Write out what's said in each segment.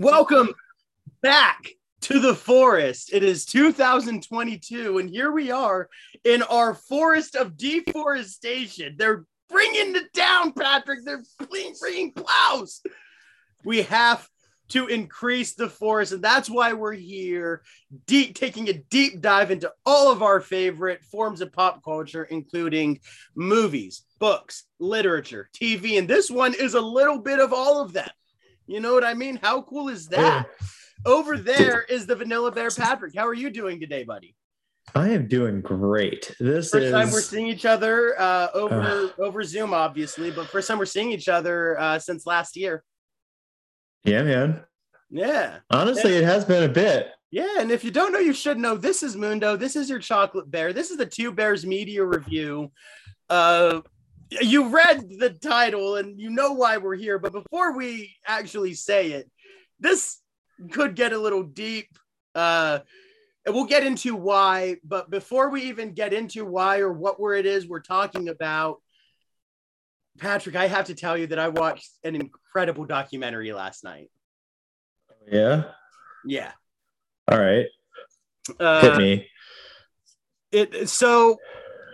Welcome back to the forest. It is 2022, and here we are in our forest of deforestation. They're bringing it down, Patrick. They're bringing plows. We have to increase the forest, and that's why we're here, deep taking a deep dive into all of our favorite forms of pop culture, including movies, books, literature, TV, and this one is a little bit of all of them. You know what I mean? How cool is that? Over there is the Vanilla Bear Patrick. How are you doing today, buddy? I am doing great. This First is time we're seeing each other uh, over over Zoom, obviously, but first time we're seeing each other uh, since last year. yeah, man. Yeah, Honestly, it has been a bit. yeah. And if you don't know, you should know. This is Mundo. This is your chocolate bear. This is the Two Bears media review. Uh, you read the title and you know why we're here. But before we actually say it, this could get a little deep. Uh, and we'll get into why. But before we even get into why or what where it is we're talking about, Patrick, I have to tell you that I watched an incredible documentary last night. Yeah. Yeah. All right. Uh, Hit me. it so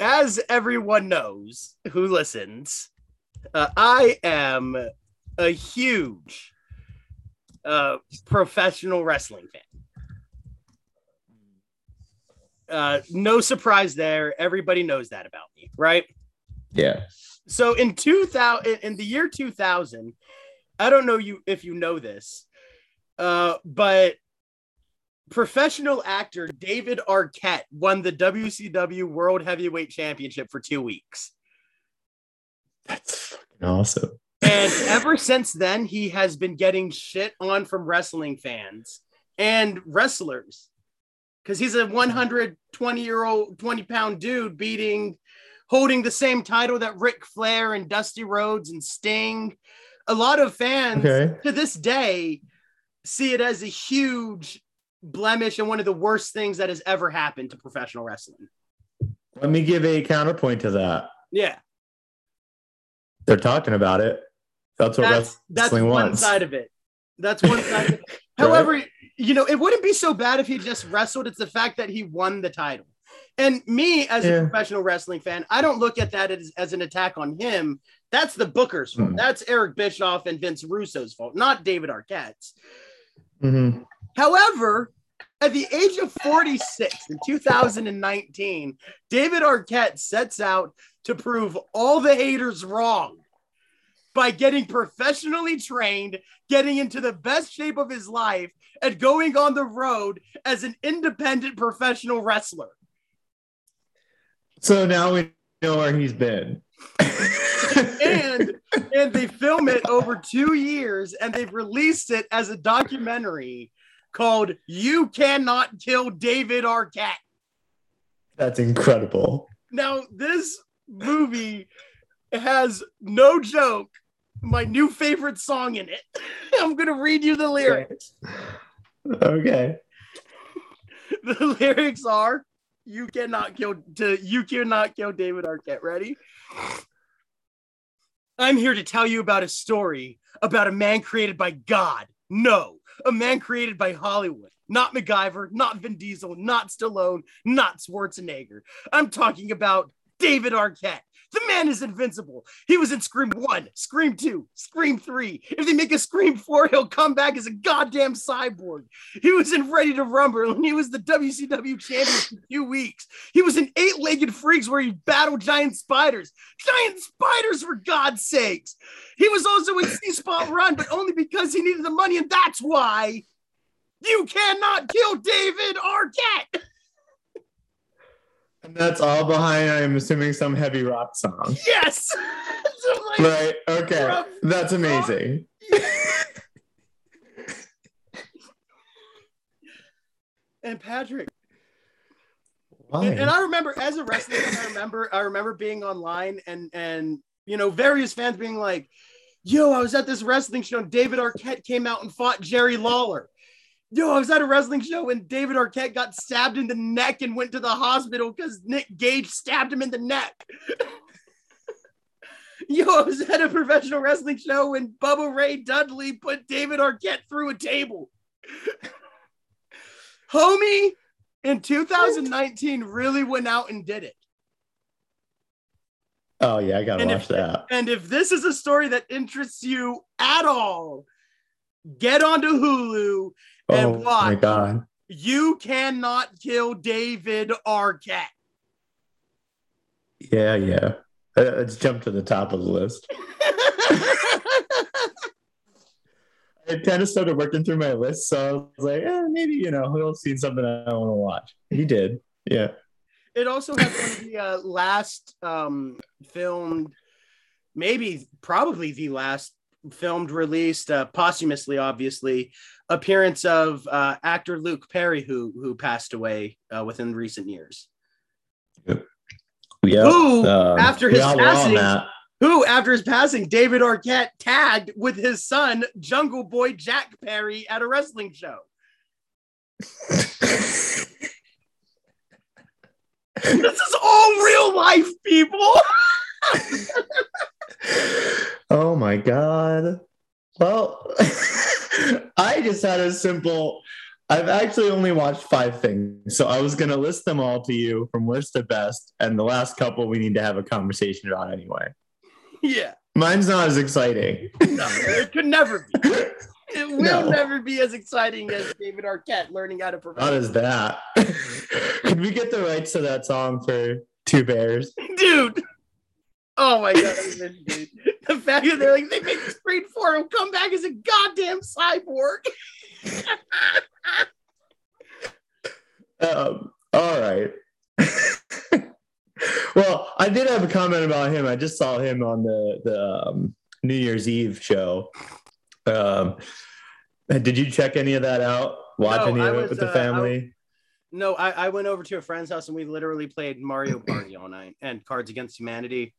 as everyone knows who listens uh, i am a huge uh, professional wrestling fan. Uh, no surprise there. Everybody knows that about me right? Yeah. so in 2000 in the year 2000 i don't know you if you know this uh, but professional actor david arquette won the wcw world heavyweight championship for two weeks That's fucking awesome. and ever since then he has been getting shit on from wrestling fans and wrestlers because he's a 120 year old 20 pound dude beating holding the same title that Ric Flair and Dusty Rhodes and Sting. A lot of fans Okay. to this day see it as a huge blemish and one of the worst things that has ever happened to professional wrestling. Let me give a counterpoint to that. Yeah, They're talking about it. That's what that's that's one wants. side of it. That's one side. Of it. However, you know, it wouldn't be so bad if he just wrestled. It's the fact that he won the title. And me, as a professional wrestling fan, I don't look at that as, as an attack on him. That's the Booker's fault. Hmm. That's Eric Bischoff and Vince Russo's fault, not David Arquette's. Mhm. However, at the age of 46 in 2019, David Arquette sets out to prove all the haters wrong by getting professionally trained, getting into the best shape of his life, and going on the road as an independent professional wrestler. So now we know where he's been. And and they film it over 2 years and they've released it as a documentary called You Cannot Kill David Arquette. That's incredible. Now, this movie has no joke, my new favorite song in it. I'm going to read you the lyrics. Okay. The lyrics are you cannot kill to you cannot kill David Arquette. Ready? I'm here to tell you about a story about a man created by God. No, a man created by Hollywood. Not MacGyver, not Vin Diesel, not Stallone, not Schwarzenegger. I'm talking about David Arquette. The man is invincible. He was in Scream 1, Scream 2, Scream 3. If they make a Scream 4, he'll come back as a goddamn cyborg. He was in Ready to Rumble and he was the WCW champion for two weeks. He was in Eight Legged Freaks where he battled giant spiders. Giant spiders, for God's sakes. He was also in See Spot Run, but only because he needed the money, and that's why you cannot kill David Arquette. And that's all behind, I'm assuming, some heavy rock song. Yes. Like, Right. Okay. From- That's amazing. and Patrick, Why? And, and I remember as a wrestler, I remember I remember being online and and you know various fans being like, "Yo, I was at this wrestling show and David Arquette came out and fought Jerry Lawler." Yo, I was at a wrestling show when David Arquette got stabbed in the neck and went to the hospital because Nick Gage stabbed him in the neck. Yo, I was at a professional wrestling show when Bubba Ray Dudley put David Arquette through a table. Homie in 2019 really went out and did it. Oh yeah, I gotta And watch if- that. And if this is a story that interests you at all, get onto Hulu and Oh my god. You cannot kill David Arquette. Yeah, yeah. Uh, Let's jump to the top of the list. I kind of started working through my list, so I was like, eh, maybe you know he'll see something I want to watch. He did. Yeah. It also has one of the uh, last um, filmed, maybe probably the last filmed released uh, posthumously, obviously, appearance of uh, actor Luke Perry, who who passed away uh, within recent years. Yeah. Who, Um, after his yeah, we're on passing, who after his passing, David Arquette tagged with his son Jungle Boy Jack Perry at a wrestling show. This is all real life, people. oh my god. Well, I just had a simple. I've actually only watched five things, so I was gonna list them all to you from worst to best, and the last couple we need to have a conversation about anyway. yeah, Mine's not as exciting. no, it could never be. It will No. never be as exciting as David Arquette learning how to Not perform. as that. Could we get the rights to that song for Two Bears? Dude. Oh my god, I dude. The fact that they're like they make this grade four will come back as a goddamn cyborg. Um, all right. well, I did have a comment about him. I just saw him on the the um, New Year's Eve show. Um, did you check any of that out? Watch No, any I of it with the uh, I- family? No, I, I went over to a friend's house and we literally played Mario Party all night and Cards Against Humanity.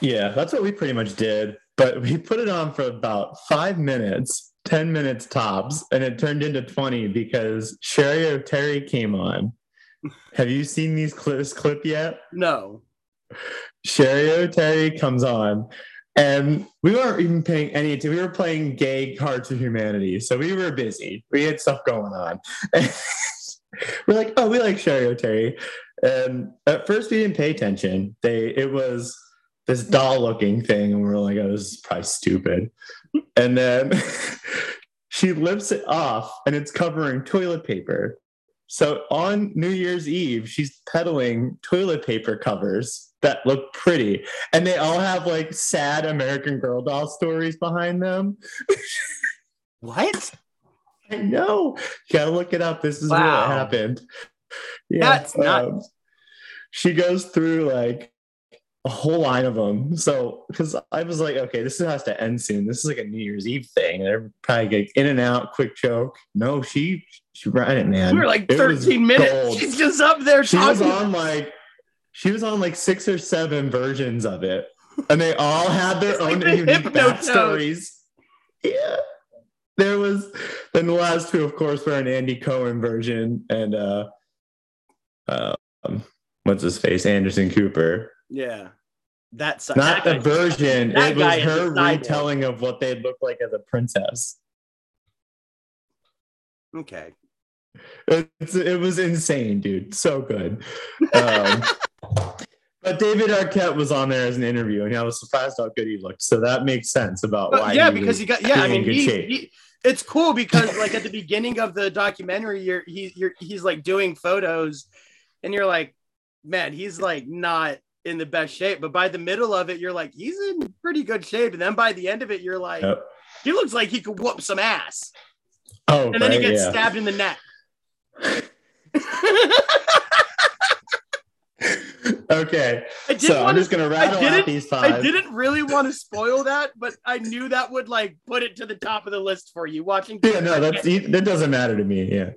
Yeah, that's what we pretty much did. But we put it on for about five minutes, 10 minutes tops, and it turned into 20 because Cheri Oteri came on. Have you seen these cl- this clip yet? No. Cheri Oteri comes on, and we weren't even paying any attention. We were playing gay Cards of Humanity, so we were busy. We had stuff going on. we're like, oh, we like Cheri Oteri, and at first we didn't pay attention. They it was this doll-looking thing, and we are like, oh, this is probably stupid. And then she lifts it off, and it's covering toilet paper. So on New Year's Eve, she's peddling toilet paper covers that look pretty, and they all have like sad American Girl doll stories behind them. What? I know. You gotta look it up. This is Wow. what happened. Yeah. That's nuts. um, she goes through like a whole line of them. So, because I was like, okay, this has to end soon. This is like a New Year's Eve thing. They're probably like in and out, quick joke. No, she she ran it, man. We were like It 13 minutes. gold. She's just up there She was on like she was on like six or seven versions of it, and they all had their own like unique backstories. Yeah, there was. Then the last two, of course, were an Andy Cohen version and uh, uh, um, what's his face, Anderson Cooper. Yeah. That's Not that the version. that It was her retelling of what they'd look like as a princess. Okay. It's, it was insane, dude. So good. Um, but David Arquette was on there as an interview, and I was surprised how good he looked. So that makes sense about But why. yeah, he because he got yeah. I mean, he, shape. he- it's cool because like at the beginning of the documentary, you're he, you're he's like doing photos, and you're like, man, he's like not in the best shape. But by the middle of it, you're like, he's in pretty good shape. And then by the end of it, you're like, Yep. he looks like he could whoop some ass. Oh, And then he gets yeah. stabbed in the neck. Okay, I so I'm just gonna rattle out these I didn't really want to spoil that, but I knew that would like put it to the top of the list for you watching. Yeah, no, that's that doesn't matter to me. Yeah.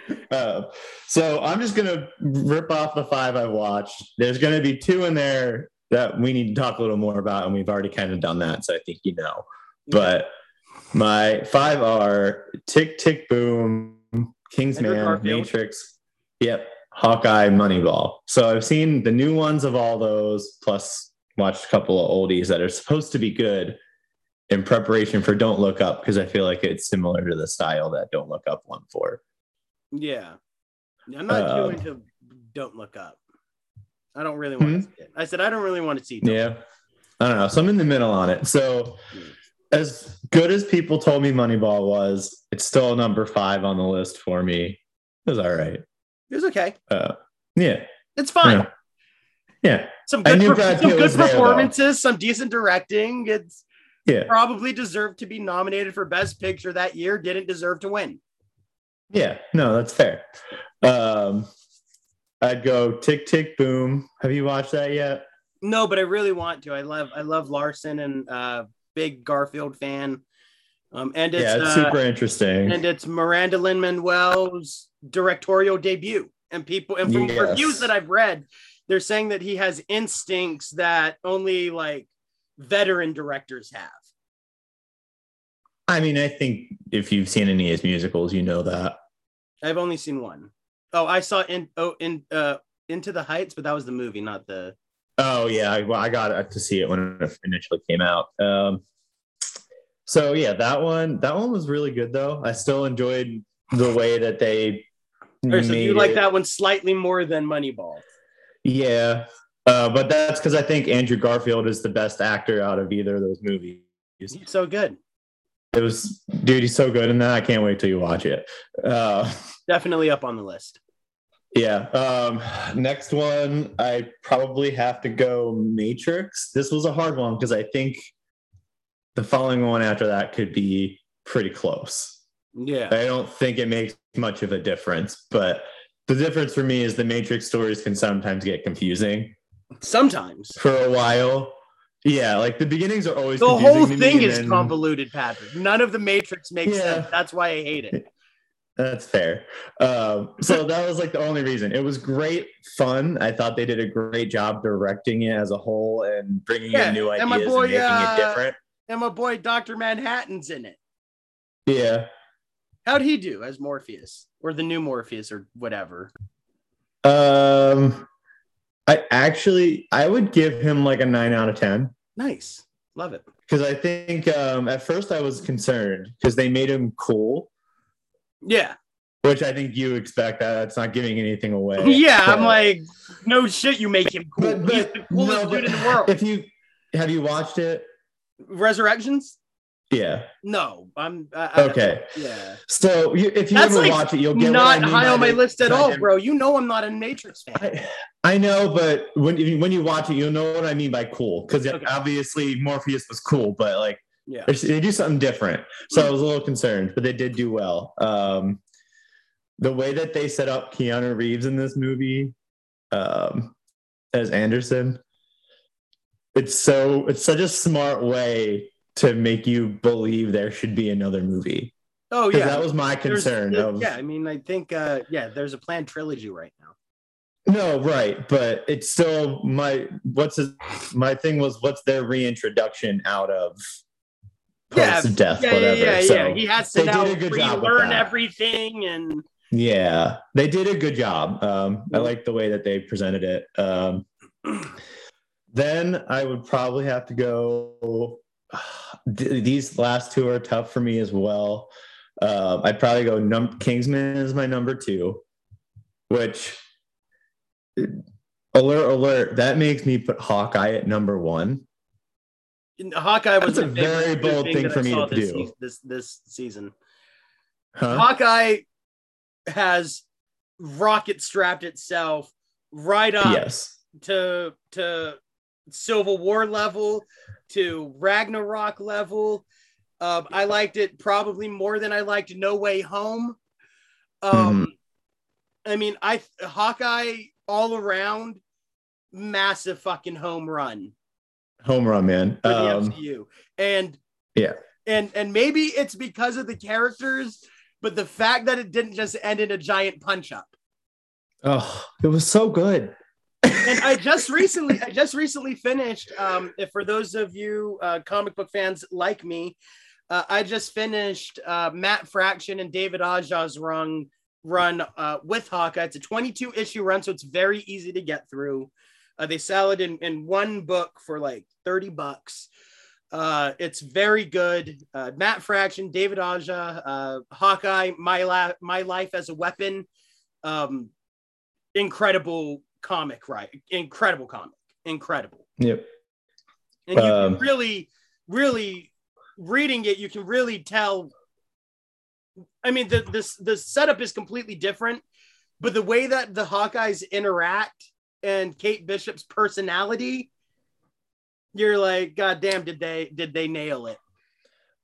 uh, so I'm just gonna rip off the five I've watched. There's gonna be two in there that we need to talk a little more about, and we've already kind of done that, so I think you know. But my five are Tick Tick Boom, Kingsman, Matrix. Yep. Hawkeye, Moneyball. So I've seen the new ones of all those, plus watched a couple of oldies that are supposed to be good in preparation for Don't Look Up because I feel like it's similar to the style that Don't Look Up one for. Yeah. I'm not Um, doing to don't look up. I don't really want to see it. I said I don't really want to see Don't Yeah. I don't know. So I'm in the middle on it. So Hmm. as good as people told me Moneyball was, it's still number five on the list for me. It was all right. It was okay. Uh, yeah. It's fine. Yeah. Yeah. Some good, per- some good was there, performances, some decent directing. It's Yeah. probably deserved to be nominated for Best Picture that year. Didn't deserve to win. Yeah. No, that's fair. Um, I'd go Tick Tick Boom. Have you watched that yet? No, but I really want to. I love I love Larson and uh big Garfield fan. Um and it's, yeah, it's uh, super interesting. and it's Miranda Lin-Manuel's directorial debut. And people and from Yes. reviews that I've read, they're saying that he has instincts that only like veteran directors have. I mean, I think if you've seen any of his musicals, you know that. I've only seen one. Oh, I saw in oh in uh into the heights, but that was the movie, not the Oh yeah, I, well, I got to see it when it initially came out. Um, so yeah, that one that one was really good though. I still enjoyed the way that they or so you like it. that one slightly more than Moneyball. Yeah, uh, but that's because I think Andrew Garfield is the best actor out of either of those movies. He's so good. It was, dude, he's so good in that. I can't wait till you watch it. Uh, Definitely up on the list. yeah. Um, next one, I probably have to go Matrix. This was a hard one because I think the following one after that could be pretty close. Yeah. I don't think it makes much of a difference, but the difference for me is the Matrix stories can sometimes get confusing Sometimes. for a while. Yeah, like the beginnings are always The whole thing is then- convoluted, Patrick. None of the Matrix makes Yeah. sense. That's why I hate it. That's fair. Um, so that was like the only reason. It was great fun. I thought they did a great job directing it as a whole and bringing Yeah, in new and ideas my and, making uh, it different. And my boy Dr. Manhattan's in it. Yeah. How'd he do as Morpheus or the new Morpheus or whatever? Um, I actually I would give him like a nine out of ten Nice. Love it. because I think um, at first I was concerned because they made him cool, Yeah. which I think you expect. That that's not giving anything away. Yeah. I'm like, no shit, you make him cool. But- He's the coolest no, dude in the world. If you have you watched it? Resurrections? Yeah. No. I'm I, I- Okay. Yeah. So you, if you That's, ever like, watch it, you'll get what Not I mean high on my the- list at all, bro. You know I'm not a Matrix fan. I, I know, but when when you watch it, you'll know what I mean by cool. Because Okay. obviously Morpheus was cool, but like Yeah. they do something different. So I was a little concerned, but they did do well. Um, the way that they set up Keanu Reeves in this movie um, as Anderson, it's so it's such a smart way to make you believe there should be another movie. Oh yeah. that was my There's- concern. of, yeah, I mean, I think uh yeah, there's a planned trilogy right now. No, right, but it's still my what's his, my thing was what's their reintroduction out of Yeah, death, Yeah, whatever. yeah, yeah, so, yeah. He has to they now a good job with relearn everything and yeah, they did a good job. Um, I like the way that they presented it. Um, then I would probably have to go. These last two are tough for me as well. Uh, I'd probably go num- Kingsman is my number two, which alert alert that makes me put Hawkeye at number one. Hawkeye was That's a very bold thing that for me to this, do. se- this this season. Huh? Hawkeye has rocket strapped itself right up Yes. to to Civil War level, to Ragnarok level. Um, I liked it probably more than I liked No Way Home. Um, I mean, I Hawkeye all around massive fucking home run Home run, man. for the Um, MCU, and yeah. and and maybe it's because of the characters, but the fact that it didn't just end in a giant punch up. oh, it was so good. And I just recently, I just recently finished. Um, for those of you uh, comic book fans like me, uh, I just finished uh, Matt Fraction and David Aja's run run uh, with Hawkeye. It's a 22 issue run, so it's very easy to get through. Uh, they sell it in, in one book for like 30 bucks. Uh, it's very good. Uh, Matt Fraction, David Aja, uh, Hawkeye, my, la- my Life as a Weapon. Um, incredible comic, right? Incredible comic. Incredible. Yep. And you Um, can really, really reading it, you can really tell. I mean, the this the setup is completely different, but the way that the Hawkeyes interact and Kate Bishop's personality, you're like, God damn, did they did they nail it?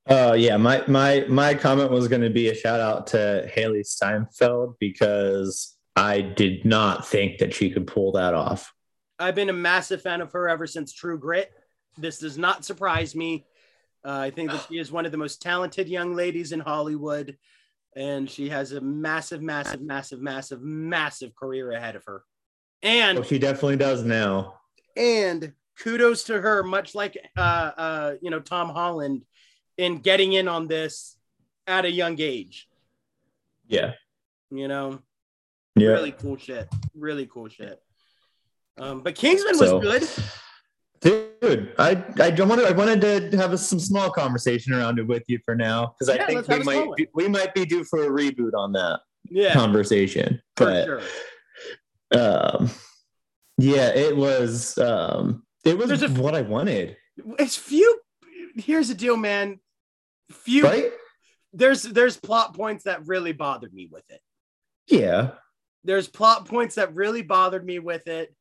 Uh, yeah, my my my comment was going to be a shout out to Hailee Steinfeld because I did not think that she could pull that off. I've been a massive fan of her ever since True Grit. This does not surprise me. Uh, I think that she is one of the most talented young ladies in Hollywood, and she has a massive, massive, massive, massive, massive career ahead of her. And Oh, she definitely does now. and kudos to her, much like uh, uh, you know Tom Holland, in getting in on this at a young age. Yeah, You know, yeah. really cool shit. Really cool shit. Um, but Kingsman So- was good. Dude, I I don't want to. I wanted to have a, some small conversation around it with you for now because Yeah, I think we might be, we might be due for a reboot on that Yeah, conversation. But sure. um, yeah, it was um, it was a- what I wanted, It's few. Here's the deal, man. Few. right? There's there's plot points that really bothered me with it. Yeah, There's plot points that really bothered me with it.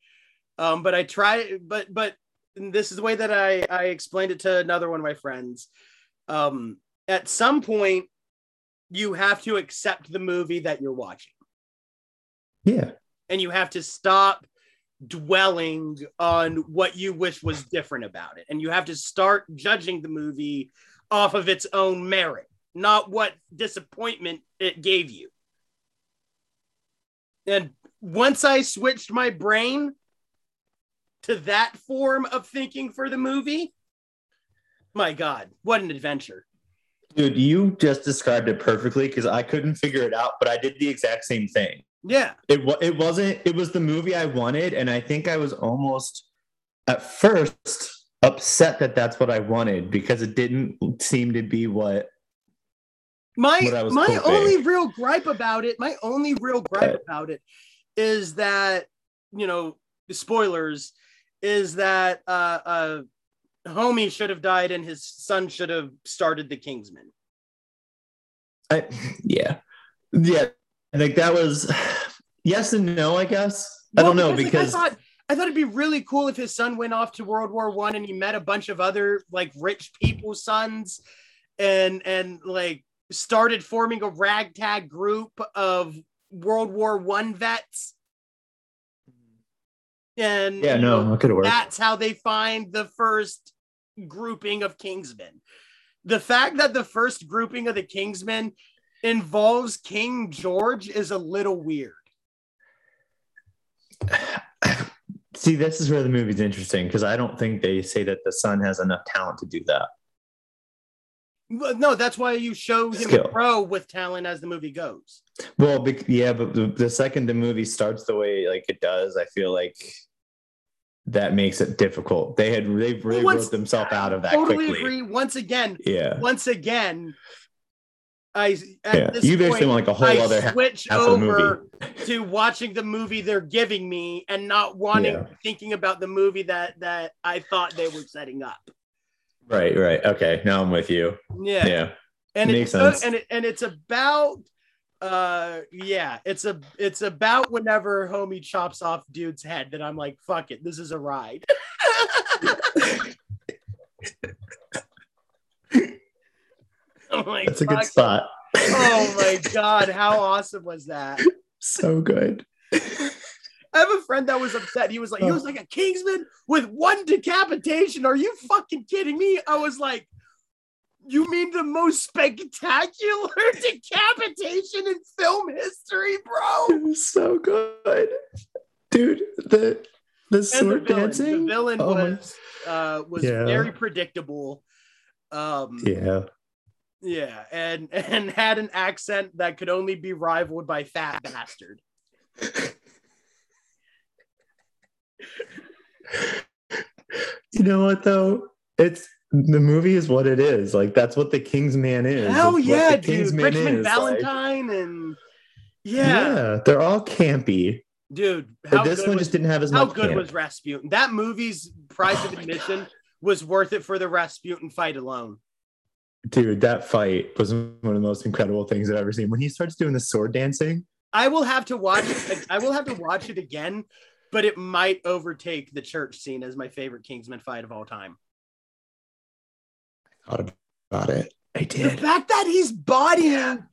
Um, but I try. But but this is the way that I I explained it to another one of my friends. Um, at some point, you have to accept the movie that you're watching, yeah, and you have to stop dwelling on what you wish was different about it, and you have to start judging the movie off of its own merit, not what disappointment it gave you. And once I switched my brain to that form of thinking for the movie, my God, what an adventure. dude, you just described it perfectly because I couldn't figure it out, but I did the exact same thing. Yeah. It it wasn't. It was the movie I wanted, and I think I was almost at first upset that that's what I wanted because it didn't seem to be what. My What I was my only real gripe about it, my only real gripe about it is that, you know, spoilers, is that uh uh homie should have died and his son should have started the Kingsman. I yeah, yeah. Like that was yes and no. I guess I don't know like, because I thought I thought it'd be really cool if his son went off to World War One and he met a bunch of other like rich people's sons and and like started forming a ragtag group of World War One vets. And yeah, no, could work. that's how they find the first grouping of Kingsmen. The fact that the first grouping of the Kingsmen involves King George is a little weird. See, this is where the movie's interesting because I don't think they say that the son has enough talent to do that. No, that's why you show him Skill. grow with talent as the movie goes. Well, bec- yeah, but the, the second the movie starts the way like it does, I feel like that makes it difficult. They had they really Once- wrote themselves out of that totally quickly. agree. Once again, Yeah, once again, I at yeah. this You basically point, want like a whole I other half, switch half over to watching the movie they're giving me and not wanting Yeah. thinking about the movie that that I thought they were setting up. Right, right. Okay, now I'm with you. Yeah, Yeah, and it Makes it's sense. and it, and it's about uh yeah it's a it's about whenever homie chops off dude's head that i'm like fuck it this is a ride like, that's a good spot. oh my god how awesome was that so good. I have a friend that was upset he was like he was like a kingsman with one decapitation are you fucking kidding me i was like you mean the most spectacular decapitation in film history bro It was so good, dude. The the the sword villain, dancing. the villain Oh was uh was Yeah. very predictable um Yeah, Yeah, and and had an accent that could only be rivaled by fat bastard. You know what though? It's the movie is what it is. Like that's what the King's Man is. Hell It's yeah, the dude! Kingsman Richmond is, like- Valentine and yeah. yeah, they're all campy. dude. But How this good one was, just didn't have as how much. good camp. was Rasputin? That movie's price Oh of admission was worth it for the Rasputin fight alone. Dude, that fight was one of the most incredible things I've ever seen. When he starts doing the sword dancing, I will have to watch it. I will have to watch it again, but it might overtake the church scene as my favorite Kingsman fight of all time. I thought about it. I did. The fact that he's bodying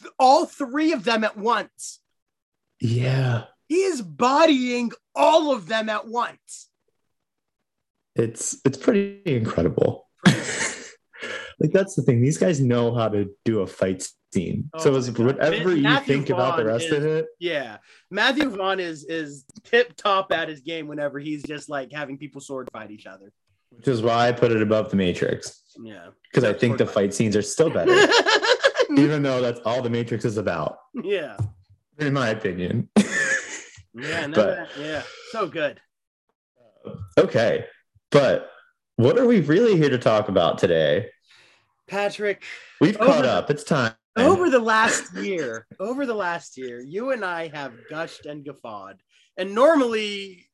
th- all three of them at once. Yeah. He is bodying all of them at once. It's it's pretty incredible. Like that's the thing. These guys know how to do a fight scene. Oh so it's whatever you Matthew think about the Vaughn rest of it. Yeah, Matthew Vaughn is is tip top at his game whenever he's just like having people sword fight each other. Which is why I put it above the Matrix. Yeah, Because I think the fight. fight scenes are still better. even though that's all the Matrix is about, yeah, in my opinion. yeah, no, But- yeah, so good. okay. But what are we really here to talk about today? Patrick, We've caught the- up. It's time. over the last year, over the last year, you and I have gushed and guffawed. And normally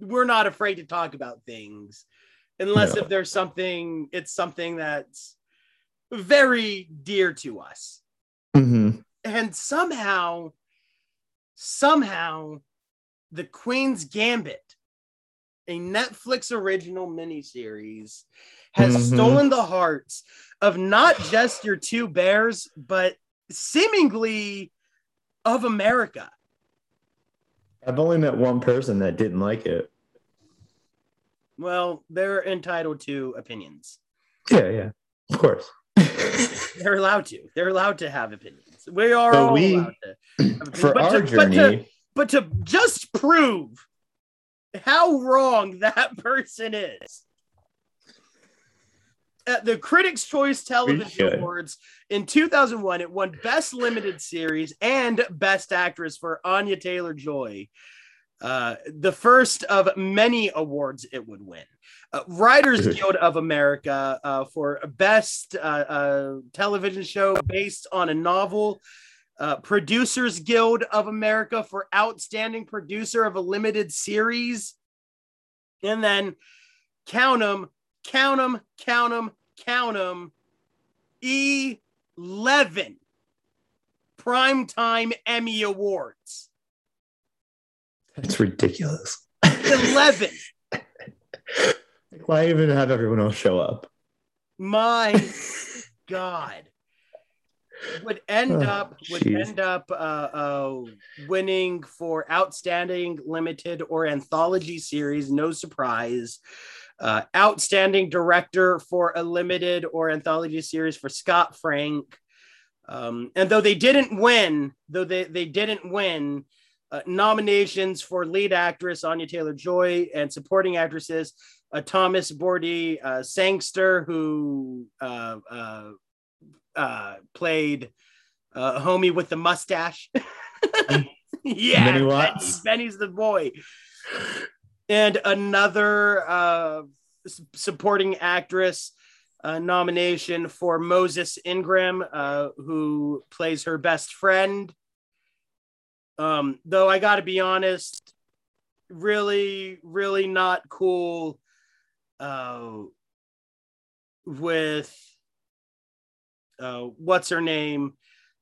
we're not afraid to talk about things unless No. if there's something, it's something that's very dear to us. Mhm. And somehow, somehow, The Queen's Gambit, a Netflix original miniseries, has Mhm. stolen the hearts of not just your two bears, but seemingly of America. I've only met one person that didn't like it. Well, they're entitled to opinions. Yeah, yeah. Of course. They're allowed to. They're allowed to have opinions. We are So all we- allowed to. For But our to- but to- journey, but to just prove how wrong that person is. At the Critics' Choice Television. Awards in 2001, it won Best Limited Series and Best Actress for Anya Taylor Joy. Uh, the first of many awards it would win. Uh, Writers Guild of America uh, for Best uh, uh, Television Show based on a novel uh, Producers Guild of America for Outstanding Producer of a Limited Series. And then count them, count them, count them, count them. 11 Primetime Emmy Awards. That's ridiculous. 11. Why even have everyone else show up? My God. Would end Oh, up would jeez. end up uh, uh, winning for outstanding limited or anthology series. No surprise. Uh, outstanding director for a limited or anthology series for Scott Frank. Um, and though they didn't win, though they, they didn't win, uh, nominations for lead actress Anya Taylor Joy and supporting actresses uh, Thomas Brodie uh, Sangster, who uh, uh, uh, played uh, homie with the mustache. yeah, Benny- Benny's the boy. And another uh, supporting actress uh, nomination for Moses Ingram, uh, who plays her best friend. Um, though I got to be honest, really, really not cool uh, with uh, what's her name,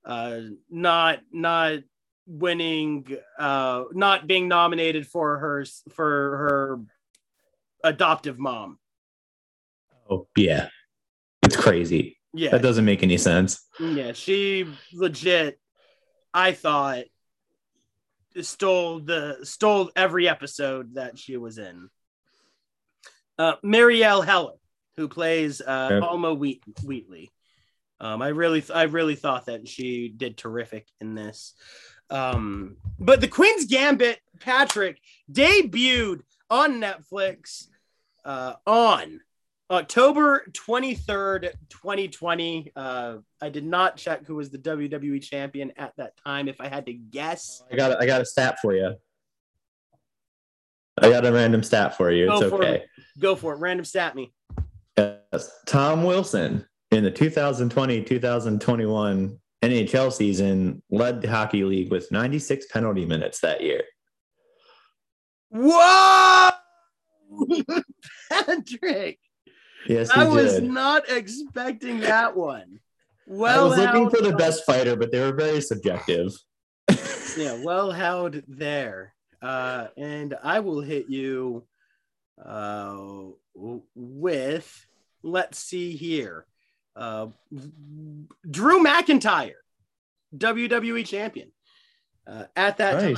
uh, not not winning, uh, not being nominated for her for her adoptive mom. Oh, yeah. It's crazy. Yeah, That doesn't make any sense. Yeah, she legit, I thought, stole the stole every episode that she was in. Uh, Marielle Heller, who plays uh, Yeah. Alma Wheat- Wheatley. Um, I really, I really thought that she did terrific in this. Um, but the Queen's Gambit, Patrick, debuted on Netflix uh, on October 23rd, 2020. Uh, I did not check who was the WWE champion at that time. If I had to guess, I got I got a stat for you. I got a random stat for you. Go it's for okay. it. go for it. Random stat me. Yes. Tom Wilson in the 2020-2021 NHL season led the hockey league with 96 penalty minutes that year. Whoa! Patrick, Yes, I was not expecting that one. Well, I was looking for the best fighter, but they were very subjective. Yeah, well held there. Uh, and I will hit you uh, with, let's see here, uh, Drew McIntyre, WWE champion. Uh, at that time.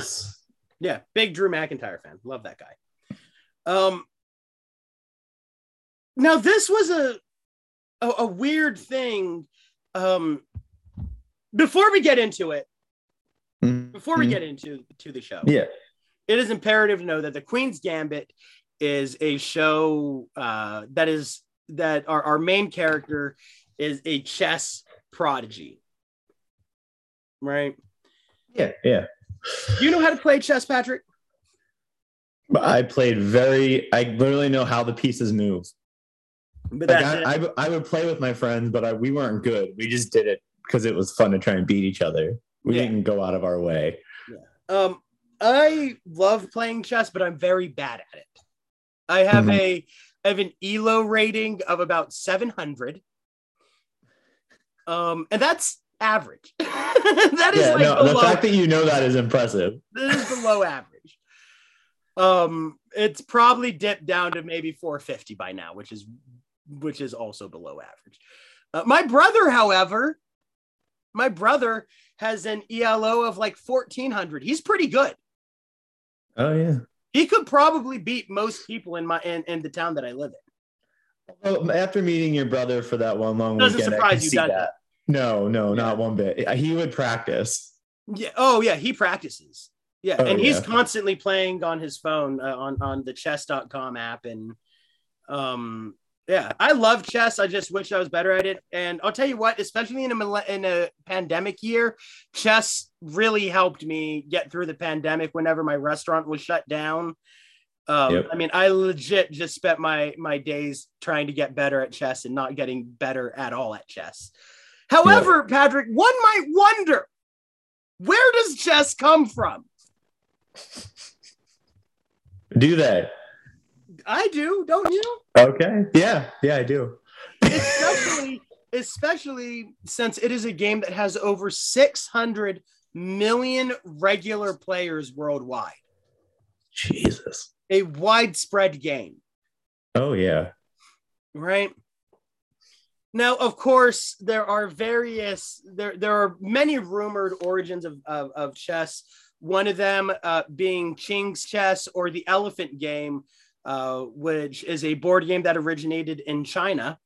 Yeah, big Drew McIntyre fan. Love that guy. Um now this was a a, a weird thing. Um before we get into it, before we Mhm. get into to the show, yeah, it is imperative to know that the Queen's Gambit is a show uh, that is that our, our main character is a chess prodigy. Right? yeah, yeah. You know how to play chess, Patrick? I played very. I literally know how the pieces move. But Like. I, I, I would play with my friends, but I, we weren't good. We just did it because it was fun to try and beat each other. We Yeah. didn't go out of our way. Um, I love playing chess, but I'm very bad at it. I have Mhm. a I have an Elo rating of about 700. Um, and that's average. that is yeah, like no, the fact that you know that is impressive. This is below average. Um, it's probably dipped down to maybe 450 by now, which is which is also below average. Uh, my brother, however, my brother has an ELO of like 1400. He's pretty good. Oh yeah. He could probably beat most people in my in, in the town that I live in. Well, after meeting your brother for that one long Doesn't weekend, I surprise you, see that. No, no, Yeah. not one bit. He would practice. Yeah. Oh yeah, he practices. Yeah, Oh, and he's yeah. constantly playing on his phone uh, on on the chess.com app and um yeah, I love chess. I just wish I was better at it. And I'll tell you what, especially in a in a pandemic year, chess really helped me get through the pandemic whenever my restaurant was shut down. Um, Yep. I mean, I legit just spent my my days trying to get better at chess and not getting better at all at chess. However, Patrick, one might wonder where does chess come from? Do they? I do, don't you? Okay. Yeah, yeah, I do. Especially, especially since it is a game that has over 600 million regular players worldwide. Jesus. A widespread game, Oh yeah. right? Now, of course, there are various there there are many rumored origins of of, of chess. One of them uh, being Ching's chess or the Elephant Game, uh, which is a board game that originated in China.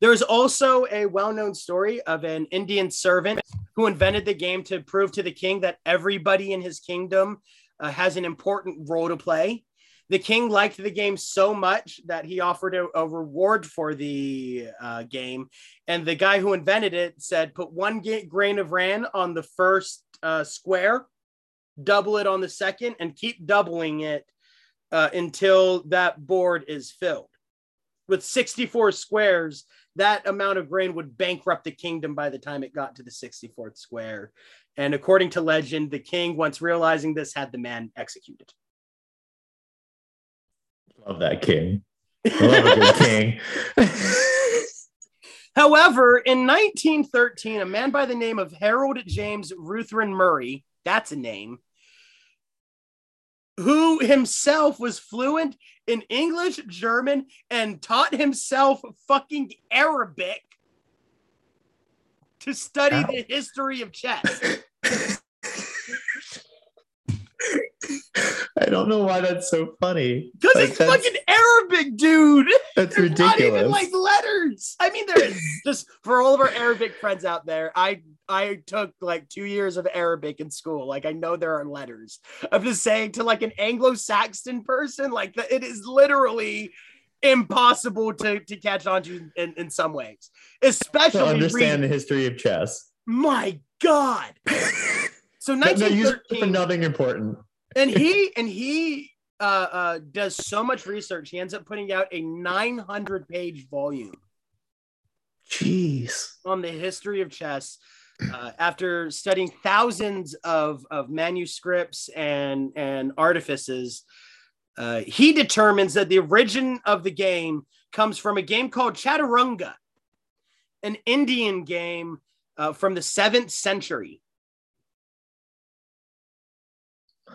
There's also a well-known story of an Indian servant who invented the game to prove to the king that everybody in his kingdom uh, has an important role to play. The king liked the game so much that he offered a, a reward for the uh, game. And the guy who invented it said, put one grain of ran on the first uh, square, double it on the second, and keep doubling it uh, until that board is filled. With 64 squares, that amount of grain would bankrupt the kingdom by the time it got to the 64th square. And according to legend, the king, once realizing this, had the man executed. Love that king. Love a good king. However, in 1913, a man by the name of Harold James Ruthven Murray, that's a name, who himself was fluent in English, German, and taught himself fucking Arabic to study the history of chess. I don't know why that's so funny. Because Like, it's fucking Arabic, dude. That's There's not even like letters. I mean, there is just for all of our Arabic friends out there. I I took like two years of Arabic in school. Like I know there are letters. I'm just saying to like an Anglo-Saxon person, like the, it is literally impossible to, to catch on to in, in some ways, especially To understand re- the history of chess. my God. So No, no, use it for nothing important. And he and he uh, uh, does so much research. He ends up putting out a 900 page volume Jeez. on the history of chess. Uh, after studying thousands of, of manuscripts and, and artifices, uh, he determines that the origin of the game comes from a game called Chaturanga, an Indian game uh, from the seventh century.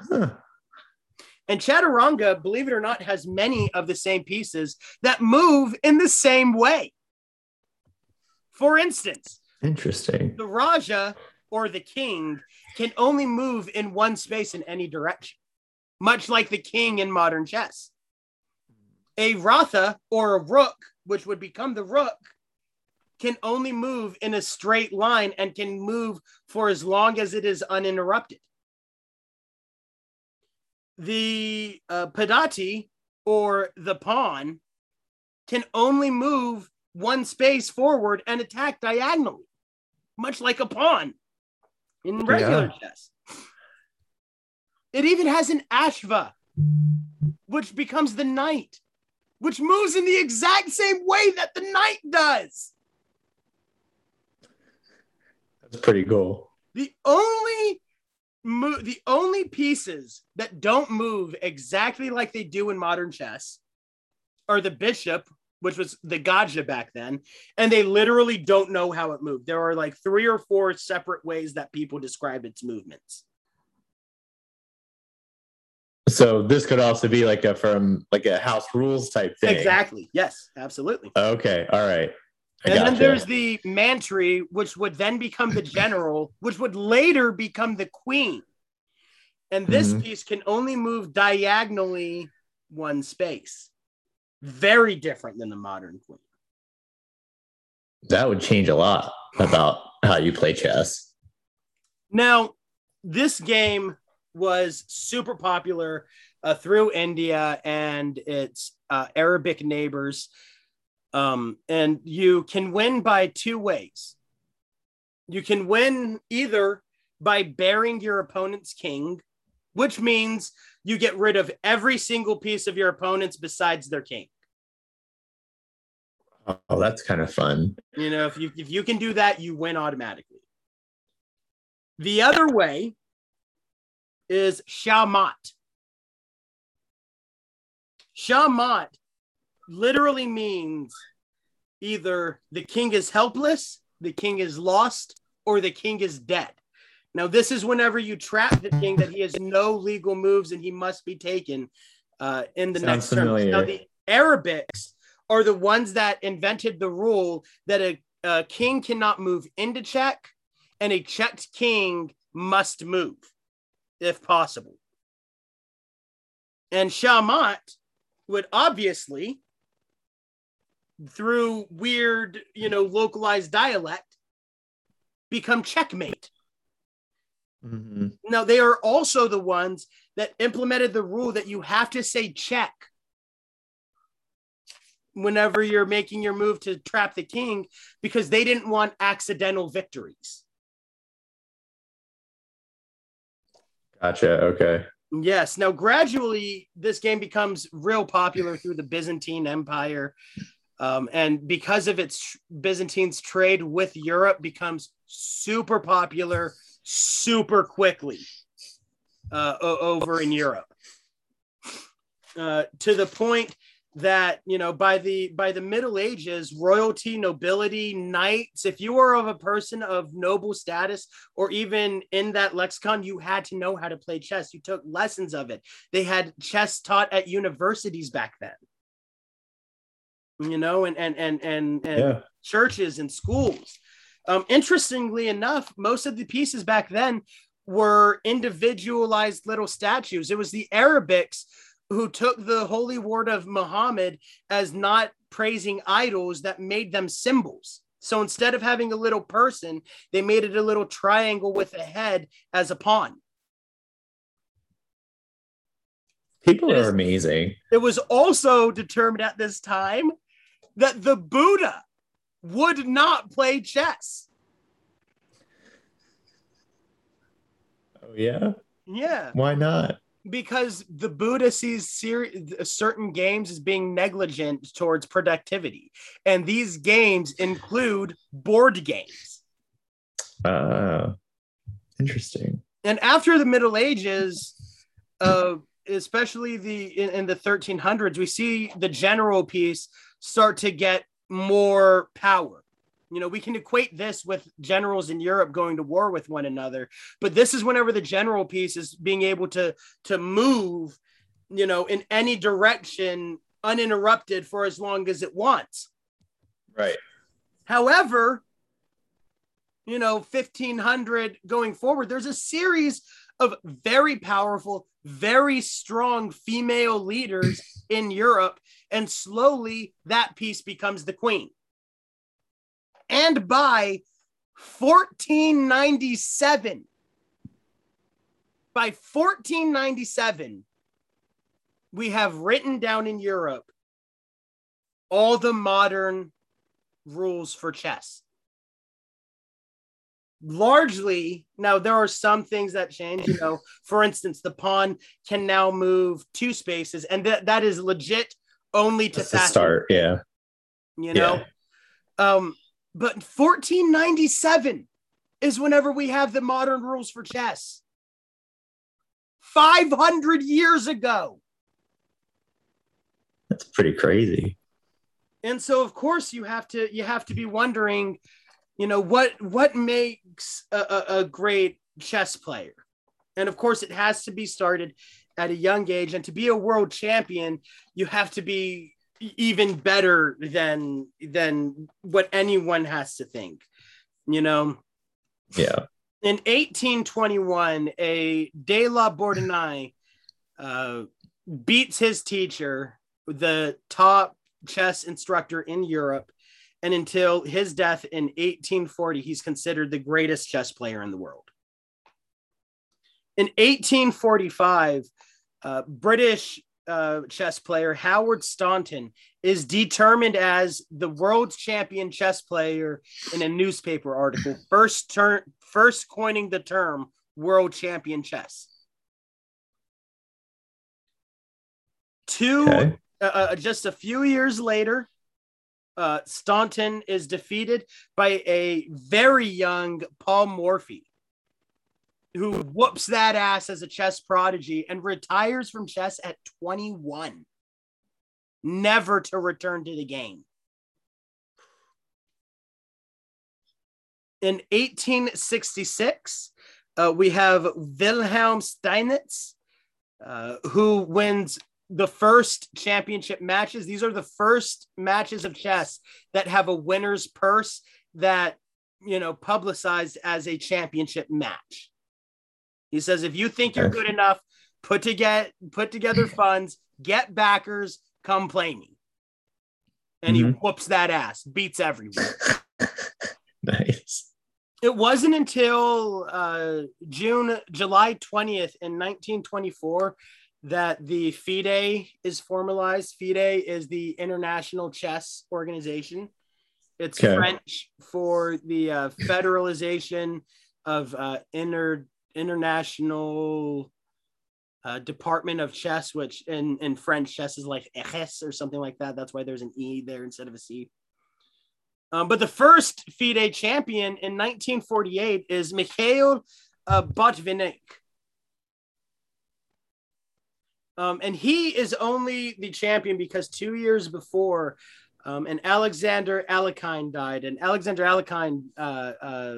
Huh. And Chaturanga, believe it or not, has many of the same pieces that move in the same way. For instance, Interesting. the Raja or the king can only move in one space in any direction, much like the king in modern chess. A Ratha or a rook, which would become the rook, can only move in a straight line and can move for as long as it is uninterrupted. The uh, Padati or the pawn can only move one space forward and attack diagonally much like a pawn in regular chess. It even has an ashva, which becomes the knight, which moves in the exact same way that the knight does. That's pretty cool. The only mo- the only pieces that don't move exactly like they do in modern chess are the bishop, which was the Gaja back then, and they literally don't know how it moved. There are like three or four separate ways that people describe its movements. So this could also be like a from like a house rules type thing. Exactly. Yes, absolutely. Okay. All right. I and then there's the mantri, which would then become the general, which would later become the queen. And this Mhm. piece can only move diagonally one space. Very different than the modern queen. that would change a lot about how you play chess. Now, this game was super popular uh, through India and its uh, Arabic neighbors. Um, and you can win by two ways. You can win either by baring your opponent's king, which means you get rid of every single piece of your opponent's besides their king. Oh, that's kind of fun. You know, if you if you can do that, you win automatically. The other way is Shamat. Shamat literally means either the king is helpless, the king is lost, or the king is dead. Now, this is whenever you trap the king that he has no legal moves and he must be taken uh, in the Sounds next turn. familiar. Now, the Arabics are the ones that invented the rule that a, a king cannot move into check and a checked king must move if possible. And Shamat would obviously, through weird, you know, localized dialect, become checkmate. Mhm. Now, they are also the ones that implemented the rule that you have to say check whenever you're making your move to trap the king because they didn't want accidental victories. Gotcha. Okay. Yes. Now, gradually, this game becomes real popular through the Byzantine Empire. Um, and because of its Byzantine's trade with Europe, becomes super popular super quickly uh, over in Europe. Uh, to the point that you know by the by the middle ages royalty nobility knights if you were of a person of noble status or even in that lexicon you had to know how to play chess. You took lessons of it. They had chess taught at universities back then you know and and and and, and Yeah. churches and schools um interestingly enough most of the pieces back then were individualized little statues it was the arabics who took the holy word of Muhammad as not praising idols that made them symbols. So instead of having a little person, they made it a little triangle with a head as a pawn. People It are is- amazing. It was also determined at this time that the Buddha would not play chess. Oh yeah. Yeah, Why not? because the Buddha sees ser- certain games as being negligent towards productivity, and these games include board games. Uh, interesting. And after the Middle Ages, uh, especially the in, in the 1300s, we see the general piece start to get more power. You know, we can equate this with generals in Europe going to war with one another, but this is whenever the general piece is being able to to move, you know, in any direction uninterrupted for as long as it wants. Right. However, you know, 1500 going forward, there's a series of very powerful, very strong female leaders in Europe, and slowly that piece becomes the queen. And by 1497, by 1497, we have written down in Europe all the modern rules for chess. Largely, now there are some things that change. You know, for instance, the pawn can now move two spaces, and that that is legit only to start. Yeah. You know, um, but 1497 is whenever we have the modern rules for chess. 500 years ago. That's pretty crazy. and so of course you have to you have to be wondering you know what what makes a, a, a great chess player and of course it has to be started at a young age and to be a world champion you have to be even better than than what anyone has to think you know Yeah. in 1821, a De La Bourdonnais uh, beats his teacher, the top chess instructor in Europe, and until his death in 1840, he's considered the greatest chess player in the world. In 1845, uh, British uh, chess player Howard Staunton is determined as the world champion chess player in a newspaper article, first turn first coining the term world champion chess. Two, Okay. uh, uh, just a few years later, uh, Staunton is defeated by a very young Paul Morphy, who whoops that ass as a chess prodigy and retires from chess at 21, never to return to the game. In 1866, uh, we have Wilhelm Steinitz, uh, who wins the first championship matches. These are the first matches of chess that have a winner's purse that, you know, publicized as a championship match. He says, if you think you're good enough, put to get put together funds, get backers, come play me. And he Mhm. whoops that ass, beats everyone. Nice. It wasn't until uh, June, July 20th in 1924 that the FIDE is formalized. FIDE is the International Chess Organization. It's Okay. French for the uh, federalization of uh, inter, international uh, department of chess, which in, in French chess is like ECHES or something like that. That's why there's an E there instead of a C. Um, but the first FIDE champion in 1948 is Mikhail uh, Botvinnik. Um, and he is only the champion because two years before, um, and Alexander Alekhine died. And Alexander Alekhine uh, uh,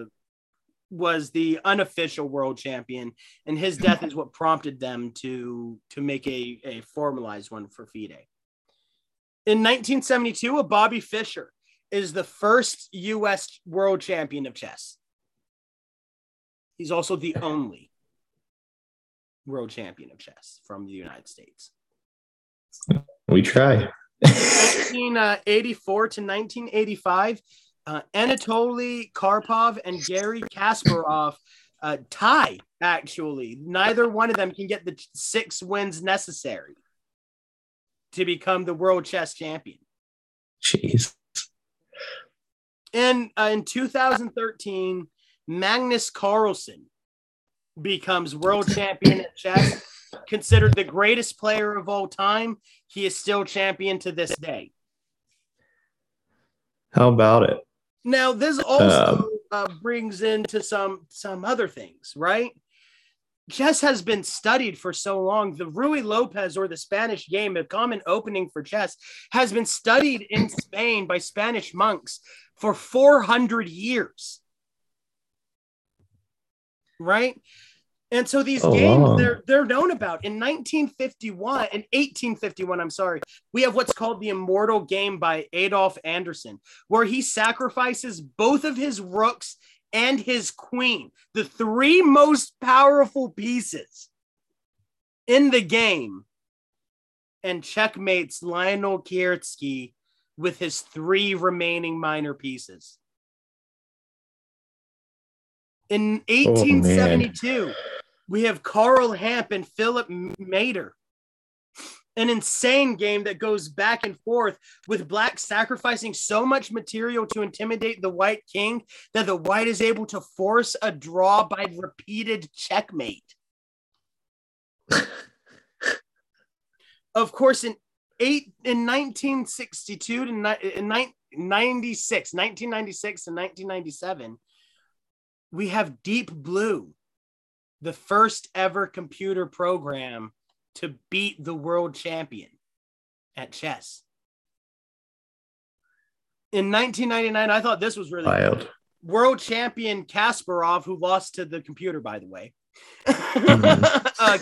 was the unofficial world champion, and his death is what prompted them to to make a, a formalized one for FIDE. In 1972, a Bobby Fischer is the first U.S. world champion of chess. He's also the only world champion of chess from the United States. We try. 1984 uh, to 1985, uh, Anatoly Karpov and Garry Kasparov uh, tie. Actually, neither one of them can get the six wins necessary to become the world chess champion. Jeez. And uh, in 2013, Magnus Carlsen becomes world champion at chess, considered the greatest player of all time. He is still champion to this day. How about it? Now, this also uh, brings into some some other things, right? Chess has been studied for so long. The Ruy Lopez or the Spanish game, a common opening for chess, has been studied in Spain by Spanish monks for 400 years. Right? And so these Oh, games wow. they're they're known about. In 1951, in 1851, I'm sorry, we have what's called the Immortal Game by Adolf Anderssen, where he sacrifices both of his rooks and his queen, the three most powerful pieces in the game, and checkmates Lionel Kiertsky with his three remaining minor pieces. In 1872, we have Carl Hamppe and Philip Meitner. An insane game that goes back and forth with black sacrificing so much material to intimidate the white king that the white is able to force a draw by repeated checkmate. of course, in eight in 1962 to ni- in ni- 96, 1996 and 1997, we have Deep Blue, the first ever computer program to beat the world champion at chess. In 1999, I thought this was really wild. Cool. World champion Kasparov, who lost to the computer, by the way, mm-hmm. uh,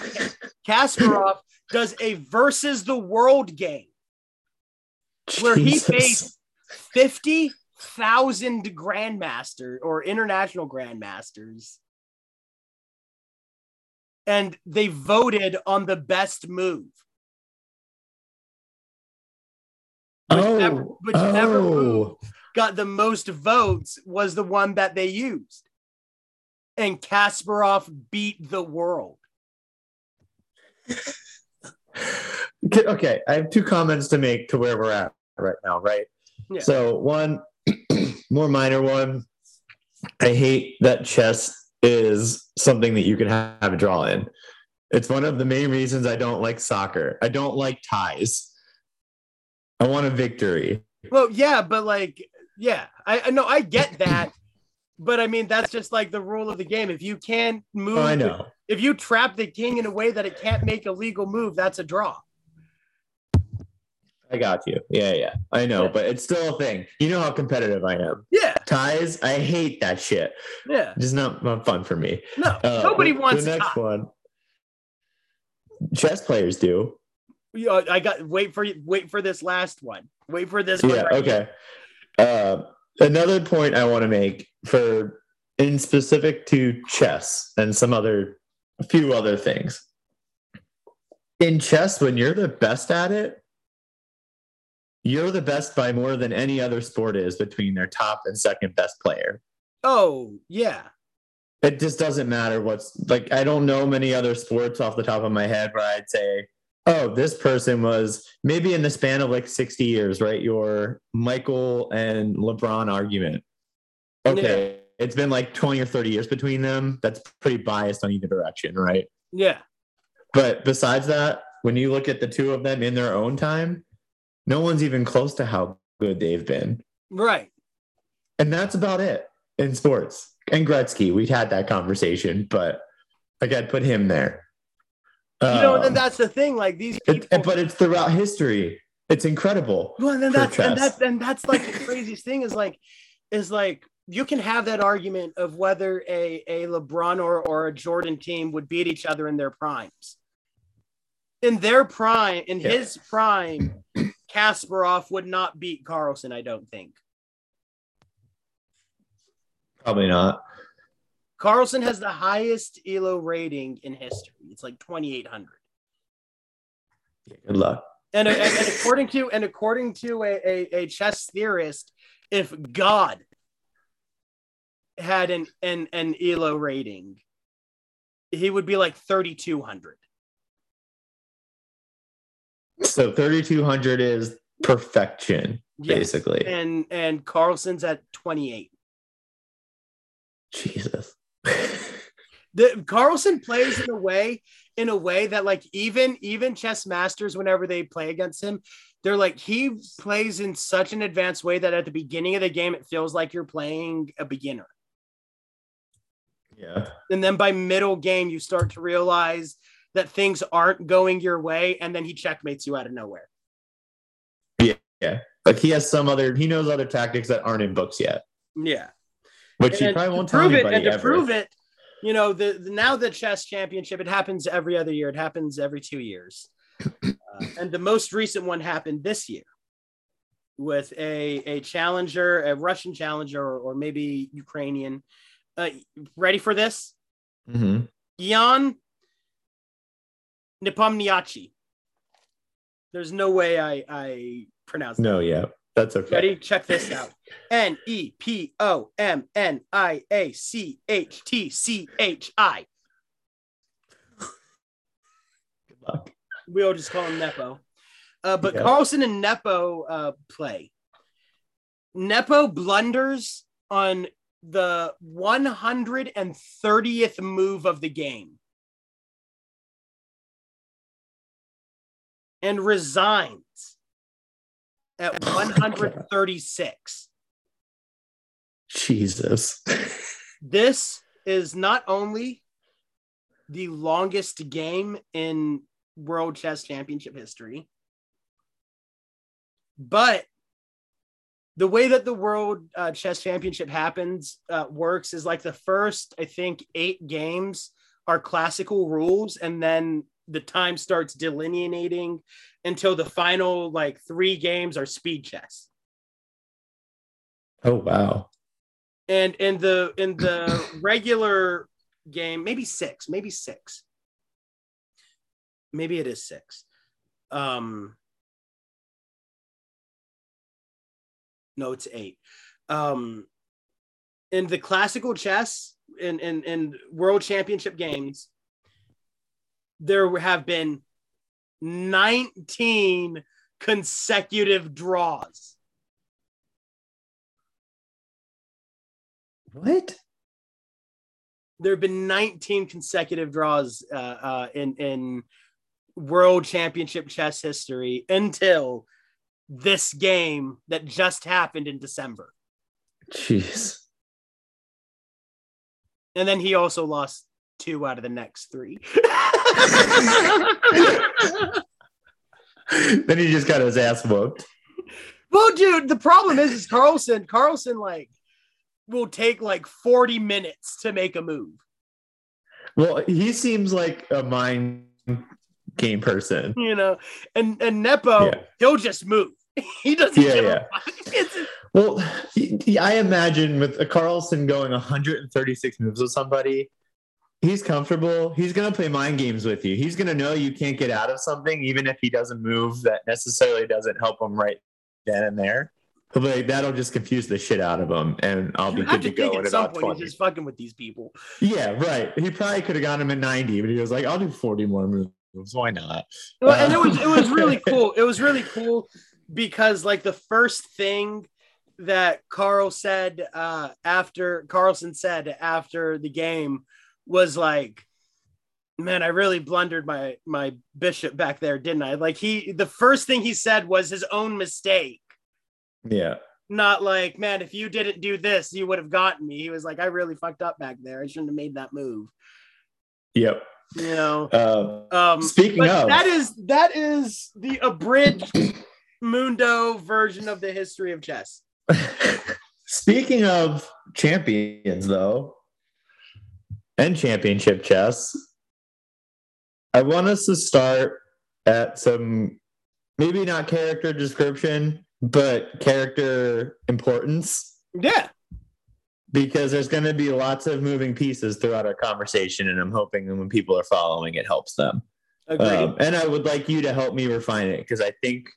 Kasparov does a versus the world game where Jesus. he faced 50 thousand grandmasters or international grandmasters. And they voted on the best move. Whichever, oh, whichever oh. move got the most votes was the one that they used. And kasparov beat the world. Okay i have two comments to make to where we're at right now right? Yeah. So one, more minor one. I hate that chess is something that you can have a draw in. It's one of the main reasons I don't like soccer. I don't like ties. I want a victory. Well, yeah, but like, yeah, I know I get that, but I mean that's just like the rule of the game. If you can't move, Oh, I know. if you trap the king in a way that it can't make a legal move, that's a draw. I got you. Yeah, yeah. I know, but it's still a thing. You know how competitive I am. Yeah, Ties, I hate that shit. yeah. Just not, not fun for me. No, Uh, nobody wants the to. next one. Chess players do. Yeah, I got wait for you. Wait for this last one. Wait for this one. Yeah. right. Okay. Uh, another point I want to make for in specific to chess and some other, a few other things. In chess, when you're the best at it, you're the best by more than any other sport is between their top and second best player. Oh yeah, It just doesn't matter what's like. I don't know many other sports off the top of my head where I'd say, oh, this person was maybe in the span of like 60 years, right? Your Michael and LeBron argument. Okay. It's been like 20 or 30 years between them. That's pretty biased on either direction, right? yeah. But besides that, when you look at the two of them in their own time, no one's even close to how good they've been. Right. And that's about it in sports. And Gretzky, we'd had that conversation, but I got to put him there. You know, and Um, that's the thing. Like these it- but it's throughout history. It's incredible. Well, and then that's and that's and that's like the craziest thing is like is like you can have that argument of whether a a LeBron or or a Jordan team would beat each other in their primes. In their prime, in Yeah. his prime, Kasparov would not beat Carlsen. I don't think Probably not. Carlsen has the highest Elo rating in history. It's like twenty eight hundred. Good luck. And, and, and according to and according to a, a, a chess theorist, if God had an an an elo rating he would be like 3200 So 3200 is perfection, Yes. basically. and and carlsen's at 28 Jesus. the carlsen plays in a way in a way that like even even chess masters whenever they play against him they're like he plays in such an advanced way that at the beginning of the game it feels like you're playing a beginner yeah. and then by middle game you start to realize that things aren't going your way and then he checkmates you out of nowhere. Yeah. Like he has some other, he knows other tactics that aren't in books yet, yeah. Which he probably won't tell prove it and to ever. prove it you know the, the now the chess championship it happens every other year. It happens every two years. Uh, and the most recent one happened this year with a a challenger a russian challenger or, or maybe ukrainian. Uh, ready for this? Mhm. Ian Nepomniachtchi. There's no way I I pronounce that. No, yeah. That's okay. Ready? Check this out. N E P O M N I A C H T C H I. Good luck. We'll just call him Nepo. Uh, but Yeah. Carlsen and Nepo uh, play. Nepo blunders on the 130th move of the game and resigns at Oh my God. 136. Jesus. This is not only the longest game in World Chess Championship history, but the way that the World uh, Chess Championship happens uh, works is like the first, I think, eight games are classical rules, and then the time starts delineating until the final like three games are speed chess. oh wow. and in the in the regular game maybe six maybe six maybe it is six um no it's eight um in the classical chess in in, in world championship games there have been 19 consecutive draws What? there have been 19 consecutive draws uh, uh, in in world championship chess history until this game that just happened in December. Jeez. And then he also lost two out of the next three. then he just got his ass whooped. well, dude, the problem is, is Carlsen. Carlsen like will take like 40 minutes to make a move. Well, he seems like a mind game person. You know, and and Nepo, Yeah. he'll just move. He doesn't. Yeah, a yeah. Well, I imagine with a Carlsen going 136 moves with somebody, he's comfortable. He's going to play mind games with you. He's going to know you can't get out of something, even if he doesn't move that necessarily doesn't help him right then and there. He'll like, that'll just confuse the shit out of him, and I'll be good to go at in some about point 20. he's just fucking with these people. Yeah, right. He probably could have gotten him at 90, but he was like, I'll do 40 more moves. Why not? Well, and it Uh, was it was really cool. It was really cool because like the first thing that Carl said uh, after Carlsen said after the game was like, "Man, I really blundered my my bishop back there, didn't I?" Like he, the first thing he said was his own mistake, Yeah. not like, "Man, if you didn't do this, you would have gotten me." He was like, "I really fucked up back there. I shouldn't have made that move." Yep. You know. Uh, Um, Speaking of- that is that is the abridged Mundo version of the history of chess. Speaking of champions, though, and championship chess, I want us to start at some maybe not character description, but character importance, Yeah, because there's going to be lots of moving pieces throughout our conversation, and I'm hoping that when people are following, it helps them. agreed. Um, and I would like you to help me refine it because I think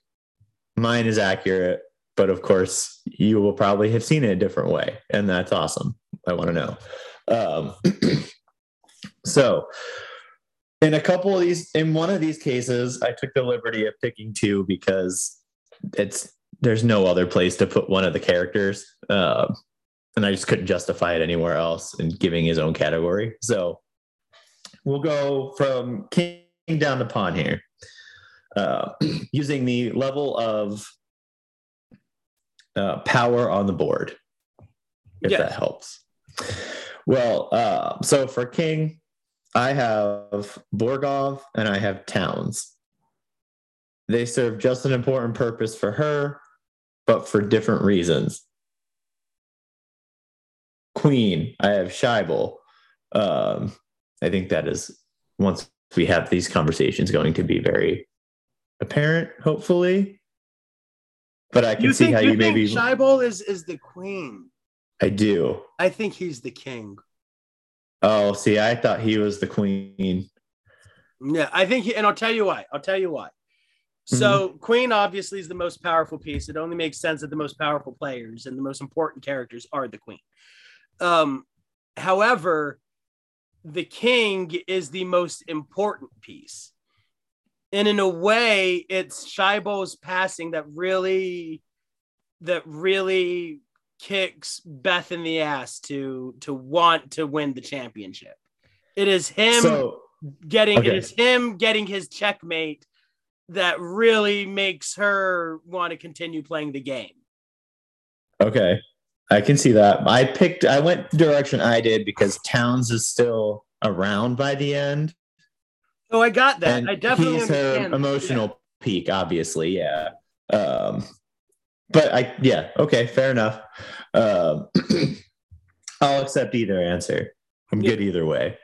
mine is accurate, but of course, you will probably have seen it a different way, and that's awesome. I want to know. Um, so, in a couple of these, in one of these cases, I took the liberty of picking two because it's there's no other place to put one of the characters, uh, and I just couldn't justify it anywhere else in giving his own category. So, we'll go from king down to pawn here, uh, using the level of uh, power on the board, if Yes. that helps. Well, uh, so for king, I have Borgov and I have Townes. They serve just an important purpose for her, but for different reasons. Queen, I have Shaibel. Um, I think that is once we have these conversations going to be very apparent, hopefully. But I can You see think how you you think maybe Shaibel is is the queen? I do. I think he's the king. Oh, see, I thought he was the queen. Yeah, I think, he, and I'll tell you why. I'll tell you why. So, Queen obviously is the most powerful piece. It only makes sense that the most powerful players and the most important characters are the Queen. Um, however, the King is the most important piece, and in a way, it's Shaibel's passing that really, that really kicks Beth in the ass to to want to win the championship. It is him so getting Okay. it is him getting his checkmate that really makes her want to continue playing the game. okay, I can see that. I picked. I went the direction I did because Townes is still around by the end, Oh, I got that. and I definitely he's her emotional peak. Obviously, yeah. Um, but I, yeah, okay, fair enough. Um, I'll accept either answer. I'm Yeah. good either way.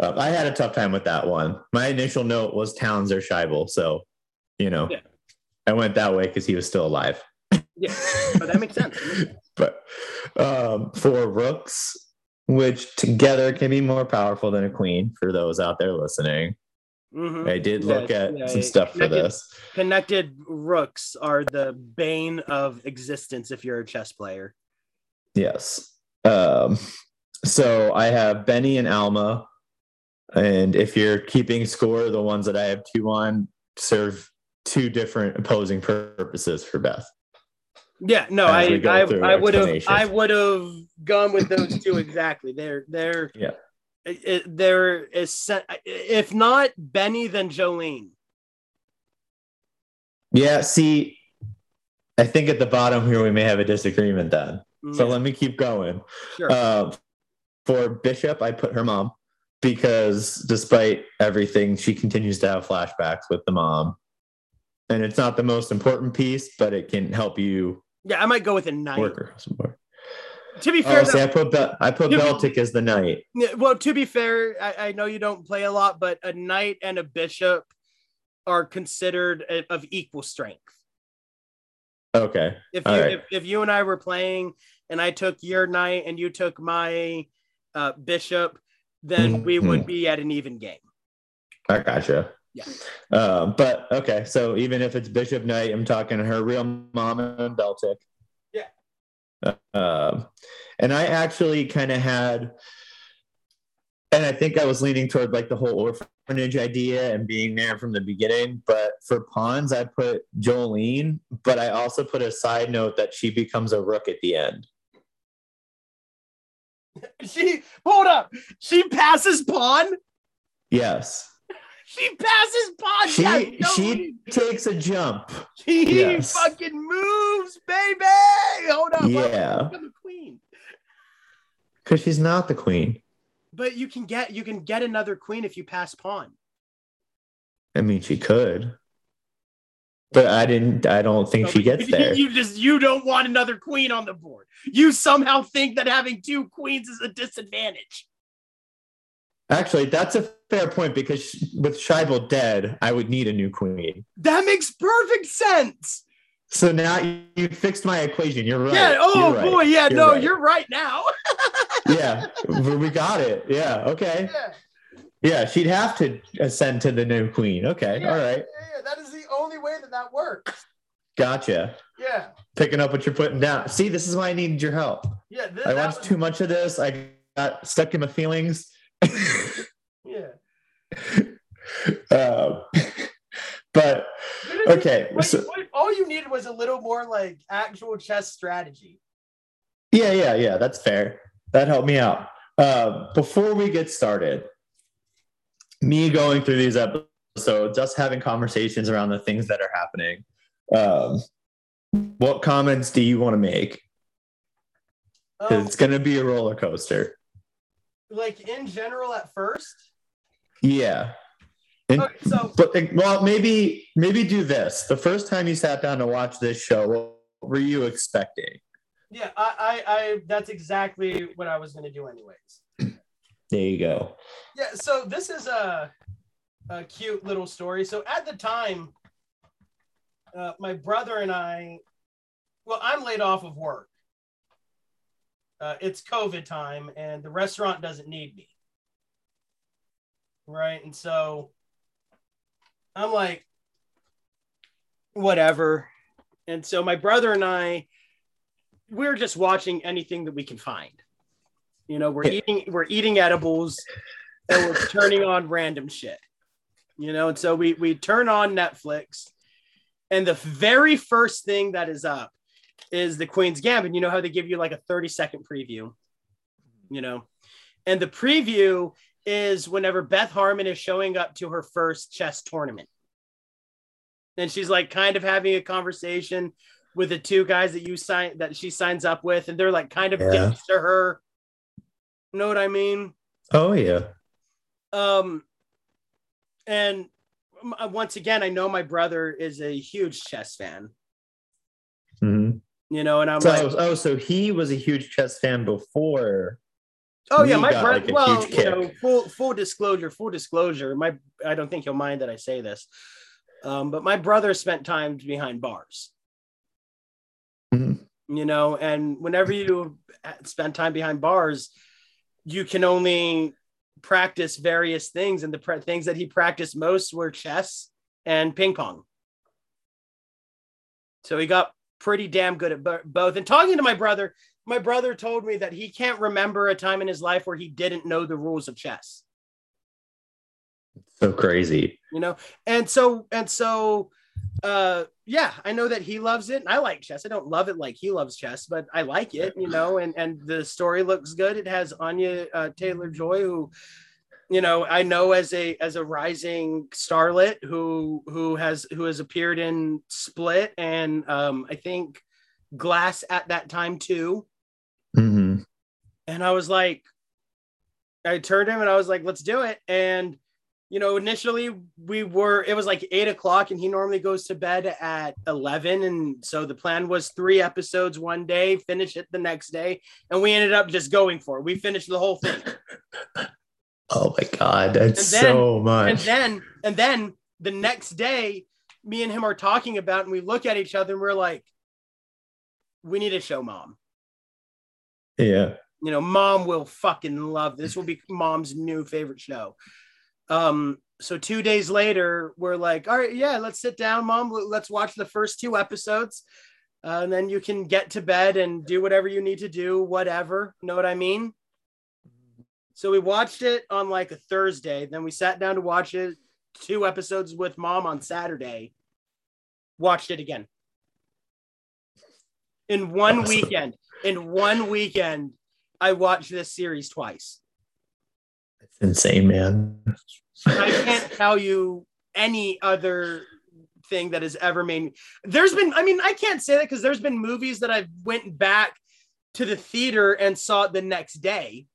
Uh, I had a tough time with that one. My initial note was Townes or Shaibel, so you know, Yeah. I went that way because he was still alive. Yeah, but that makes sense. That makes sense. but um, for rooks, which together can be more powerful than a queen, for those out there listening, Mhm. I did look Yeah, at yeah, some stuff for this. Connected rooks are the bane of existence if you're a chess player. Yes. Um, so I have Benny and Alma. And if you're keeping score, the ones that I have two on serve two different opposing purposes for Beth. Yeah, no, I I, I would have. I would have gone with those two exactly. They're they're Yeah. It, it- they're if not Benny then Jolene. Yeah, see, I think at the bottom here we may have a disagreement then. So let me keep going. sure. Uh, for Bishop, I put her mom because despite everything, she continues to have flashbacks with the mom. And it's not the most important piece, but it can help you yeah, I might go with a knight. work across the board. To be fair, Oh, see, I put Bel- I put but- Beltik as the knight. Well, to be fair, I, I know you don't play a lot, but a knight and a bishop are considered a- of equal strength. Okay, If you right. if, if you and I were playing and I took your knight and you took my uh, bishop, then we would be at an even game. I gotcha. Yeah. Um, but okay, so even if it's Bishop Knight, I'm talking her real mom and Beltik. Um, and I actually kind of had, and I think I was leaning toward like the whole orphanage idea and being there from the beginning. But for pawns, I put Jolene, but I also put a side note that she becomes a rook at the end. She hold up. She passes pawn. Yes, She passes pawn. she no, she takes a jump. He Yes. fucking moves, baby. Hold up. Yeah. The queen. Because she's not the queen. But you can get you can get another queen if you pass pawn. I mean, she could, but I didn't. I don't think she gets there. You just you don't want another queen on the board. You somehow think that having two queens is a disadvantage. Actually, that's a fair point because with Shaibel dead, I would need a new queen. That makes perfect sense. So now you, you fixed my equation. You're right. Yeah. Oh right. boy. Yeah. You're no, right. you're right now. Yeah, we got it. Yeah. Okay. yeah. Yeah, she'd have to ascend to the new queen. Okay. Yeah. All right. Yeah, that is the only way that that works. Gotcha. Yeah. picking up what you're putting down. See, this is why I needed your help. Yeah. I watched was- too much of this. I got stuck in my feelings. Yeah. Um, but okay, what- so- what- all you needed was a little more like actual chess strategy. yeah, yeah, yeah, that's fair. That helped me out. Uh, before we get started, me going through these episodes, just having conversations around the things that are happening. Um, what comments do you want to make? Um, it's going to be a roller coaster. Like in general, at first. Yeah. And, Okay, so- but well, maybe maybe do this. The first time you sat down to watch this show, what were you expecting? Yeah, I, I, I that's exactly what I was gonna do anyways. There you go. Yeah, so this is a, a cute little story. So at the time, uh, my brother and I, well, I'm laid off of work. Uh, it's COVID time, and the restaurant doesn't need me. Right, and so I'm like, whatever. And so my brother and I, we're just watching anything that we can find. You know, we're eating, we're eating edibles, and we're turning on random shit. You know, and so we we turn on Netflix, and the very first thing that is up is the Queen's Gambit. You know how they give you like a 30 second preview, you know, and the preview is whenever Beth Harmon is showing up to her first chess tournament. And she's like kind of having a conversation with the two guys that you sign that she signs up with, and they're like kind of Yeah. to her. You know what I mean? Oh yeah. Um, and uh, once again, I know my brother is a huge chess fan. Mhm. You know, and I'm So like, oh, so he was a huge chess fan before. oh yeah, my brother. like, well, you know, full full disclosure, full disclosure. My I don't think he'll mind that I say this, um, but my brother spent time behind bars. Mhm. You know, and whenever you spend time behind bars, you can only practice various things, and the pre- things that he practiced most were chess and ping pong. So he got pretty damn good at bo- both. And talking to my brother, my brother told me that he can't remember a time in his life where he didn't know the rules of chess. So crazy. You know, and so and so, uh, yeah, I know that he loves it, and I like chess. I don't love it like he loves chess, but I like it. You know, and and the story looks good. It has Anya uh, Taylor Joy, who you know I know as a as a rising starlet who who has who has appeared in Split and um, I think Glass at that time too. hmm And I was like, I turned him and I was like, let's do it. And, you know, initially we were, it was like eight o'clock and he normally goes to bed at 11. And so the plan was three episodes one day, finish it the next day. And we ended up just going for it. We finished the whole thing. Oh my god, that's then- so much. And then, and then the next day, me and him are talking about, and we look at each other and we're like, we need to show mom. yeah. you know, mom will fucking love this. Will be mom's new favorite show. Um, so two days later, we're like, all right, yeah, let's sit down, mom. Let's watch the first two episodes, uh, and then you can get to bed and do whatever you need to do, whatever. Know what I mean? So we watched it on like a Thursday. Then we sat down to watch it two episodes with mom on Saturday. Watched it again in one Awesome. weekend. In one weekend, I watched this series twice. It's insane, man. I can't tell you any other thing that has ever made me. There's been, I mean, I can't say that because there's been movies that I've went back to the theater and saw it the next day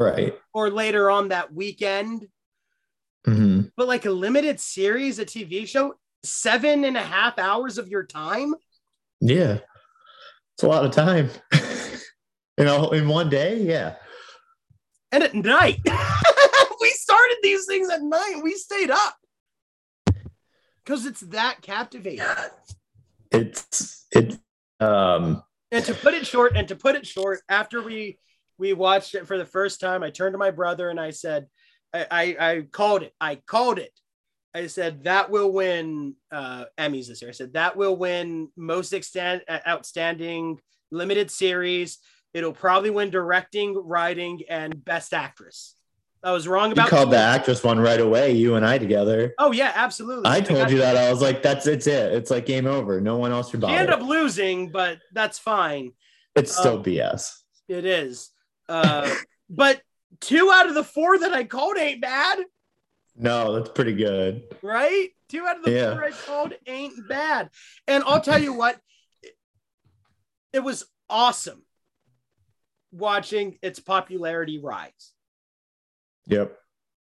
right. or later on that weekend. hmm But like a limited series, a TV show, seven and a half hours of your time. Yeah. It's a lot of time. you know, in one day, yeah. And at night, we started these things at night. We stayed up because it's that captivating. It's it um and to put it short and to put it short after we we watched it for the first time i turned to my brother and i said i i, I called it i called it I said that will win uh, Emmys this year. I said that will win most extent, uh, outstanding limited series. It'll probably win directing, writing, and best actress. I was wrong about. You called the actress one right away, you and I together. Oh yeah, absolutely. I told got- you that. I was like, that's it's it. It's like game over. No one else should She bother. ended up losing, but that's fine. It's still um, BS. It is. Uh, but two out of the four that I called ain't bad, No, that's pretty good. right? Two out of the Yeah. four I called ain't bad. And I'll tell you what, it was awesome watching its popularity rise. Yep.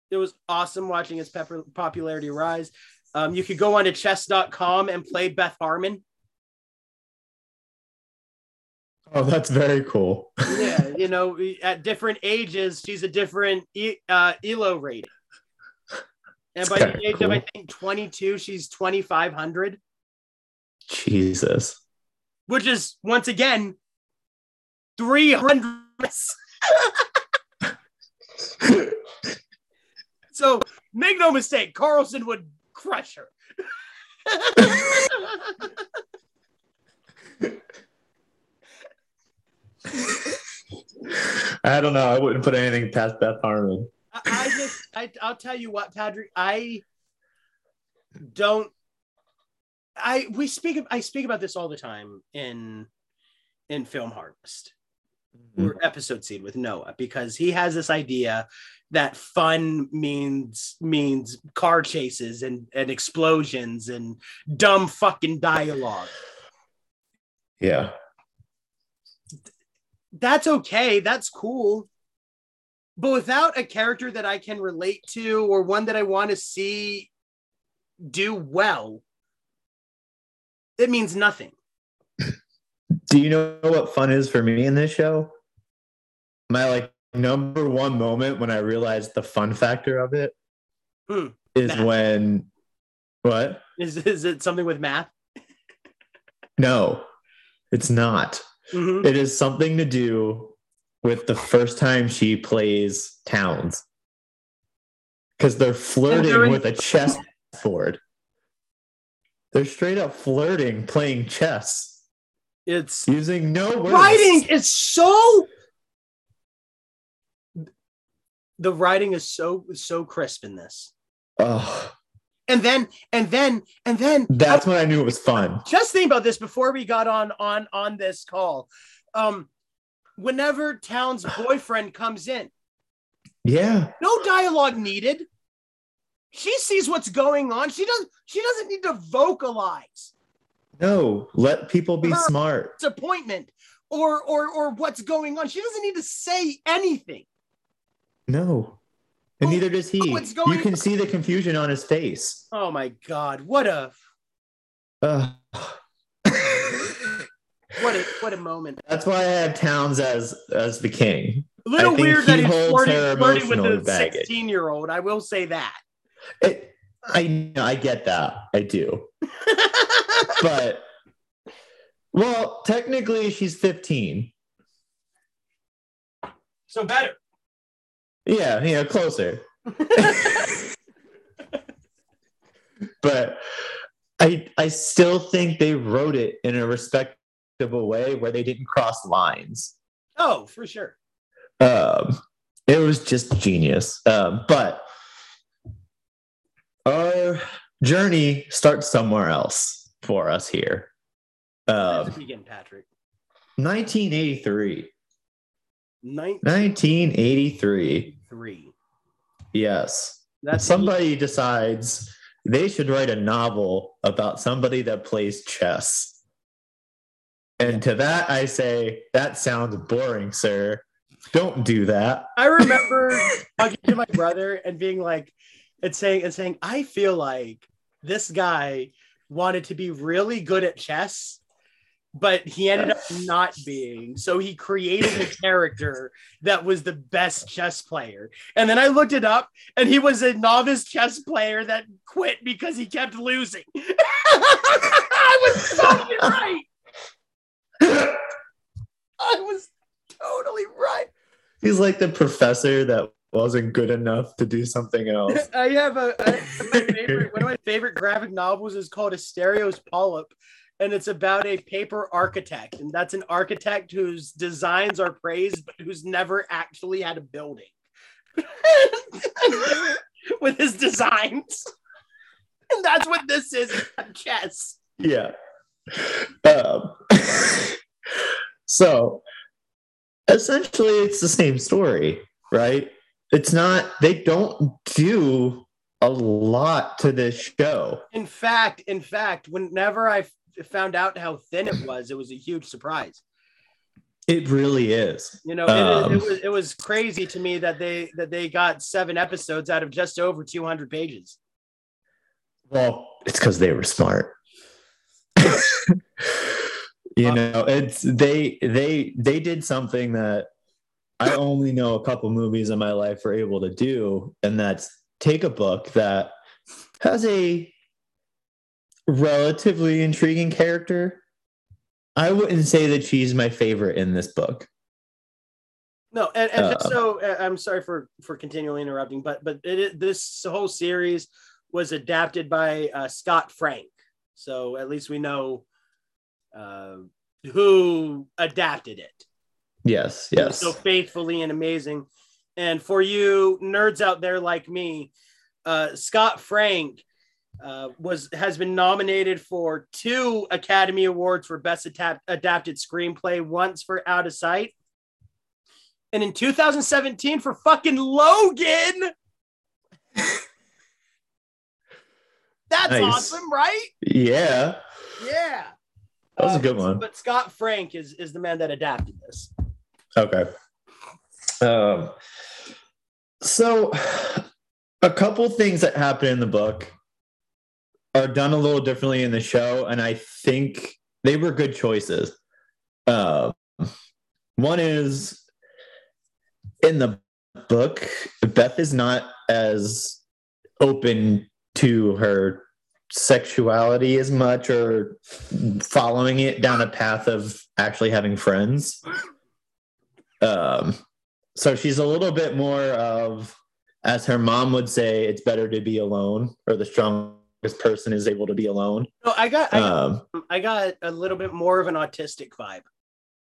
It was awesome watching its pepper, popularity rise. Um, you could go on to chess.com and play Beth Harmon. Oh, that's very cool. Yeah, you know, at different ages, she's a different e- uh, ELO rating. And by the age of, I think, 22, she's 2,500, Jesus. which is, once again, 300. so make no mistake, Carlsen would crush her. I don't know. I wouldn't put anything past Beth Harmon. I, I just, I, I'll tell you what, Patrick, I don't. I we speak. I speak about this all the time in in Film Harvest mm-hmm. or episode seed with Noah because he has this idea that fun means means car chases and and explosions and dumb fucking dialogue. Yeah. That's okay. That's cool. But without a character that I can relate to or one that I want to see do well, it means nothing. Do you know what fun is for me in this show? My like number one moment when I realized the fun factor of it Hmm. is Math. when what? Is, is it something with math? No, it's not. Mhm. It is something to do with the first time she plays Townes. Because they're flirting they're in- with a chessboard. They're straight up flirting, playing chess, It's using no words. writing is so the writing is so so crisp in this Oh, and then and then and then that's when I knew it was fun. just think about this before we got on on on this call um whenever Townes's boyfriend comes in Yeah. no dialogue needed she sees what's going on she doesn't she doesn't need to vocalize No, let people be Her- smart. disappointment or or or what's going on she doesn't need to say anything No. And Oh, neither does he. what's going You can see the confusion on his face. oh my god what a Ugh. what a what a moment That's why I have Townes as as the king. a little weird that he he's holds flirting, flirting with a. 16 year old i will say that It, I I get that. I do. But well, technically she's 15. so better Yeah, yeah, closer. but I I still think they wrote it in a respectable way where they didn't cross lines. oh for sure Um, it was just genius. Um, but our journey starts somewhere else for us here. Um, begin patrick 1983. 1983 1983. Yes. that's Somebody decides they should write a novel about somebody that plays chess. And to that, I say, that sounds boring, sir. Don't do that. I remember talking to my brother and being like, and saying, and saying, I feel like this guy wanted to be really good at chess, but he ended up not being. So he created a character that was the best chess player. And then I looked it up, and he was a novice chess player that quit because he kept losing. I was totally right. I was totally right. He's like the professor that wasn't good enough to do something else. I have a, I my favorite, one of my favorite graphic novels is called Asterios Polyp, and it's about a paper architect, and that's an architect whose designs are praised, but who's never actually had a building with his designs. And that's what this is chess. Yeah. Um, so essentially, it's the same story, right? It's not, they don't do a lot to this show. In fact, in fact, whenever I found out how thin it was, it was a huge surprise. It really is. You know, it, Um, it was it was crazy to me that they that they got seven episodes out of just over 200 pages. Well, it's because they were smart. you know, it's they they they did something that I only know a couple movies in my life were able to do, and that's take a book that has a relatively intriguing character. I wouldn't say that she's my favorite in this book. No, and, and just Uh, so uh, I'm sorry for for continually interrupting, but but it, is- this whole series was adapted by uh, Scott Frank, so at least we know uh, who adapted it. Yes, yes. so faithfully and amazing. And for you nerds out there like me, uh, Scott Frank uh, was has been nominated for two Academy Awards for Best Adap- Adapted Screenplay. Once for Out of Sight, and in 2017 for fucking Logan. That's Nice. awesome, right? yeah, Yeah. that was a Uh, good one. But Scott Frank is is the man that adapted this. Okay. Um, so, a couple things that happen in the book are done a little differently in the show, and I think they were good choices. Um, one is in the book, Beth is not as open to her sexuality as much or following it down a path of actually having friends. Um, so she's a little bit more of, as her mom would say, it's better to be alone, or the strongest person is able to be alone. No, I got I, Um, I got a little bit more of an autistic vibe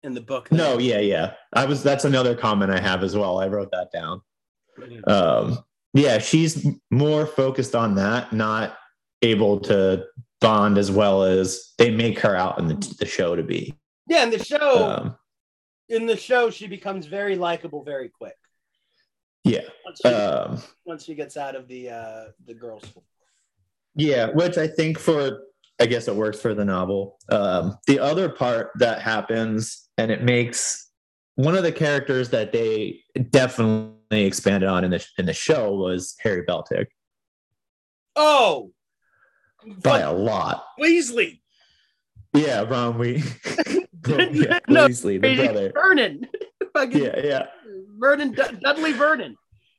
in the book. no, yeah, yeah. I was. That's another comment I have as well. I wrote that down. Um, yeah, she's more focused on that, not able to bond as well as they make her out in the, the show to be. Yeah, in the show, Um, in the show, she becomes very likable very quick. yeah. Once she, Um, once she gets out of the uh the girls' school. Yeah, which I think for I guess it works for the novel. Um, the other part that happens, and it makes one of the characters that they definitely expanded on in the in the show was Harry Beltik Oh, by a lot. Weasley, Yeah, Ron we yeah, No, Weasley, the brother. Vernon, fucking Yeah, yeah. Vernon, Dudley Vernon.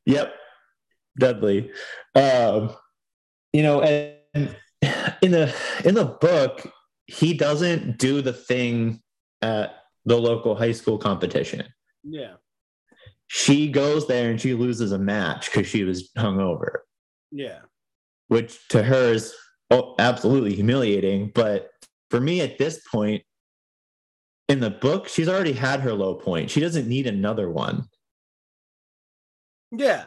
Yep. Dudley. Um, you know, and in the in the book, he doesn't do the thing at the local high school competition. Yeah, She goes there and she loses a match because she was hungover, yeah, which to her is oh, absolutely humiliating. But for me at this point in the book, she's already had her low point. She doesn't need another one. yeah.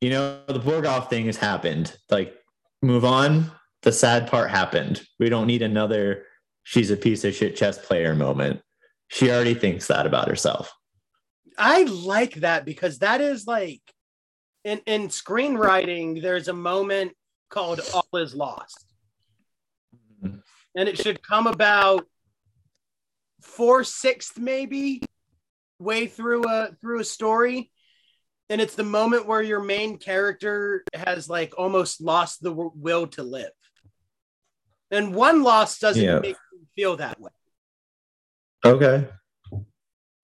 you know, the Borgov thing has happened. Like, move on. The sad part happened. We don't need another she's a piece of shit chess player moment. She already thinks that about herself. I like that because that is like in in screenwriting. There's a moment called "All Is Lost," and it should come about four sixth maybe way through a through a story and it's the moment where your main character has like almost lost the w- will to live and one loss doesn't Yeah. make you feel that way Okay.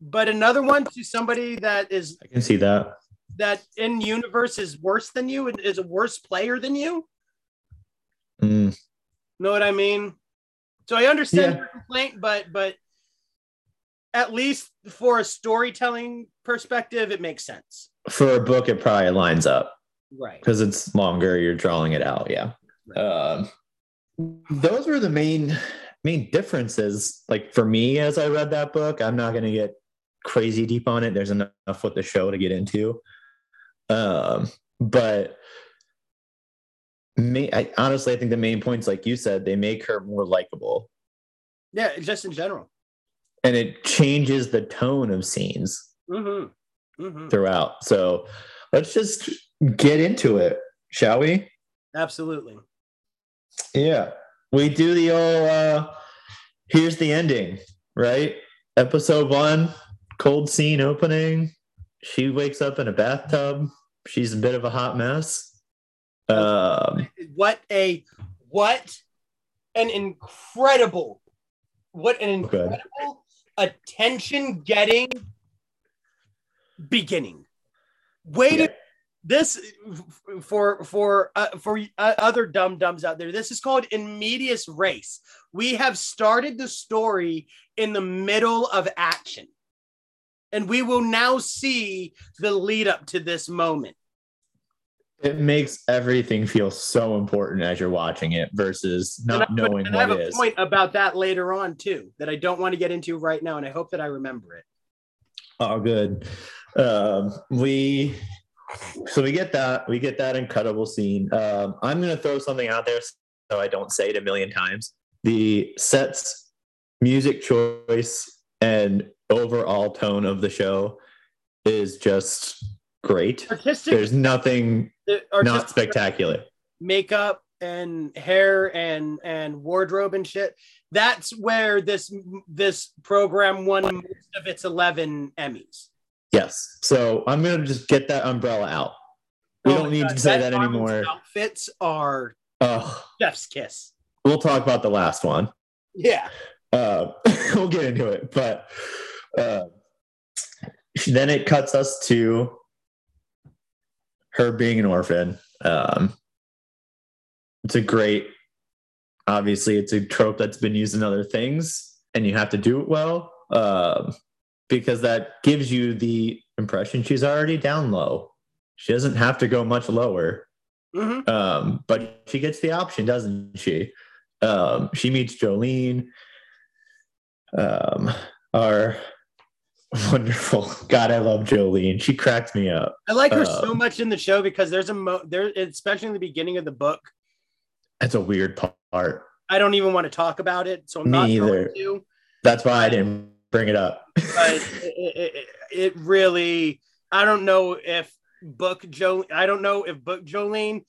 but another one to somebody that is I can see that. that in universe is worse than you and is a worse player than you Mm, know what i mean so i understand Yeah. your complaint but but at least for a storytelling perspective it makes sense for a book, it probably lines up Right. because it's longer. You're drawing it out. Yeah. Um, those were the main main differences. Like for me, as I read that book, I'm not going to get crazy deep on it. There's enough with the show to get into. Um, but me, I, honestly, I think the main points, like you said, they make her more likable, Yeah, just in general. and it changes the tone of scenes Mm-hmm. Mm-hmm. throughout. So let's just get into it, shall we? Absolutely. Yeah. We do the old uh here's the ending, right? Episode one, cold scene opening. She wakes up in a bathtub. She's a bit of a hot mess. Um What a what an incredible what an Okay. incredible attention getting beginning. Way to yeah, this for for uh, for uh, other dumb dumbs out there. This is called in medias res. We have started the story in the middle of action, and we will now see the lead up to this moment. it makes everything feel so important as you're watching it versus not and I, knowing and I have a is. point about that later on too that I don't want to get into right now, and I hope that I remember it. Oh, good. Um, we so we get that we get that incredible scene. Um, I'm gonna throw something out there so I don't say it a million times. The sets, music choice, and overall tone of the show is just great. Artistic, There's nothing not spectacular. makeup and hair and and wardrobe and shit. That's where this this program won most of its eleven Emmys. Yes. So I'm gonna just get that umbrella out. We Oh don't need God, to say that anymore. Outfits are Oh, chef's kiss. we'll talk about the last one. Yeah, uh, we'll get into it but uh, then it cuts us to her being an orphan um, it's a great obviously it's a trope that's been used in other things and you have to do it well um, because that gives you the impression she's already down low she doesn't have to go much lower Mhm. um, but she gets the option, doesn't she? Um, she meets Jolene, um, our wonderful. God, I love Jolene. She cracks me up. I like her so Um, much in the show because there's a mo there, especially in the beginning of the book. That's a weird part. I don't even want to talk about it, so I'm Me not either. to. That's why I didn't bring it up. But it, it, it, really, I don't know if book Joe, I don't know if book Jolene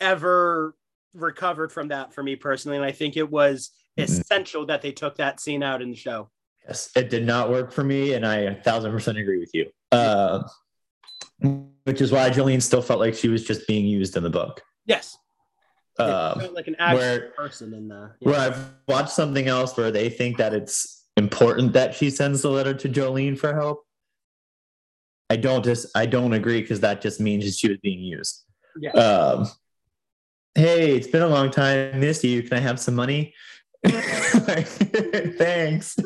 ever recovered from that for me personally, and I think it was Mhm. essential that they took that scene out in the show. yes, it did not work for me, and I a thousand percent agree with you. Uh, which is why Jolene still felt like she was just being used in the book. Yes, Um, like an actual where- person in the. where I've watched something else where they think that it's important that she sends the letter to Jolene for help. I don't just I don't agree because that just means that she was being used. Yeah. Um, hey, it's been a long time. Miss you. Can I have some money? Like, Thanks.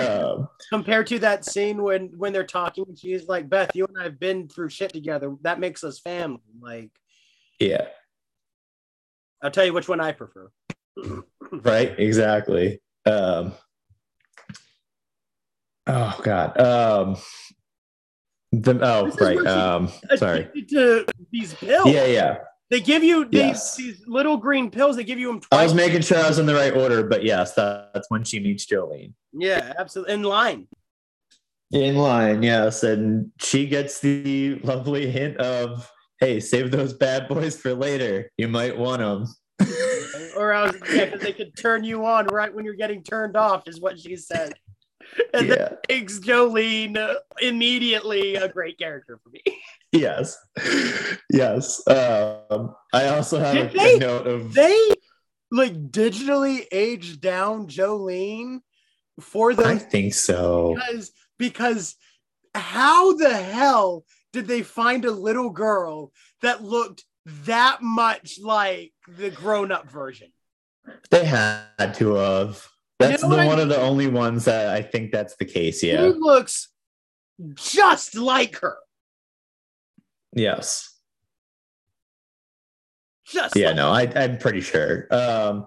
um, compared to that scene when when they're talking she's like beth you and i have been through shit together that makes us family like yeah. i'll tell you which one i prefer Right. Exactly. Um, oh God. Um, the oh This right. Um, sorry. To these pills Yeah, yeah. they give you these Yes. these little green pills they give you them I was making sure I was in the right order, but yes, that, that's when she meets Jolene. yeah absolutely in line In line, yes. And she gets the lovely hint of, hey, save those bad boys for later. You might want them. or else yeah, 'cause they could turn you on right when you're getting turned off is what she said and yeah. that makes jolene uh, immediately a great character for me Yes. Yes. Um, I also have a, they- a note of they like digitally aged down Jolene for I think so. because because how the hell did they find a little girl that looked that much like the grown-up version? They had to have. That's know the I one of the only ones that I think that's the case. Yeah. She looks just like her. Yes. Just Yeah, like- no, I, I'm pretty sure. Um,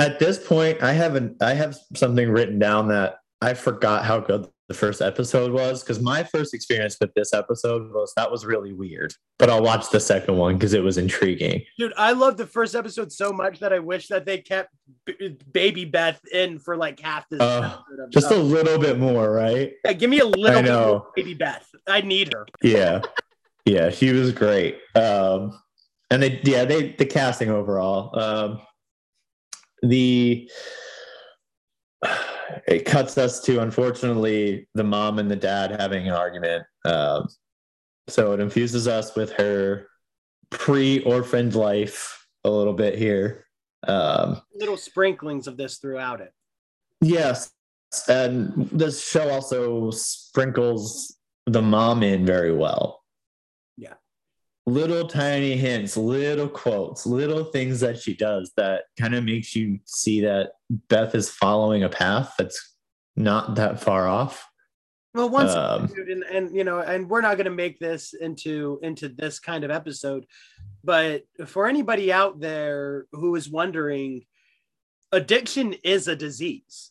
at this point, I haven't. I have something written down that I forgot how good the first episode was because my first experience with this episode was that was really weird. But I'll watch the second one because it was intriguing. Dude, I love the first episode so much that I wish that they kept B- Baby Beth in for like half this. Uh, Just a little bit more, right? Yeah, give me a little I bit know. more Baby Beth. I need her. Yeah, yeah, she was great. Um, and they, yeah, they the casting overall. Um, the it cuts us to unfortunately the mom and the dad having an argument. Um, so it infuses us with her pre-orphaned life a little bit here. Um, Little sprinklings of this throughout it. Yes. And this show also sprinkles the mom in very well. Little tiny hints, little quotes, little things that she does that kind of makes you see that Beth is following a path that's not that far off. Well, once Um, and, and you know, and we're not going to make this into into this kind of episode, but for anybody out there who is wondering, addiction is a disease.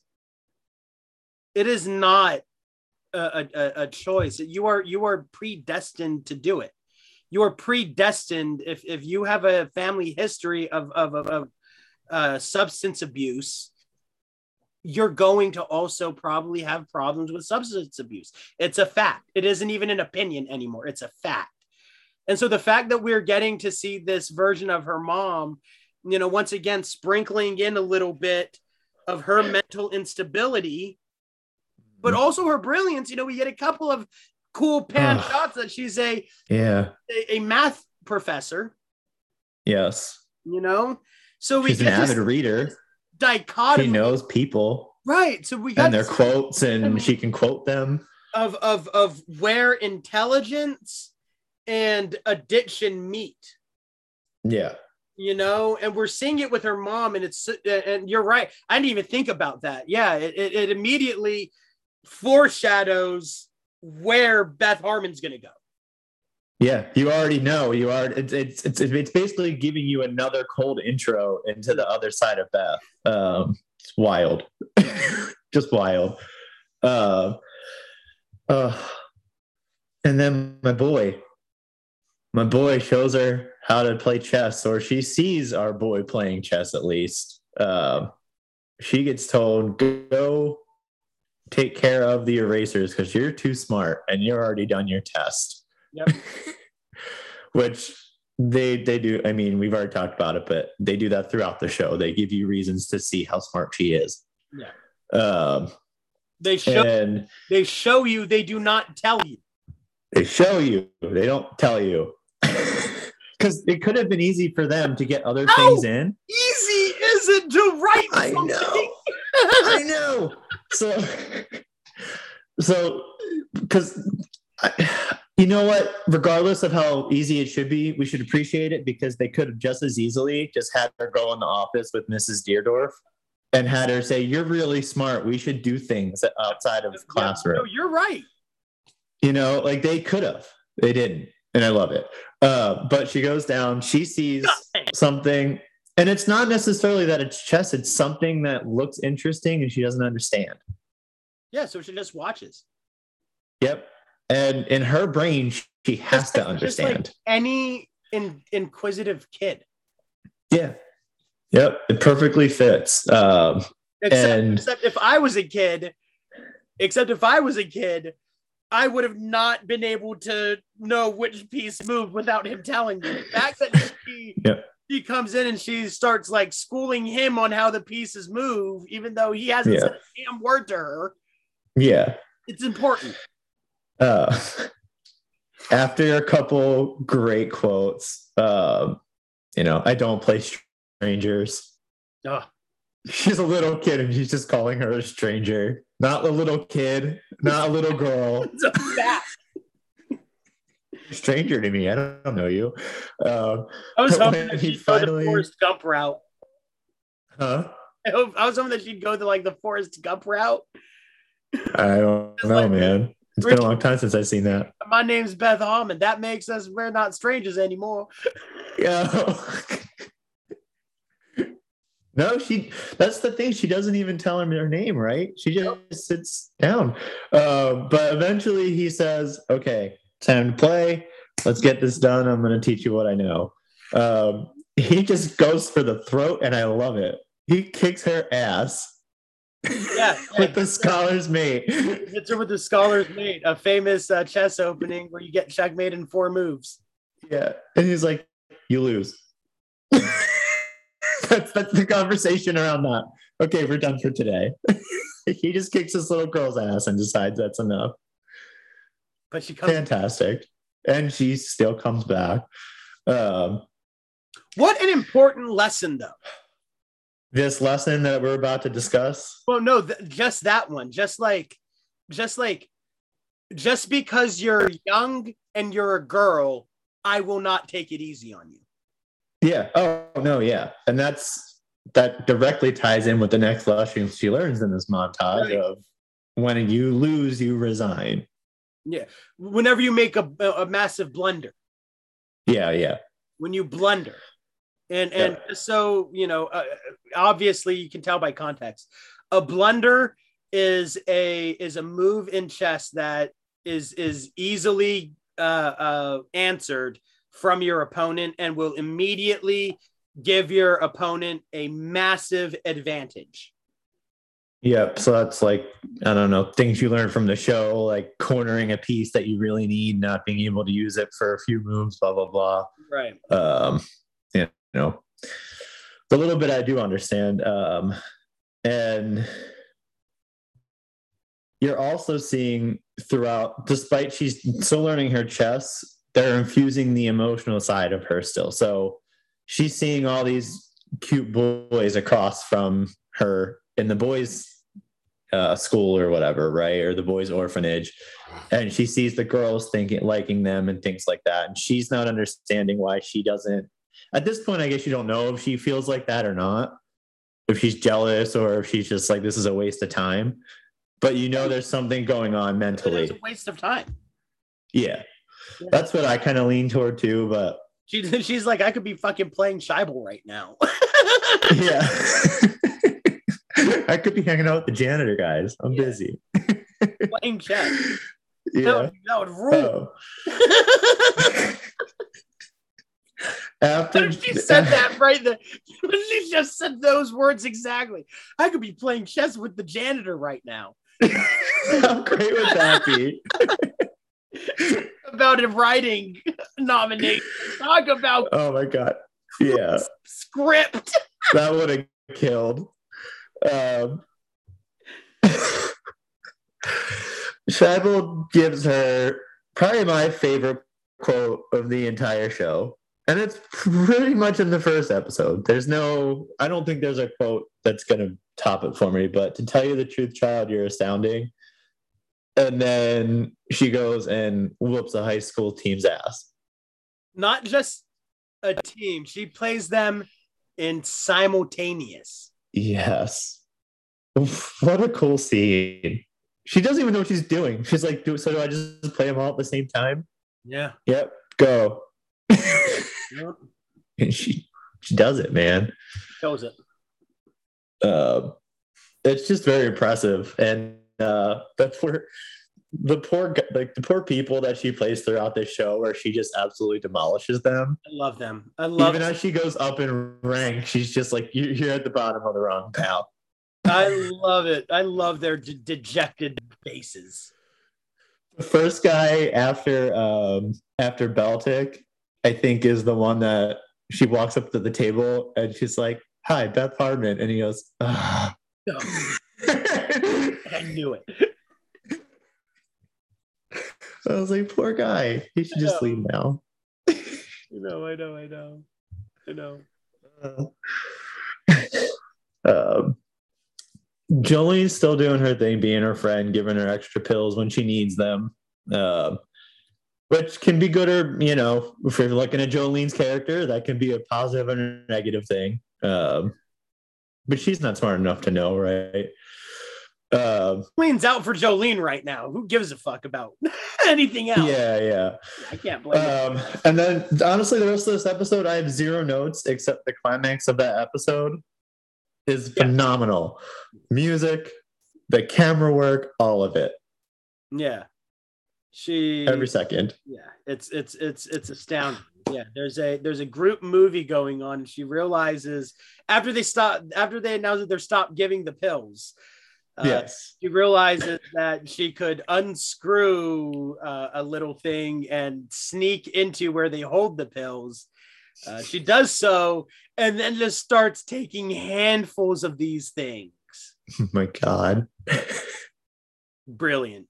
It is not a, a- a choice. You are you are predestined to do it. You are predestined if if you have a family history of of of, of uh, substance abuse you're going to also probably have problems with substance abuse. It's a fact. It isn't even an opinion anymore. It's a fact. And so the fact that we're getting to see this version of her mom, you know, once again, sprinkling in a little bit of her mental instability, but also her brilliance. You know, we get a couple of cool pan shots that she's a, Yeah. a, a math professor, Yes. you know? So we She's an avid reader. dichotomy. She knows people Right. So we got and their quotes and she can quote them. of of of where intelligence and addiction meet Yeah. you know and we're seeing it with her mom and it's and you're right i didn't even think about that yeah it, it, it immediately foreshadows where beth harmon's gonna go Yeah, you already know. You are. It's it's it's, it's basically giving you another cold intro into the other side of Beth. Um, it's wild, just wild. Uh, uh, and then my boy, my boy shows her how to play chess, or she sees our boy playing chess at least. Um, she gets told, "Go take care of the erasers because you're too smart and you're already done your test." Yep. Which they they do. I mean, we've already talked about it, but they do that throughout the show. They give you reasons to see how smart she is. Yeah. Um, they show and they show you they do not tell you they show you. They don't tell you. Because it could have been easy for them to get other No! things in. easy is it to write I know. I know. So, so, because you know what? Regardless of how easy it should be, we should appreciate it because they could have just as easily just had her go in the office with Mrs. Deardorff and had her say, "You're really smart. We should do things outside of Yeah, classroom." no, you're right You know, like they could have. They didn't, and I love it. Uh, but she goes down. She sees something. And it's not necessarily that it's chess, it's something that looks interesting and she doesn't understand. yeah so she just watches Yep. And in her brain, she has Just to like- just like understand. any in, inquisitive kid yeah. Yep. It perfectly fits. Um, Except, And- except if I was a kid, except if I was a kid, I would have not been able to know which piece moved without him telling me. The fact that she, Yep. She comes in and she starts like schooling him on how the pieces move, even though he hasn't Yeah. said a damn word to her, yeah. it's important. Uh, after a couple great quotes, um, you know, I don't play strangers. Ugh. She's a little kid and she's just calling her a stranger. Not a little kid, not a little girl. It's a fact. Stranger to me. I don't, I don't know you. Um, I was hoping that he she'd go the finally- Forrest Gump route. huh? I, hope, I was hoping that she'd go the like the Forrest Gump route. I don't know, like- man. It's been a long time since I've seen that. My name's Beth Harmon. That makes us we're not strangers anymore. Yeah. no, she. That's the thing. She doesn't even tell him her name, right? She just sits down. Uh, but eventually, he says, "Okay, time to play. Let's get this done. I'm going to teach you what I know." Um, he just goes for the throat, and I love it. He kicks her ass Yeah, with the scholar's mate. hits her with the scholar's mate, a famous uh, chess opening where you get checkmate in four moves. Yeah, and he's like, "You lose." that's that's the conversation around that. Okay, we're done for today. he just kicks this little girl's ass and decides that's enough. But she comes. Fantastic, and she still comes back. Um, What an important lesson, though. this lesson that we're about to discuss. Well, no, th- just that one. Just like, just like, just because you're young and you're a girl, I will not take it easy on you. Yeah. Oh no. Yeah, and that's that directly ties in with the next lesson she learns in this montage Right. of when you lose, you resign. Whenever you make a, a massive blunder, Yeah. Yeah. when you blunder, and and so you know, uh, obviously you can tell by context, a blunder is a is a move in chess that is is easily uh, uh, answered from your opponent and will immediately give your opponent a massive advantage. Yep. So that's like, I don't know, things you learn from the show, like cornering a piece that you really need, not being able to use it for a few moves, blah, blah, blah. Right. Um, you know, the little bit I do understand. Um, and you're also seeing throughout, despite she's still learning her chess, they're infusing the emotional side of her still. So she's seeing all these cute boys across from her in the boys' uh, school or whatever, right? Or the boys' orphanage. And she sees the girls thinking, liking them and things like that. And she's not understanding why she doesn't. At this point, I guess you don't know if she feels like that or not, if she's jealous or if she's just like, this is a waste of time. But you know, there's something going on mentally. It's a waste of time. Yeah. That's what I kind of lean toward too. But She, she's like, I could be fucking playing Shaibel right now. yeah. I could be hanging out with the janitor guys. I'm Yeah. busy. playing chess. Yeah. That, would, that would rule. Oh. After she said that right there. She just said those words exactly. I could be playing chess with the janitor right now. How great would that be? About a writing nomination. Talk about Oh my god. Yeah, script. that would have killed. Um, Shaibel gives her probably my favorite quote of the entire show. And it's pretty much in the first episode. There's no, I don't think there's a quote that's going to top it for me, but to tell you the truth, child, you're astounding. And then she goes and whoops a high school team's ass. Not just a team. She plays them in simultaneous. Yes. What a cool scene. She doesn't even know what she's doing. She's like, do, so do I just play them all at the same time? Yeah. Yep, go. and she she does it, man. Shows it. Um, it's just very impressive, and uh, the poor, the poor, like the poor people that she plays throughout this show, where she just absolutely demolishes them. I love them. I love Even as she goes up in rank, she's just like, "You- "You're at the bottom of the rung, pal." I love it. I love their de- dejected faces. The first guy after um, after Beltik, I think, is the one that she walks up to the table and she's like, "Hi, Beth Harmon," and he goes, I knew it. I was like, poor guy. He should just leave now. you know, I know, I know. I know. um, Jolene's still doing her thing, being her friend, giving her extra pills when she needs them, um, which can be good or, you know, if you're looking at Jolene's character, that can be a positive and a negative thing. Um, but she's not smart enough to know, right? Um, Jolene's out for Jolene right now. Who gives a fuck about anything else? yeah, yeah. I can't blame. Um, and then honestly, the rest of this episode, I have zero notes except the climax of that episode is Yeah. phenomenal. Music, the camera work, all of it, Yeah. She every second. yeah, it's it's it's it's astounding. Yeah, there's a there's a group movie going on. And she realizes after they stop after they announce that they're stopped giving the pills. Uh, yes. she realizes that she could unscrew uh, a little thing and sneak into where they hold the pills. Uh, she does so and then just starts taking handfuls of these things. Oh my God. Brilliant.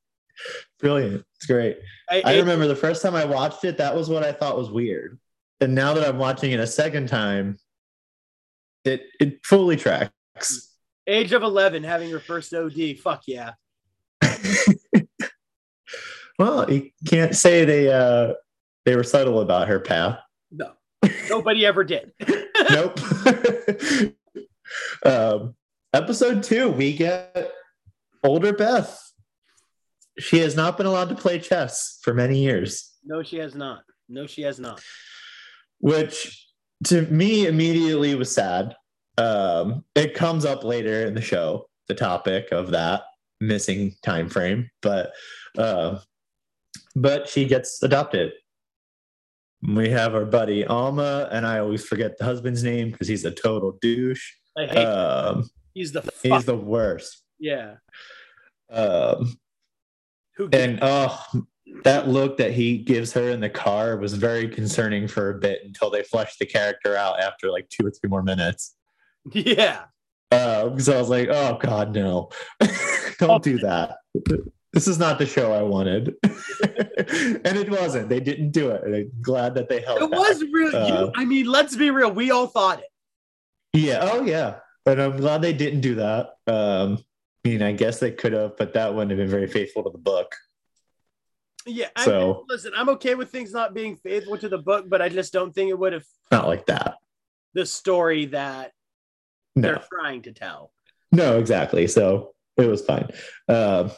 Brilliant. It's great. I, I it- remember the first time I watched it, that was what I thought was weird. And now that I'm watching it a second time, it it fully tracks. Age of 11 having her first OD. Fuck yeah. well, you can't say they uh they were subtle about her path. No, nobody ever did. nope. um, episode two, we get older Beth. She has not been allowed to play chess for many years, No, she has not. No, she has not. which to me immediately was sad. Um, it comes up later in the show, the topic of that missing time frame, but uh, but she gets adopted. We have our buddy Alma, and I always forget the husband's name because he's a total douche. I hate. Um, he's the fuck. he's the worst. yeah. Um, Who? and oh, that look that he gives her in the car was very concerning for a bit until they fleshed the character out after like two or three more minutes. Yeah. Uh, so I was like, oh God, no, don't do that. This is not the show I wanted. and it wasn't. They didn't do it. And I'm glad that they held It was real. Uh, you, I mean, let's be real. We all thought it. Yeah. Oh, yeah. But I'm glad they didn't do that. Um, I mean, I guess they could have, but that wouldn't have been very faithful to the book. Yeah. I So- listen, I'm okay with things not being faithful to the book, but I just don't think it would have Not like that. the story that No. they're trying to tell. No, exactly. So it was fine. Um,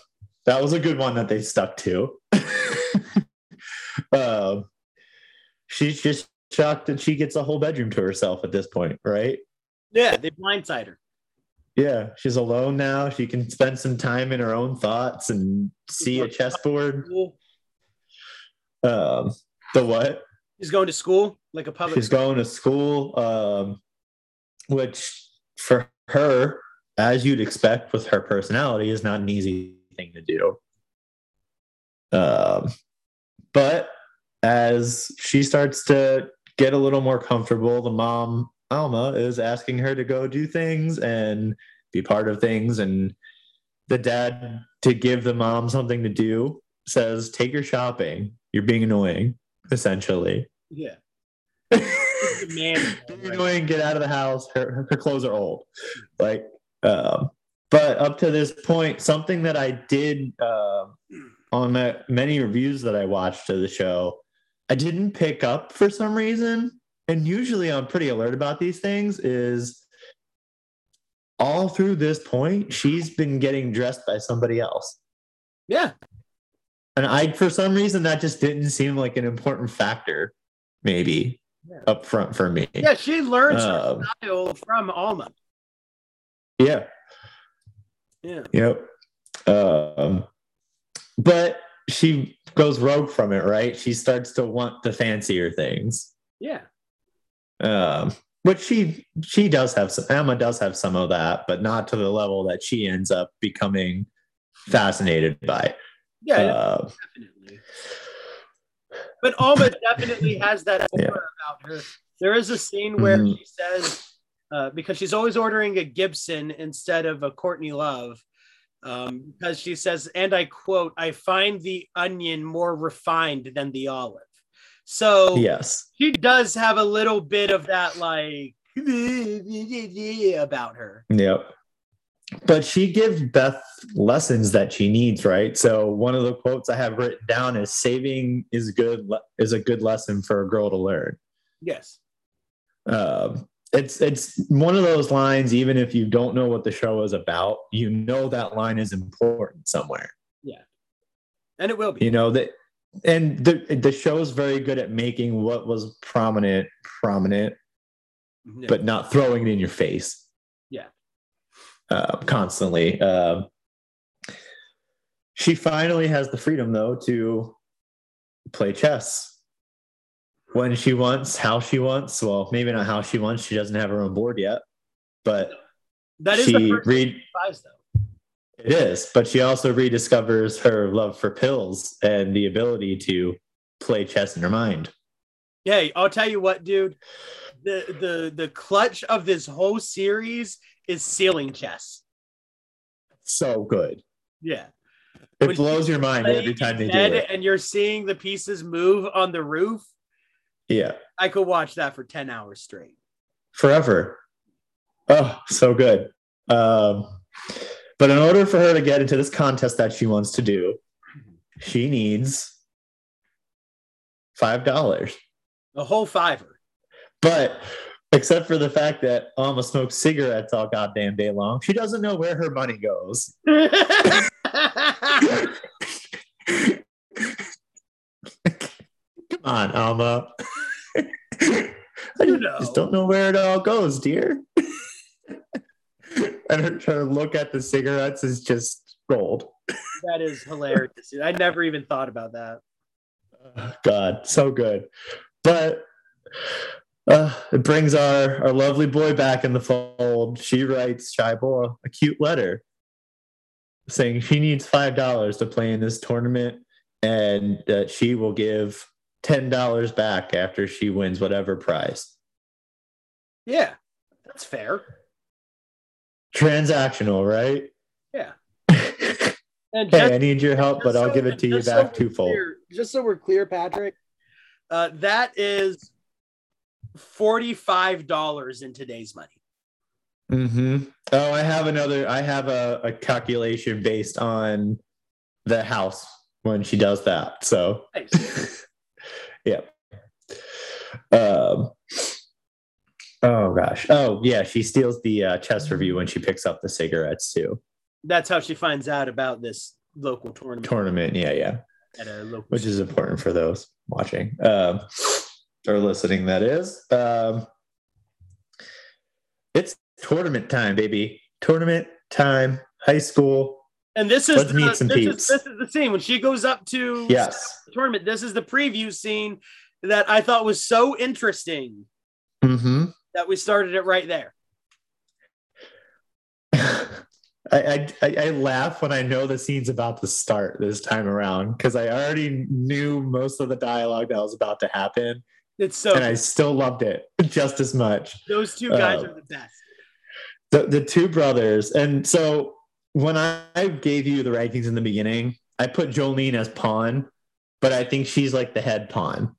that was a good one that they stuck to. um, she's just shocked that she gets a whole bedroom to herself at this point, right? Yeah, they blindside her. Yeah, she's alone now. She can spend some time in her own thoughts and see a chessboard. Um, the what? She's going to school like a public. She's going to school, um, which for her, as you'd expect with her personality, is not an easy thing to do. Um, but as she starts to get a little more comfortable, the mom, Alma, is asking her to go do things and be part of things. And the dad, to give the mom something to do, says, Take her shopping. You're being annoying, essentially. Yeah. Being man. annoying, get out of the house. Her, her clothes are old. Like, um, but up to this point, something that I did um on the many reviews that I watched of the show, I didn't pick up for some reason. And usually I'm pretty alert about these things. Is all through this point, she's been getting dressed by somebody else. Yeah. And I, for some reason, that just didn't seem like an important factor, maybe Yeah. up front for me. Yeah, she learns Um, her style from Alma. Yeah. Yeah. Yep. Um, but she goes rogue from it, right? She starts to want the fancier things. Yeah. Um, which she she does have some Emma does have some of that, but not to the level that she ends up becoming fascinated by. Yeah, Uh, definitely. But Alma definitely has that aura Yeah. about her. There is a scene where Mhm. she says, uh, because she's always ordering a Gibson instead of a Courtney Love, um, because she says, and I quote, I find the onion more refined than the olive. So yes. she does have a little bit of that, like, about her. Yep. But she gives Beth lessons that she needs, right? So one of the quotes I have written down is saving is good le- is a good lesson for a girl to learn. Yes. Um, it's it's one of those lines. Even if you don't know what the show is about, you know that line is important somewhere. Yeah. And it will be. You know that, and the the show is very good at making what was prominent prominent, Yeah. but not throwing it in your face. Yeah. uh, constantly. Um she finally has the freedom, though, to play chess when she wants, how she wants. Well, maybe not how she wants. She doesn't have her own board yet, but that is she the first read. though. It is, but she also rediscovers her love for pills and the ability to play chess in her mind. Hey, I'll tell you what, dude. The the the clutch of this whole series is ceiling chess. So good. Yeah. It When blows your mind every time they do it. And you're seeing the pieces move on the roof. Yeah. I could watch that for 10 hours straight. forever. Oh, so good. Um, but in order for her to get into this contest that she wants to do, she needs five dollars. A whole fiver. But except for the fact that Alma smokes cigarettes all goddamn day long, she doesn't know where her money goes. Come on, Alma. I just know. don't know where it all goes, dear. and her, her look at the cigarettes is just gold. that is hilarious. I never even thought about that. God, so good. But uh, it brings our, our lovely boy back in the fold. She writes Shaibel a cute letter saying she needs $5 to play in this tournament and that she will give $10 back after she wins whatever prize. Yeah, that's fair. Transactional, right? Yeah. And hey, I need your help, but I'll so- give it to you just so back we're twofold. clear- just so we're clear, Patrick, uh, that is forty-five dollars in today's money. hmm Oh, I have another. I have a, a calculation based on the house when she does that. So, Nice. yeah. Um. Oh gosh. Oh yeah. She steals the uh, chess review when she picks up the cigarettes too. That's how she finds out about this local tournament Tournament. Yeah, yeah. at a local. Which is important for those watching um, or listening. That is. Um, it's tournament time, baby. Tournament time. High school. and this is Let's the, meet some this, is, this is the scene when she goes up to Yes. the tournament. This is the preview scene that I thought was so interesting Mm-hmm. that we started it right there. I, I I laugh when I know the scene's about to start this time around because I already knew most of the dialogue that was about to happen, It's so and I still loved it just as much. those two guys uh, are the best. The the two brothers, and so when I, gave you the rankings in the beginning, I put Jolene as pawn, but I think she's like the head pawn,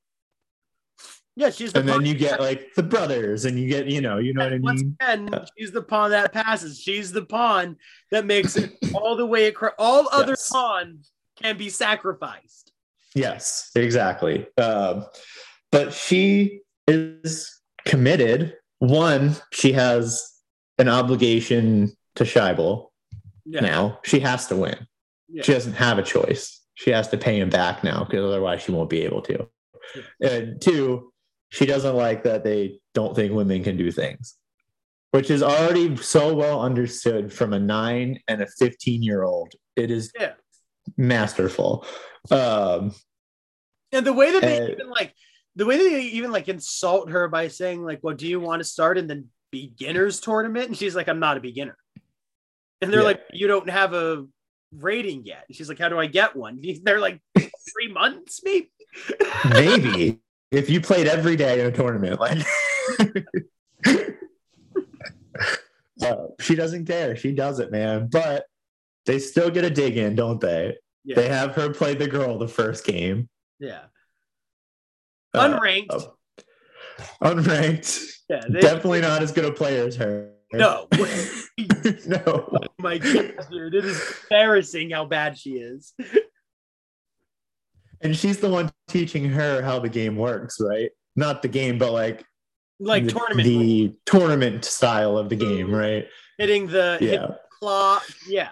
Yeah, she's the and then you get like the brothers, and you get you know you know what I Once mean. again, she's the pawn that passes. She's the pawn that makes it all the way across. All other Yes. pawns can be sacrificed. Yes, exactly. Um, but she is committed. One, she has an obligation to Shaibel Yeah. now. She has to win. Yeah. She doesn't have a choice. She has to pay him back now because otherwise she won't be able to. And two, she doesn't like that they don't think women can do things, which is already so well understood from a nine and a 15 year old. It is Yeah. masterful. Um, And the way that they Uh, even like the way they even like insult her by saying like, "Well, do you want to start in the beginners tournament?" And she's like, "I'm not a beginner." And they're Yeah. like, "You don't have a rating yet." And she's like, "How do I get one?" They're like, three months, maybe." maybe if you played every day in a tournament like Uh, she doesn't care she does it man but they still get a dig in don't they Yeah. they have her play the girl the first game yeah. Uh, Unranked. uh, unranked yeah. They, definitely not as good a player as her No. no Oh my goodness, dude. It is embarrassing how bad she is. and she's the one teaching her how the game works right not the game but like like the, tournament the tournament style of the game, right? hitting the hit Yeah. claw. Yeah.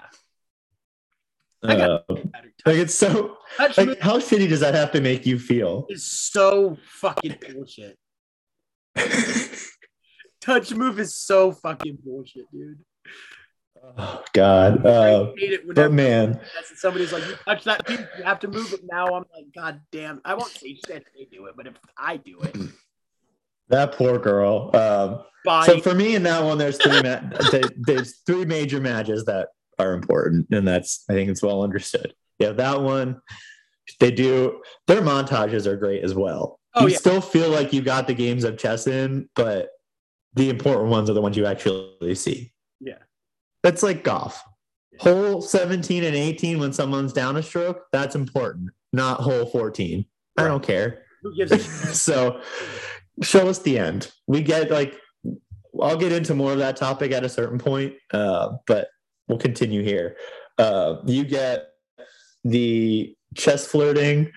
Uh, like it's so Touch like how shitty does that have to make you feel? is so fucking bullshit. Touch move is so fucking bullshit, dude. oh God. Uh, but man, somebody's like, "You touch that piece, you have to move it now." I'm like, "God damn!" I won't say shit if they do it, but if I do it, that poor girl. Um, so for me in that one, there's three ma- there's three major matches that are important, and that's I think it's well understood. Yeah, that one. They do their montages are great as well. Oh, you yeah. still feel like you got the games of chess in, but the important ones are the ones you actually see. Yeah. That's like golf. Hole 17 and 18 when someone's down a stroke, that's important, not hole 14. I don't care. Who gives so show us the end. We get like I'll get into more of that topic at a certain point, uh, but we'll continue here. Uh, you get the chest flirting.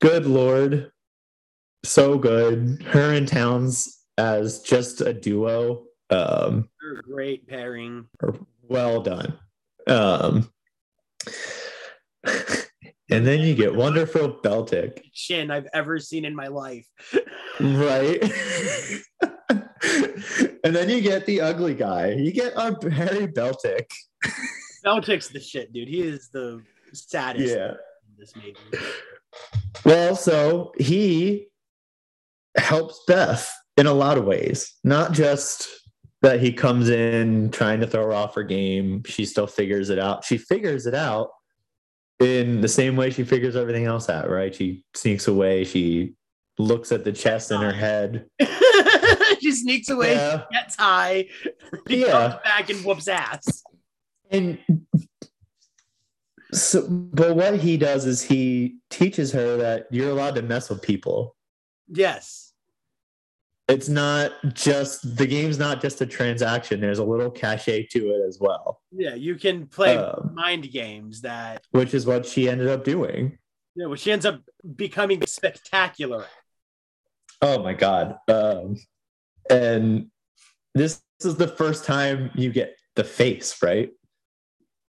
Good lord, so good. Her and Townes as just a duo. Um, great pairing. well done. Um, and then you get wonderful Beltik. Chin I've ever seen in my life. Right. and then you get the ugly guy. You get our Harry Beltik. Beltik's the shit, dude. He is the saddest Yeah. in this movie. Well, so he helps Beth in a lot of ways, not just that he comes in trying to throw her off her game. She still figures it out. She figures it out in the same way she figures everything else out, right? She sneaks away. She looks at the chest in her head. she sneaks away, Yeah. gets high, Yeah. comes back and whoops ass. And so, but what he does is he teaches her that you're allowed to mess with people. Yes. It's not just the game's not just a transaction. There's a little cachet to it as well, Yeah, you can play Um, mind games that which is what she ended up doing. you know, she ends up becoming spectacular. Oh my god! Um, and this, this is the first time you get the face right.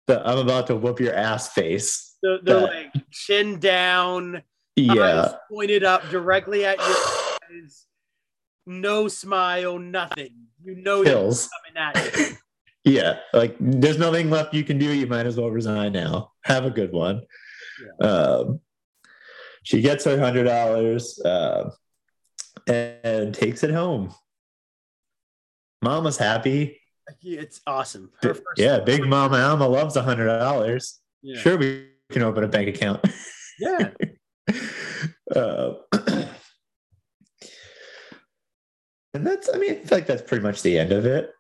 The I'm about to whoop your ass face. They're, they're That- like chin down, eyes Yeah. pointed up directly at your eyes, no smile, nothing. You know Kills. coming at you. Yeah, like there's nothing left you can do. You might as well resign now. Have a good one. Um, she gets her hundred dollars uh, and takes it home. Mama's happy. It's awesome. Yeah, Big Mama Alma loves a hundred dollars. Yeah. Sure, we can open a bank account. Yeah. uh, and that's, I mean, I feel like that's pretty much the end of it.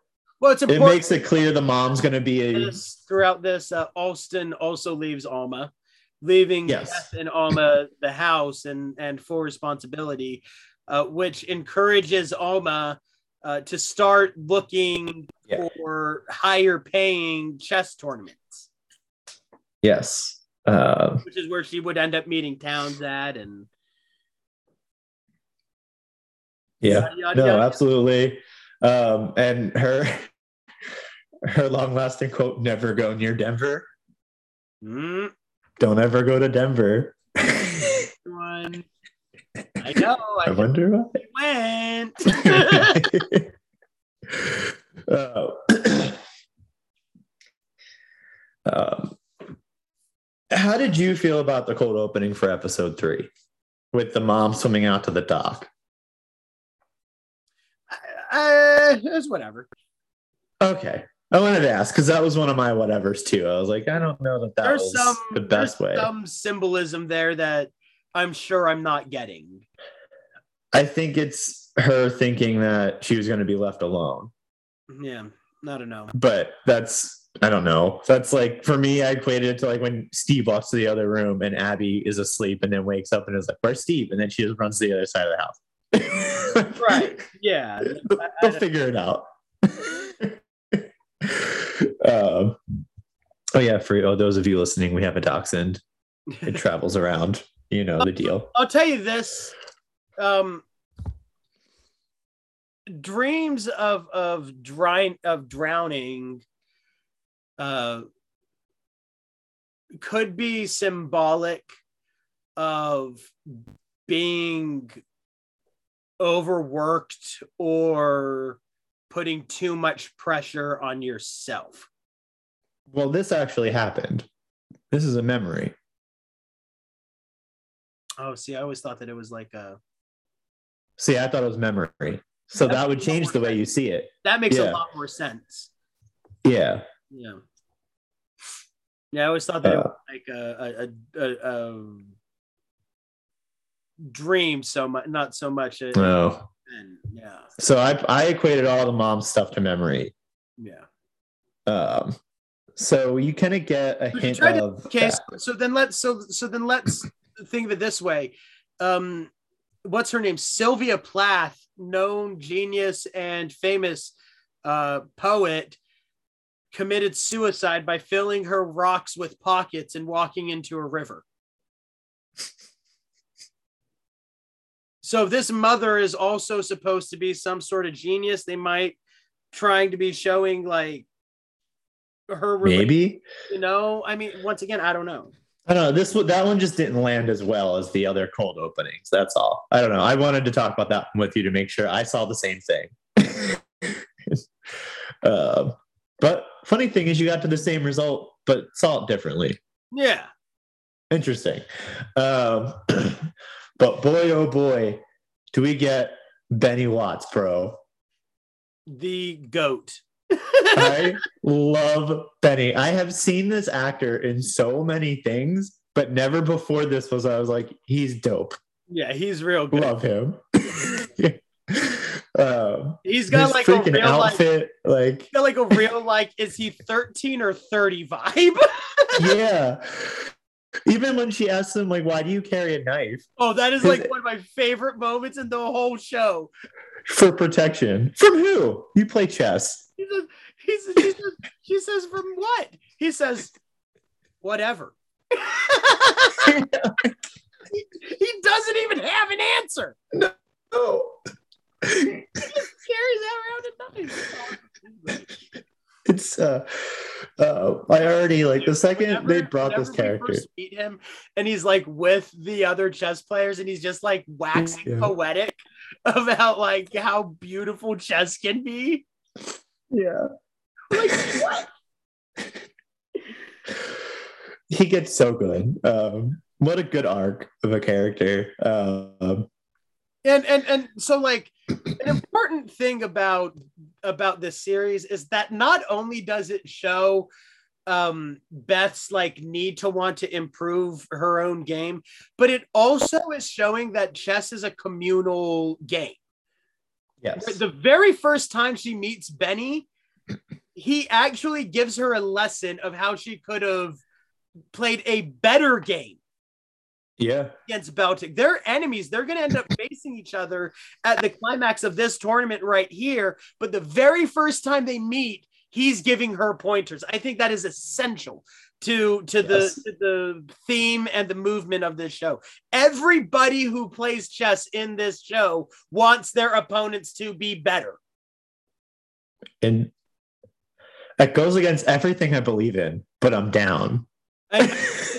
Well, it's It makes it clear the mom's going to be a throughout this, uh, Allston also leaves Alma, leaving Yes. Beth and Alma the house and and full responsibility, uh, which encourages Alma uh, to start looking Yeah. for higher paying chess tournaments, yes. Um, which is where she would end up meeting Townes at, and yeah. yada, yada, No, yada. absolutely. Um, and her her long lasting quote, never go near Denver. Mm, Don't ever go to Denver. one. I know. I I wonder why. went. Oh. um, how did you feel about the cold opening for episode three with the mom swimming out to the dock? uh, was whatever. Okay. I wanted to ask because that was one of my whatevers too. I was like, I don't know that that there's was some the best way. some symbolism there that I'm sure I'm not getting. I think it's her thinking that she was going to be left alone. Yeah, I don't know. but that's I don't know. That's like for me, I equated it to like when Steve walks to the other room and Abby is asleep and then wakes up and is like, "Where's Steve?" And then she just runs to the other side of the house. Right? Yeah. They'll, I- I they'll don't- figure it out. um, oh yeah, for oh, those of you listening, we have a dachshund. It travels around. You know the deal. I'll tell you this. Um, dreams of of dry of drowning uh could be symbolic of being overworked or putting too much pressure on yourself. Well, this actually happened. This is a memory. Oh, see, I always thought that it was like a See, I thought it was memory. So that would change the way you see it. that makes Yeah. a lot more sense. Yeah. Yeah. Yeah, I always thought that it Uh, was like a a, a, a, dream so much, not so much. A, No. and yeah, So I I equated all the mom stuff to memory. yeah. Um, so you kind of get a hint to- of Okay, that. so, so then let's so so then let's think of it this way. Um, what's her name? Sylvia Plath, known genius and famous uh, poet, committed suicide by filling her rocks with pockets and walking into a river. So if this mother is also supposed to be some sort of genius, they might trying to be showing like her maybe. you know i mean once again i don't know I don't know. This one- that one just didn't land as well as the other cold openings. That's all. I don't know. I wanted to talk about that with you to make sure I saw the same thing. um, but funny thing is, you got to the same result, but saw it differently. yeah Interesting. Um, but boy, oh boy, do we get Benny Watts, bro. the goat I love Benny. I have seen this actor in so many things, but never before this was I was like, he's dope. yeah he's real good Love him. um, he's got like a real like, outfit, like he's got like a real like is he 13 or 30 vibe yeah. Even when she asks him, like, why do you carry a knife? oh that is like one of my favorite moments in the whole show For protection. From who? You play chess. he says he says, he says, she says from what he says whatever he, he doesn't even have an answer Oh. carries that around a knife it's uh uh I already like the second Whenever- they brought this character. meet him, and he's like with the other chess players, and he's just like waxing Yeah. poetic about like how beautiful chess can be. Yeah. Like what? he gets so good. Um, what a good arc of a character. Um, And and and so like an important thing about about this series is that not only does it show um Beth's like need to want to improve her own game, but it also is showing that chess is a communal game. yes. the very first time she meets Benny, he actually gives her a lesson of how she could have played a better game yeah. against Beltik. They're enemies. They're going to end up facing each other at the climax of this tournament right here. But the very first time they meet, he's giving her pointers. I think that is essential to to the to the theme and the movement of this show. Everybody who plays chess in this show wants their opponents to be better. And that goes against everything I believe in, but I'm down. And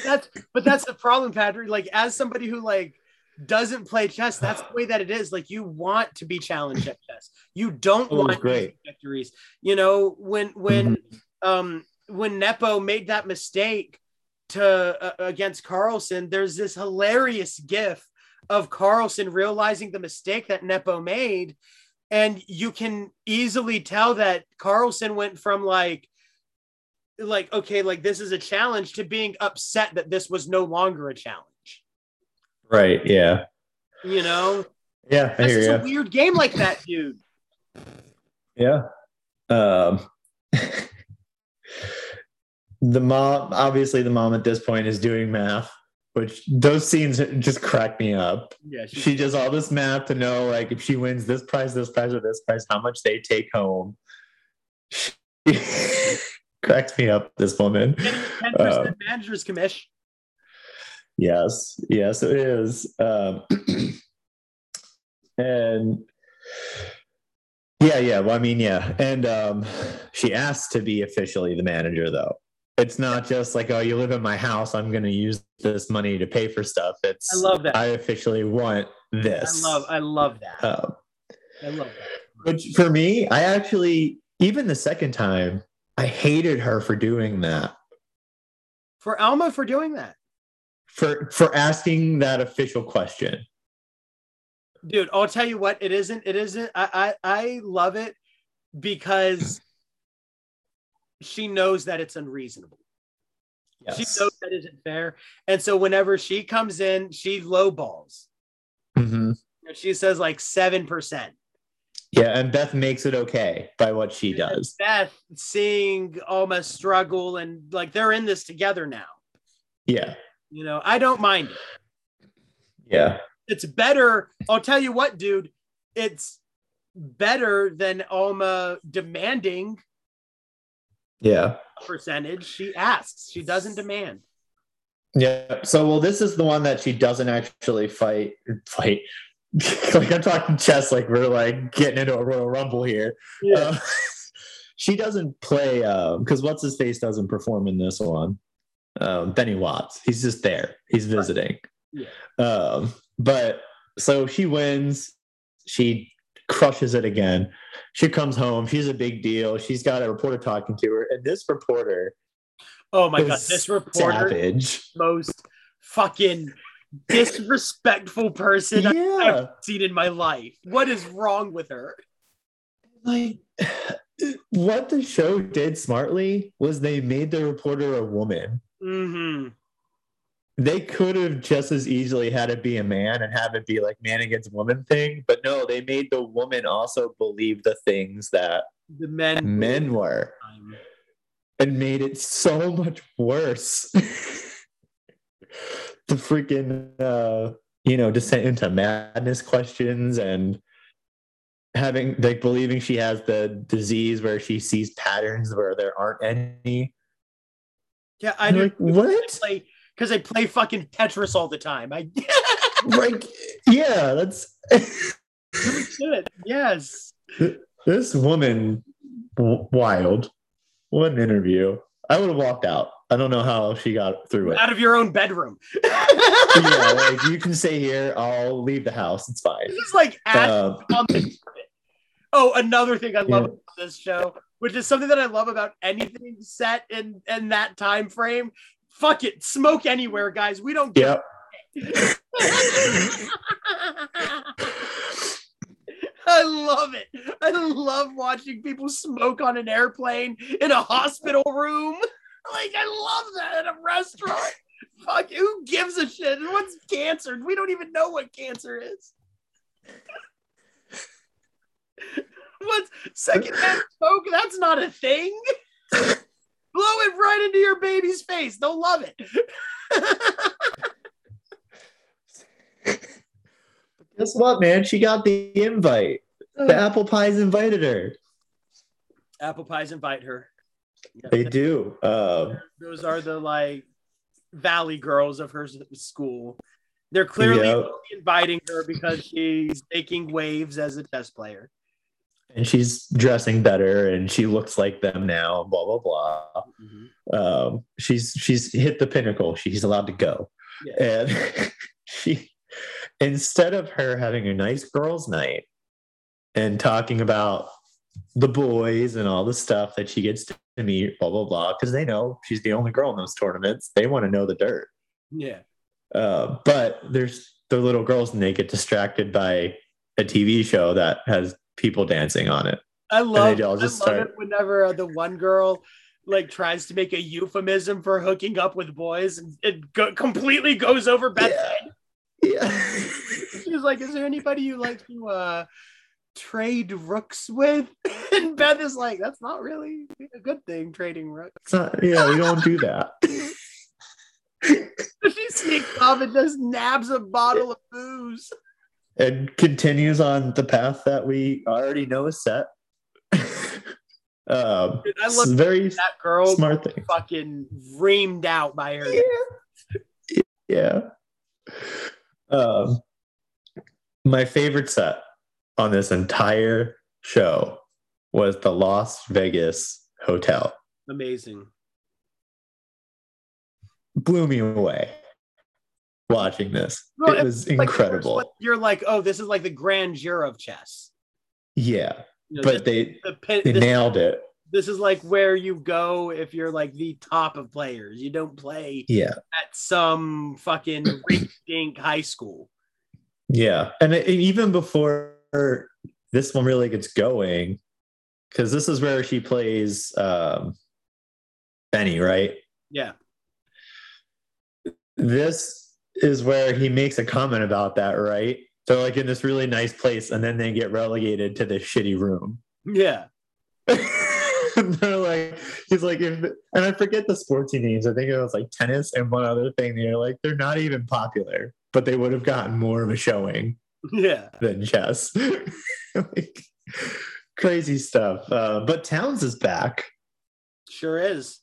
that's but that's the problem, Patrick. Like as somebody who like doesn't play chess, that's the way that it is. Like you want to be challenged at chess. You don't want great. victories. You know when when um when Nepo made that mistake to uh, against Carlsen, there's this hilarious gif of Carlsen realizing the mistake that Nepo made, and you can easily tell that Carlsen went from like like okay like this is a challenge to being upset that this was no longer a challenge Right. Yeah. you know Yeah. I hear you. a weird game like that dude Yeah. Um, the mom, obviously, the mom at this point is doing math, which those scenes just crack me up. yeah She does all this math to know, like, if she wins this prize, this prize, or this prize, how much they take home. She cracks me up, this woman. 10% uh, manager's commish Yes, yes, it is. Um, and Yeah, yeah. Well, I mean, yeah. And um, she asked to be officially the manager, though. It's not just like, oh, you live in my house. I'm going to use this money to pay for stuff. It's I love that. I officially want this. I love I love that. Um, I love that. which for me, I actually even the second time, I hated her for doing that. For Alma for doing that. For for asking that official question. Dude, I'll tell you what, it isn't, it isn't. I I, I love it because she knows that it's unreasonable. She knows that isn't fair. And so whenever she comes in, she lowballs. Mhm. She says like seven percent. Yeah, and Beth makes it okay by what she does. Beth seeing Alma struggle and like they're in this together now. Yeah. You know, I don't mind it. Yeah. It's better. I'll tell you what, dude. It's better than Alma demanding Yeah. percentage. She asks. She doesn't demand. Yeah. So, well, this is the one that she doesn't actually fight. Fight. like I'm talking chess. Like we're like getting into a Royal Rumble here. Uh, she doesn't play because what's his face doesn't perform in this one. Um, Benny Watts. He's just there. He's visiting. Yeah. Um, but so she wins. She crushes it again. She comes home. She's a big deal. She's got a reporter talking to her, and this reporter oh my god, this reporter savage. most fucking disrespectful person I've Yeah. seen in my life. What is wrong with her? like what the show did smartly was they made the reporter a woman. Hmm They could have just as easily had it be a man and have it be like man against woman thing, but no, they made the woman also believe the things that The men. men were and made it so much worse. the freaking uh you know descent into madness questions and having like believing she has the disease where she sees patterns where there aren't any Yeah, I do. like what because I play fucking Tetris all the time. I like yeah that's should. Yes. this woman wild what an interview i would have walked out i don't know how she got through it Out of your own bedroom. yeah like you can stay here i'll leave the house it's fine It's like um, Oh, another thing I love Yeah. about this show, which is something that I love about anything set in in that time frame. Fuck it, smoke anywhere, guys. We don't yeah I love it. I love watching people smoke on an airplane in a hospital room. Like I love that at a restaurant. Fuck, who gives a shit? What's cancer? We don't even know what cancer is. What's secondhand smoke? That's not a thing. Blow it right into your baby's face. They'll love it. Guess what, man? She got the invite. The apple pies invited her. Apple pies invite her. They do. Um, Those are the like valley girls of her school. They're clearly only inviting her because she's making waves as a chess player. And she's dressing better, and she looks like them now. Blah blah blah. Um, she's she's hit the pinnacle. She's allowed to go, Yeah. and she instead of her having a nice girls' night and talking about the boys and all the stuff that she gets to meet, blah blah blah, because they know she's the only girl in those tournaments. They want to know the dirt. Yeah. Uh, but there's the little girls and they get distracted by a TV show that has people dancing on it. I love, I love start- it whenever uh, the one girl like tries to make a euphemism for hooking up with boys and it go- completely goes over Beth's Yeah. head. Yeah. She's like, "Is there anybody you like to uh, trade rooks with?" And Beth is like, "That's not really a good thing, trading rooks." It's not, yeah, we don't do that. she sneaks off and just nabs a bottle of booze. And continues on the path that we already know is set. um, Dude, I love very that girl smart thing. fucking reamed out by her. Yeah. Yeah. Um, my favorite set on this entire show was the Las Vegas Hotel. Amazing. Blew me away watching this. Well, it was Like, incredible. you're like, oh, this is like the grandeur of chess. yeah, You know, but they the pin, they this, nailed it. this is like where you go if you're like the top of players. You don't play Yeah, at some fucking rink-dink high school. yeah, and it, even before this one really gets going, because this is where she plays um, Benny, right? Yeah. this is where he makes a comment about that, right? They're like in this really nice place, and then they get relegated to this shitty room. Yeah. they're like, he's like, if, and I forget the sportsy names. I think it was like tennis and one other thing. They're like, they're not even popular, but they would have gotten more of a showing Yeah. than chess. like, crazy stuff. Uh, but Townes is back. Sure is.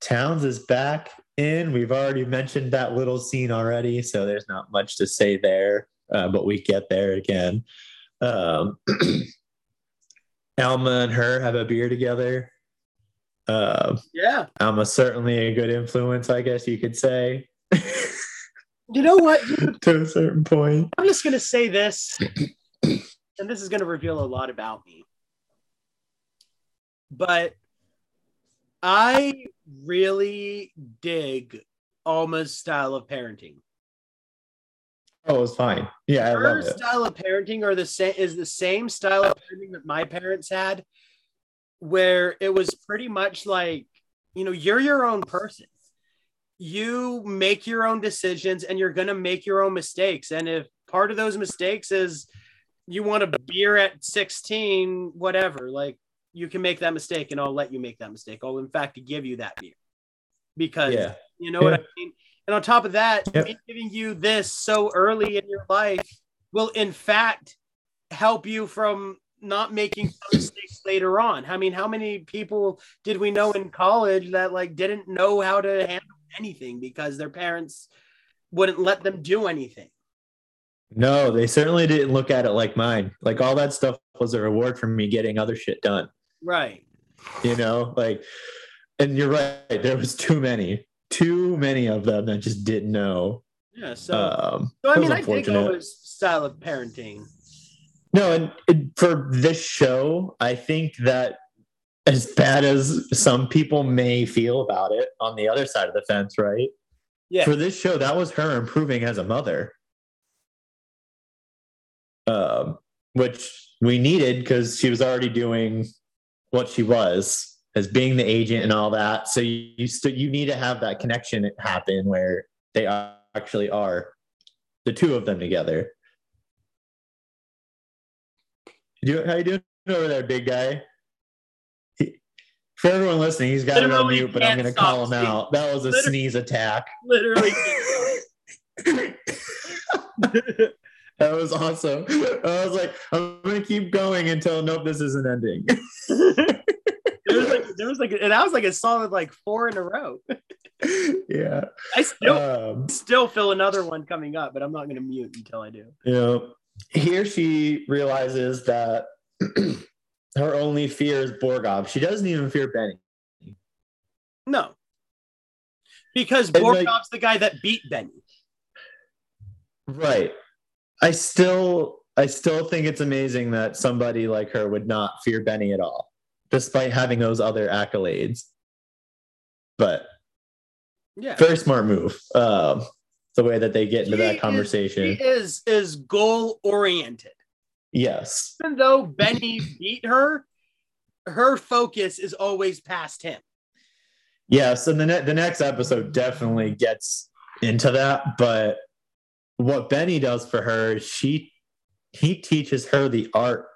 Townes is back in. We've already mentioned that little scene already, so there's not much to say there, uh, but we get there again. Um, Alma and her have a beer together. Uh, Yeah. Alma's certainly a good influence, I guess you could say, You know what? to a certain point. I'm just gonna say this, and this is gonna reveal a lot about me. But I really dig Alma's style of parenting. Oh, it was fine. Yeah, I Her love it. style of parenting are the same is the same style of parenting that my parents had, where it was pretty much like, you know, you're your own person. You make your own decisions and you're gonna make your own mistakes. And if part of those mistakes is you want a beer at 16, whatever, like you can make that mistake and I'll let you make that mistake. I'll in fact give you that beer. Because Yeah. you know what I mean? And on top of that, Yep. me giving you this so early in your life will, in fact, help you from not making some mistakes later on. I mean, how many people did we know in college that like didn't know how to handle anything because their parents wouldn't let them do anything? No, they certainly didn't look at it like mine. Like all that stuff was a reward for me getting other shit done. Right. you know like and you're right there was too many too many of them that just didn't know Yeah. So, um so I mean, I think unfortunate. Oma's style of parenting. no and, and for this show i think that as bad as some people may feel about it on the other side of the fence right Yeah. for this show that was her improving as a mother um which we needed because she was already doing what she was as being the agent and all that. So you you, st- you need to have that connection happen where they are, actually are the two of them together. You, how you doing over there, big guy? He- for everyone listening, he's got it on mute, but I'm going to call him stop out. That was a Literally- sneeze attack. Literally. That was awesome. I was like, I'm gonna keep going until nope, this isn't ending. there was like there was like and that was like a solid like four in a row. yeah. I still Um, still feel another one coming up, but I'm not gonna mute until I do. you know, here she realizes that her only fear is Borgov. She doesn't even fear Benny. No. Because And, like- Borgov's the guy that beat Benny. Right. I still I still think it's amazing that somebody like her would not fear Benny at all, despite having those other accolades. But Yeah. very smart move. Um, the way that they get into She that is- conversation. She is is goal oriented. yes. Even though Benny beat her, her focus is always past him. Yes, and the ne- the next episode definitely gets into that. But what Benny does for her, is she he teaches her the art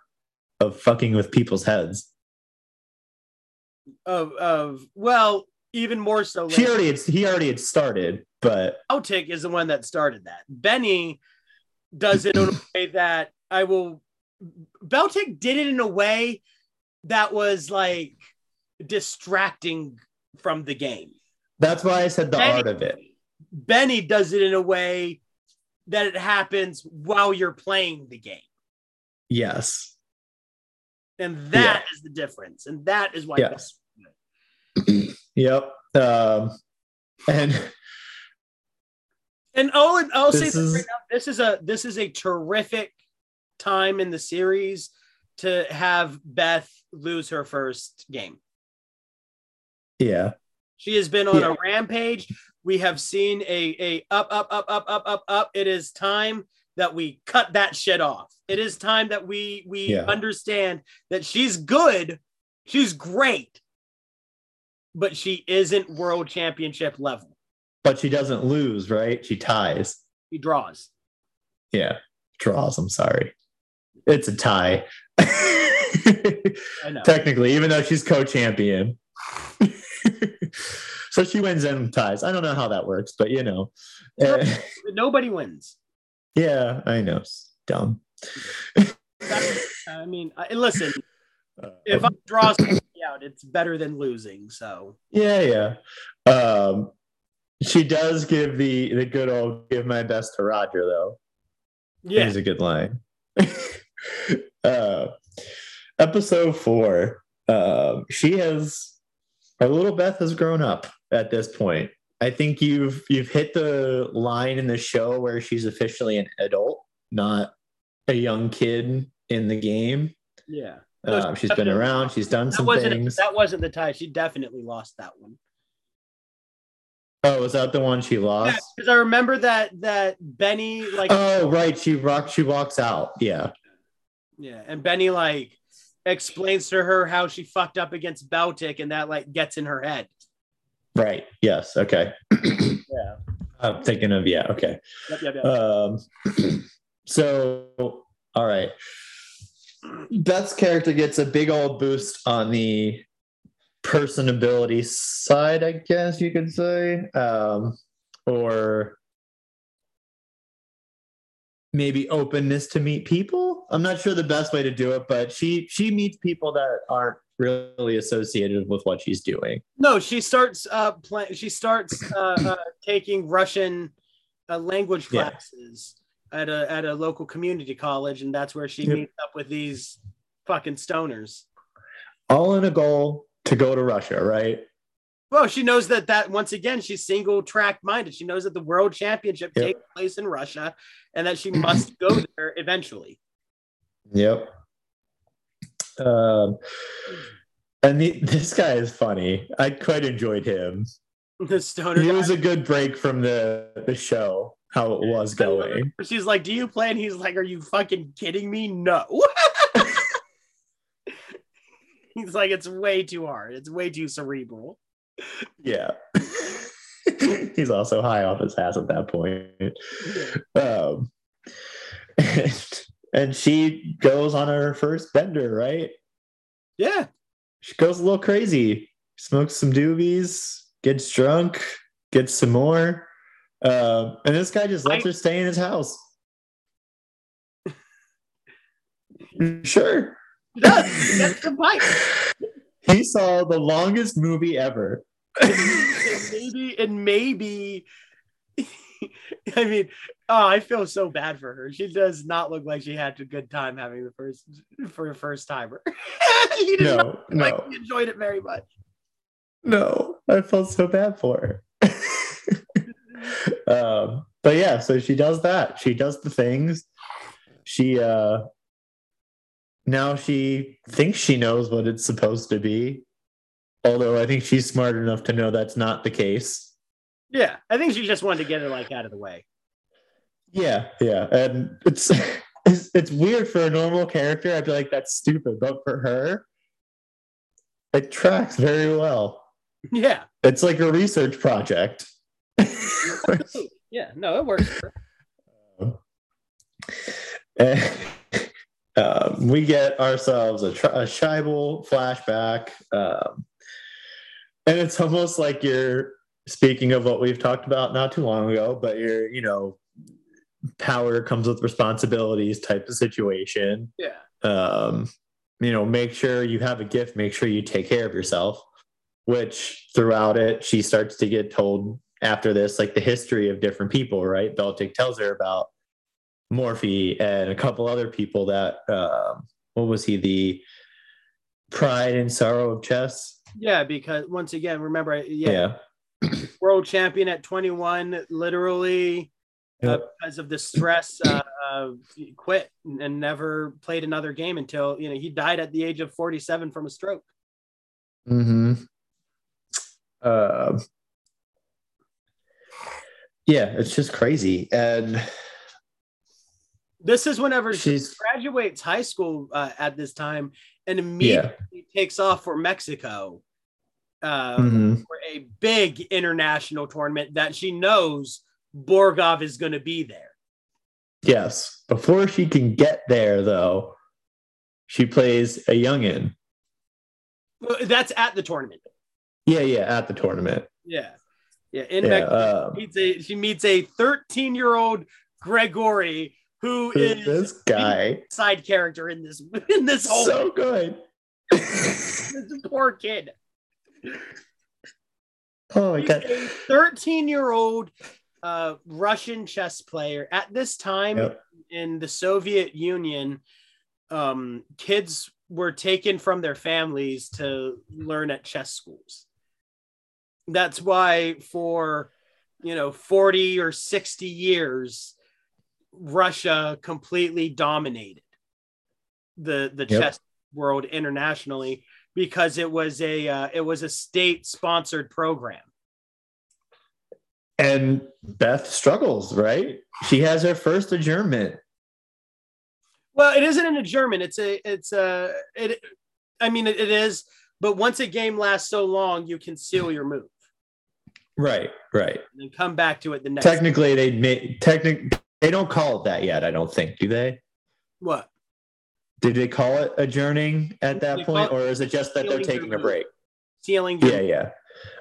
of fucking with people's heads. Of of well, even more so. She like, already had, he already had started, but Beltik is the one that started that. Benny does it in a way that I will. Beltik did it in a way that was like distracting from the game. that's why I said the Benny- art of it. Benny does it in a way that it happens while you're playing the game. Yes. And that is the difference. And that is why Yes. Yep. Um, and And oh, and I'll say This this, is- right now, this is a this is a terrific time in the series to have Beth lose her first game. yeah, She has been on Yeah. a rampage. We have seen a a up up up up up up up. It is time that we cut that shit off. It is time that we we Yeah. understand that she's good, she's great, but she isn't world championship level. but she doesn't lose, right? She ties. She draws. Yeah, draws. I'm sorry. It's a tie. I know. Technically, even though she's co-champion. so she wins and ties. I don't know how that works, but you know. Uh, Nobody wins. yeah, I know. It's dumb. I mean, I, listen, if I draw somebody out, it's better than losing. So Yeah, yeah. Um, she does give the the good old "give my best to Roger" though. yeah, is a good line. uh, episode four. Um, she has our little Beth has grown up at this point. I think you've you've hit the line in the show where she's officially an adult, not a young kid in the game. yeah. No, Um, she's been around. She's done That some wasn't things. that wasn't the tie. She definitely lost that one. oh, was that the one she lost? Because I remember that that Benny like Oh, right. She rock. She walks out. Yeah. yeah, and Benny like explains to her how she fucked up against Beltik, and that like gets in her head. Right. Yes. Okay. Yeah. I'm thinking of yeah. Okay. Yep, yep, yep. Um, so, all right. Beth's character gets a big old boost on the personability side, I guess you could say, um, or maybe openness to meet people. I'm not sure the best way to do it, but she she meets people that aren't really associated with what she's doing. No, she starts uh playing. She starts uh, uh taking Russian uh, language Yeah. classes at a at a local community college, and that's where she Yep. meets up with these fucking stoners. All in a goal to go to Russia, right? Well, she knows that that once again she's single track minded. She knows that the world championship Yep. takes place in Russia, and that she must go there eventually. Yep. Um, and the, this guy is funny. I quite enjoyed him. The stoner. He guy. was a good break from the the show, how it was going. She's like, "Do you play?" And he's like, "Are you fucking kidding me? No." he's like, "It's way too hard. It's way too cerebral." Yeah. He's also high off his ass at that point. Um, and, and she goes on her first bender, right? Yeah, She goes a little crazy, smokes some doobies, gets drunk, gets some more. Um, and this guy just lets I- her stay in his house. sure. does. That's the pipe. He saw the longest movie ever. and maybe and maybe I mean, oh, I feel so bad for her. She does not look like she had a good time having the first for a first timer. he did not no, like no, he enjoyed it very much. no. I felt so bad for her. um, but yeah, so she does that. She does the things. She uh now she thinks she knows what it's supposed to be. Although I think she's smart enough to know that's not the case. Yeah, I think she just wanted to get it like out of the way. Yeah, yeah, and it's it's, it's weird for a normal character. I'd be like, that's stupid, but for her, it tracks very well. Yeah, It's like a research project. yeah, no, it works. For her. And, um, we get ourselves a, tr- a Shaibel flashback, um, and it's almost like you're speaking of what we've talked about not too long ago, but you're, you know, power comes with responsibilities type of situation. Yeah, um, you know, make sure you have a gift, make sure you take care of yourself. Which throughout it, she starts to get told after this, like the history of different people, right? Beltik tells her about Morphy and a couple other people that, um, what was he, the pride and sorrow of chess. Yeah, because once again, remember, yeah, Yeah. world champion at 21, literally uh, because of the stress, uh, uh, quit and never played another game until you know he died at the age of 47 from a stroke. Mm-hmm. Uh, yeah, it's just crazy. And This is whenever she graduates high school uh, at this time and immediately takes off for Mexico uh, Mhm. for a big international tournament that she knows Borgov is going to be there. yes. Before she can get there, though, she plays a youngin. Well, That's at the tournament. Yeah, yeah, at the tournament. Yeah. Yeah. In Yeah, Mexico, uh, she meets a 13 year old Gregory who is this guy side character in this in this whole so good. this poor kid. oh my He's god. a 13 year old uh, Russian chess player. At this time Yep. in the Soviet Union, um, kids were taken from their families to learn at chess schools. That's why for you know 40 or 60 years, Russia completely dominated the the Yep. chess world internationally because it was a uh, it was a state sponsored program. And Beth struggles, right? She has her first adjournment. Well, it isn't an adjournment. It's a it's a it. I mean, it, it is. But once a game lasts so long, you can seal your move Right, right. and then come back to it the next. Technically, they may technic they don't call it that yet. I don't think. Do they? what? Did they call it adjourning at that They point, or is it just that they're taking a break? Your- Yeah, yeah.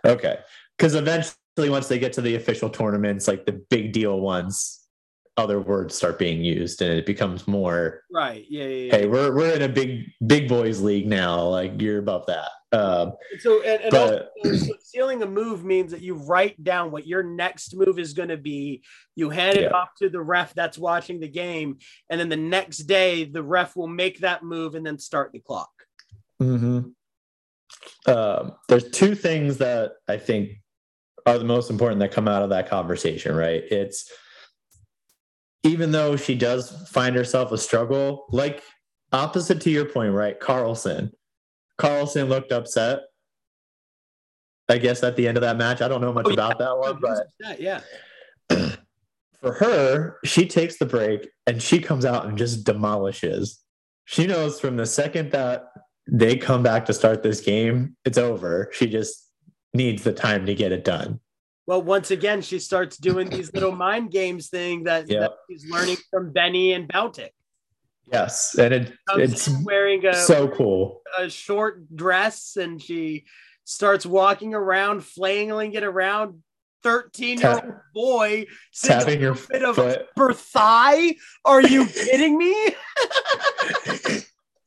Okay. Because eventually, once they get to the official tournaments, like the big deal ones, other words start being used, and it becomes more. Right. Yeah. Yeah. yeah. Hey, we're we're in a big big boys league now. Like you're above that. Um, So and, and but also, so sealing a move means that you write down what your next move is going to be. You hand it Yeah. off to the ref that's watching the game, and then the next day the ref will make that move and then start the clock. mm-hmm. Um, there's two things that I think are the most important that come out of that conversation, right? It's even though she does find herself a struggle, like opposite to your point, right? Carlsen. Carlsen looked upset. I guess at the end of that match. I don't know much Oh, yeah. about that one, but yeah. for her, she takes the break and she comes out and just demolishes. She knows from the second that they come back to start this game, it's over. She just needs the time to get it done. Well, once again, she starts doing these little mind games thing that, Yeah. that she's learning from Benny and Beltik. Yes, and it, it's wearing a, so cool. a short dress and she starts walking around, flailing it around. 13 year old boy sitting Tapping your bit of foot. her thigh. Are you kidding me?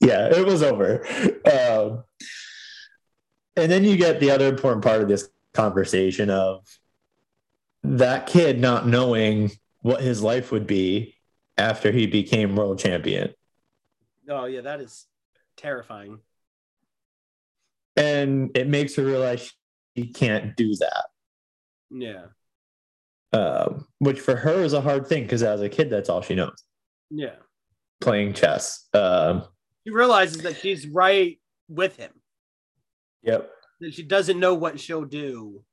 yeah, it was over. Um, and then you get the other important part of this conversation of that kid not knowing what his life would be after he became world champion. Oh, yeah, that is terrifying. And it makes her realize she can't do that. Yeah. Um, which for her is a hard thing because as a kid, that's all she knows Yeah. playing chess. Um, She realizes that she's right with him, yep. that she doesn't know what she'll do.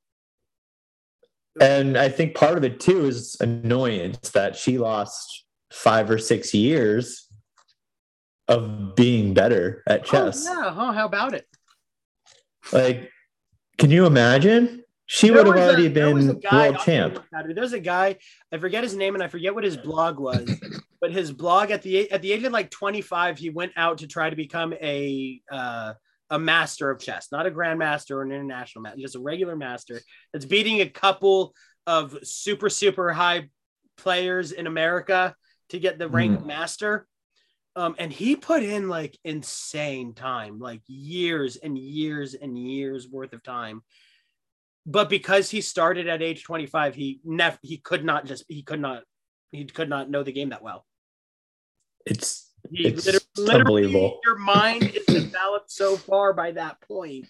And I think part of it too is annoyance that she lost five or six years of being better at chess. Oh, yeah. Huh? How about it? Like, can you imagine? She There would have already a been guy- world champ. There's a guy, I forget his name and I forget what his blog was, but his blog at the at the age of like 25, he went out to try to become a uh, a master of chess, not a grandmaster or an international master, just a regular master that's beating a couple of super super high players in America to get the rank of master. Um, and he put in like insane time, like years and years and years worth of time. But because he started at age 25 he never he could not just he could not he could not know the game that well. It's He It's liter- literally, unbelievable. your mind is developed so far by that point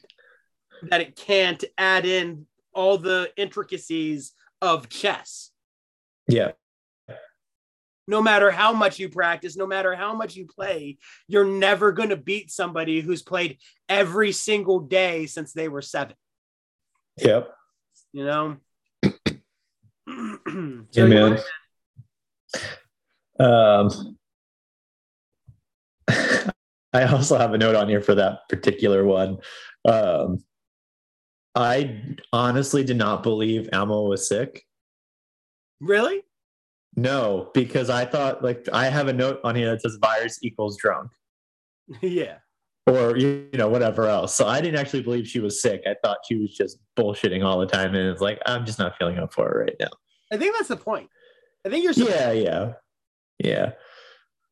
that it can't add in all the intricacies of chess. Yeah. No matter how much you practice, no matter how much you play, you're never going to beat somebody who's played every single day since they were seven. Yep. You know. Yeah, man. Um, I also have a note on here for that particular one. Um, I honestly did not believe Alma was sick. Really? No, because I thought like I have a note on here that says virus equals drunk yeah. or you know whatever else. So I didn't actually believe she was sick. I thought she was just bullshitting all the time, and it's like I'm just not feeling up for it right now. I think that's the point. I think you're Yeah, yeah, yeah.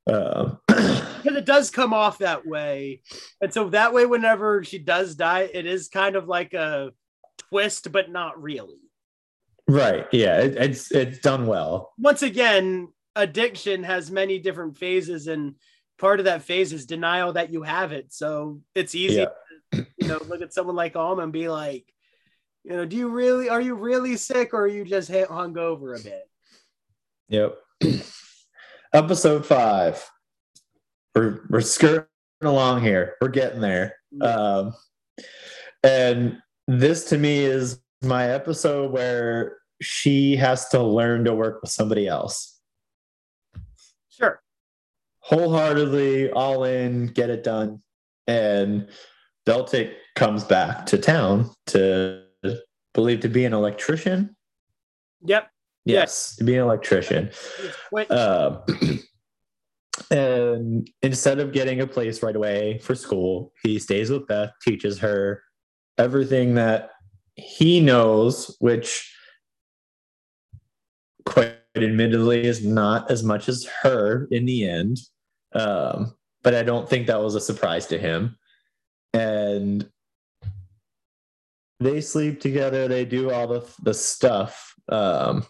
Um, because it does come off that way. And so that way, whenever she does die, it is kind of like a twist, but not really. right. Yeah, it, it's it's done well. Once again, addiction has many different phases, and part of that phase is denial that you have it. So it's easy Yeah. to, you know, look at someone like Alma and be like, you know, do you really, are you really sick or are you just hung over a bit? Yep. Episode five. We're we're skirting along here. We're getting there. Um, and this to me is my episode where she has to learn to work with somebody else. Sure. Wholeheartedly, all in, get it done. And Beltik comes back to town to believe to be an electrician. Yep. Yeah. Yes, to be an electrician. Um, and instead of getting a place right away for school, he stays with Beth, teaches her everything that he knows, which quite admittedly is not as much as her in the end. Um, but I don't think that was a surprise to him. And they sleep together, they do all the, the stuff. Um,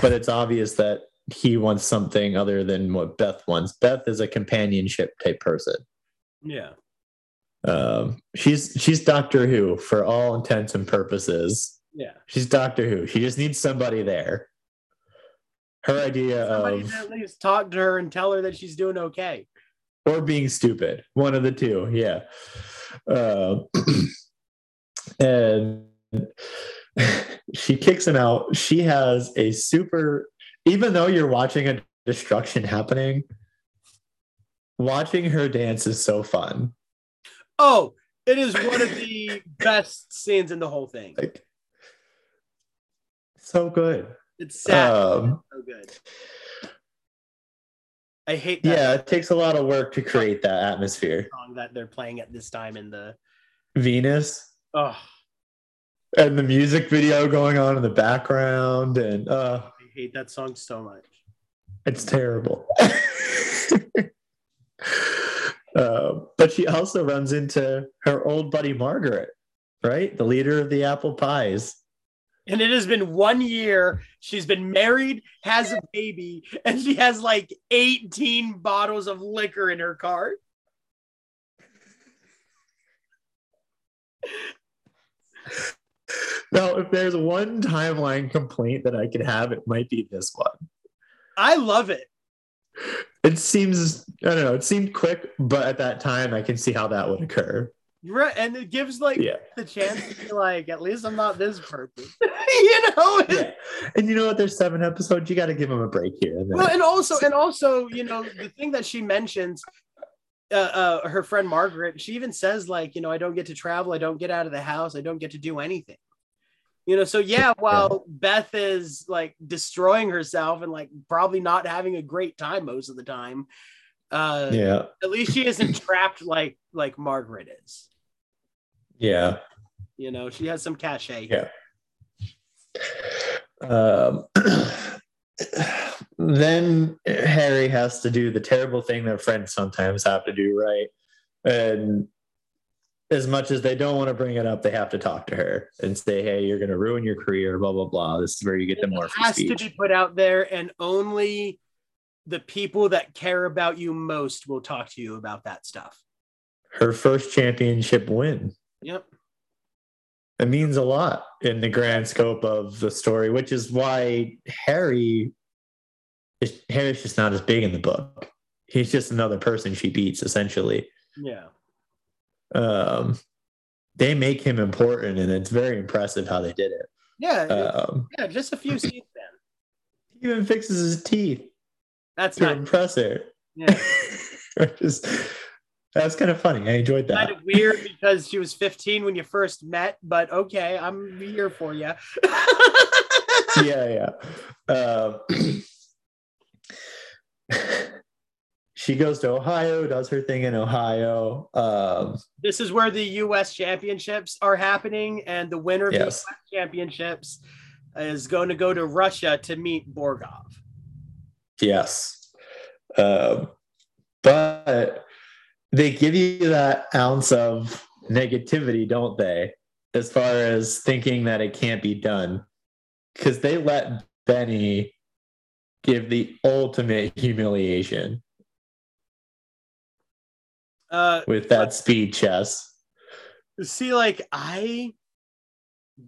but it's obvious that he wants something other than what Beth wants. Beth is a companionship type person. yeah. Um, she's she's Doctor Who for all intents and purposes. Yeah. She's Doctor Who. She just needs somebody there. Her idea Somebody of at least talk to her and tell her that she's doing okay. or being stupid, one of the two. Yeah. Uh, and she kicks him out. She has a super, even though you're watching a destruction happening, watching her dance is so fun. Oh, it is one of the best scenes in the whole thing. Like, so good. It's sad. Um, so good. I hate that yeah, it takes a lot of work to create that atmosphere. song that they're playing at this time in the. Venus Oh, and the music video going on in the background, and uh, I hate that song so much. It's terrible. Uh, but she also runs into her old buddy Margaret, right? The leader of the apple pies. And it has been one year. She's been married, has a baby, and she has like 18 bottles of liquor in her car. Now, if there's one timeline complaint that I could have, it might be this one. I love it. It seems, I don't know, it seemed quick, but at that time, I can see how that would occur. You're right. And it gives like Yeah. the chance to be like, at least I'm not this person. you know? Yeah. And you know what? There's seven episodes. You got to give them a break here. And. Well, and also, and also, you know, the thing that she mentions, uh, uh, her friend Margaret, she even says like, you know, I don't get to travel, I don't get out of the house, I don't get to do anything. You know, so yeah, while Beth is like destroying herself and like probably not having a great time most of the time, uh, yeah. at least she isn't trapped like like Margaret is. Yeah. You know, she has some cachet. Yeah. Um, then Harry has to do the terrible thing that friends sometimes have to do, right? And as much as they don't want to bring it up, they have to talk to her and say, "Hey, you're going to ruin your career." Blah blah blah. This is where you get the more. It has speech. to be put out there, and only the people that care about you most will talk to you about that stuff. Her first championship win. Yep. It means a lot in the grand scope of the story, which is why Harry Harry's just not as big in the book. He's just another person she beats, essentially. Yeah. Um, they make him important, and it's very impressive how they did it. Yeah. Um, yeah. Just a few scenes then. he even fixes his teeth That's not. impress her. Yeah. just, that's kind of funny. I enjoyed that. kind of weird because she was 15 when you first met, but okay, I'm here for you. yeah, yeah. Um, she goes to Ohio, does her thing in Ohio. Um, this is where the U.S. championships are happening, and the winner of the U.S. championships is going to go to Russia to meet Borgov. yes. Um, but they give you that ounce of negativity, don't they? As far as thinking that it can't be done. Because they let Benny give the ultimate humiliation Uh, with that speed chess. see, like I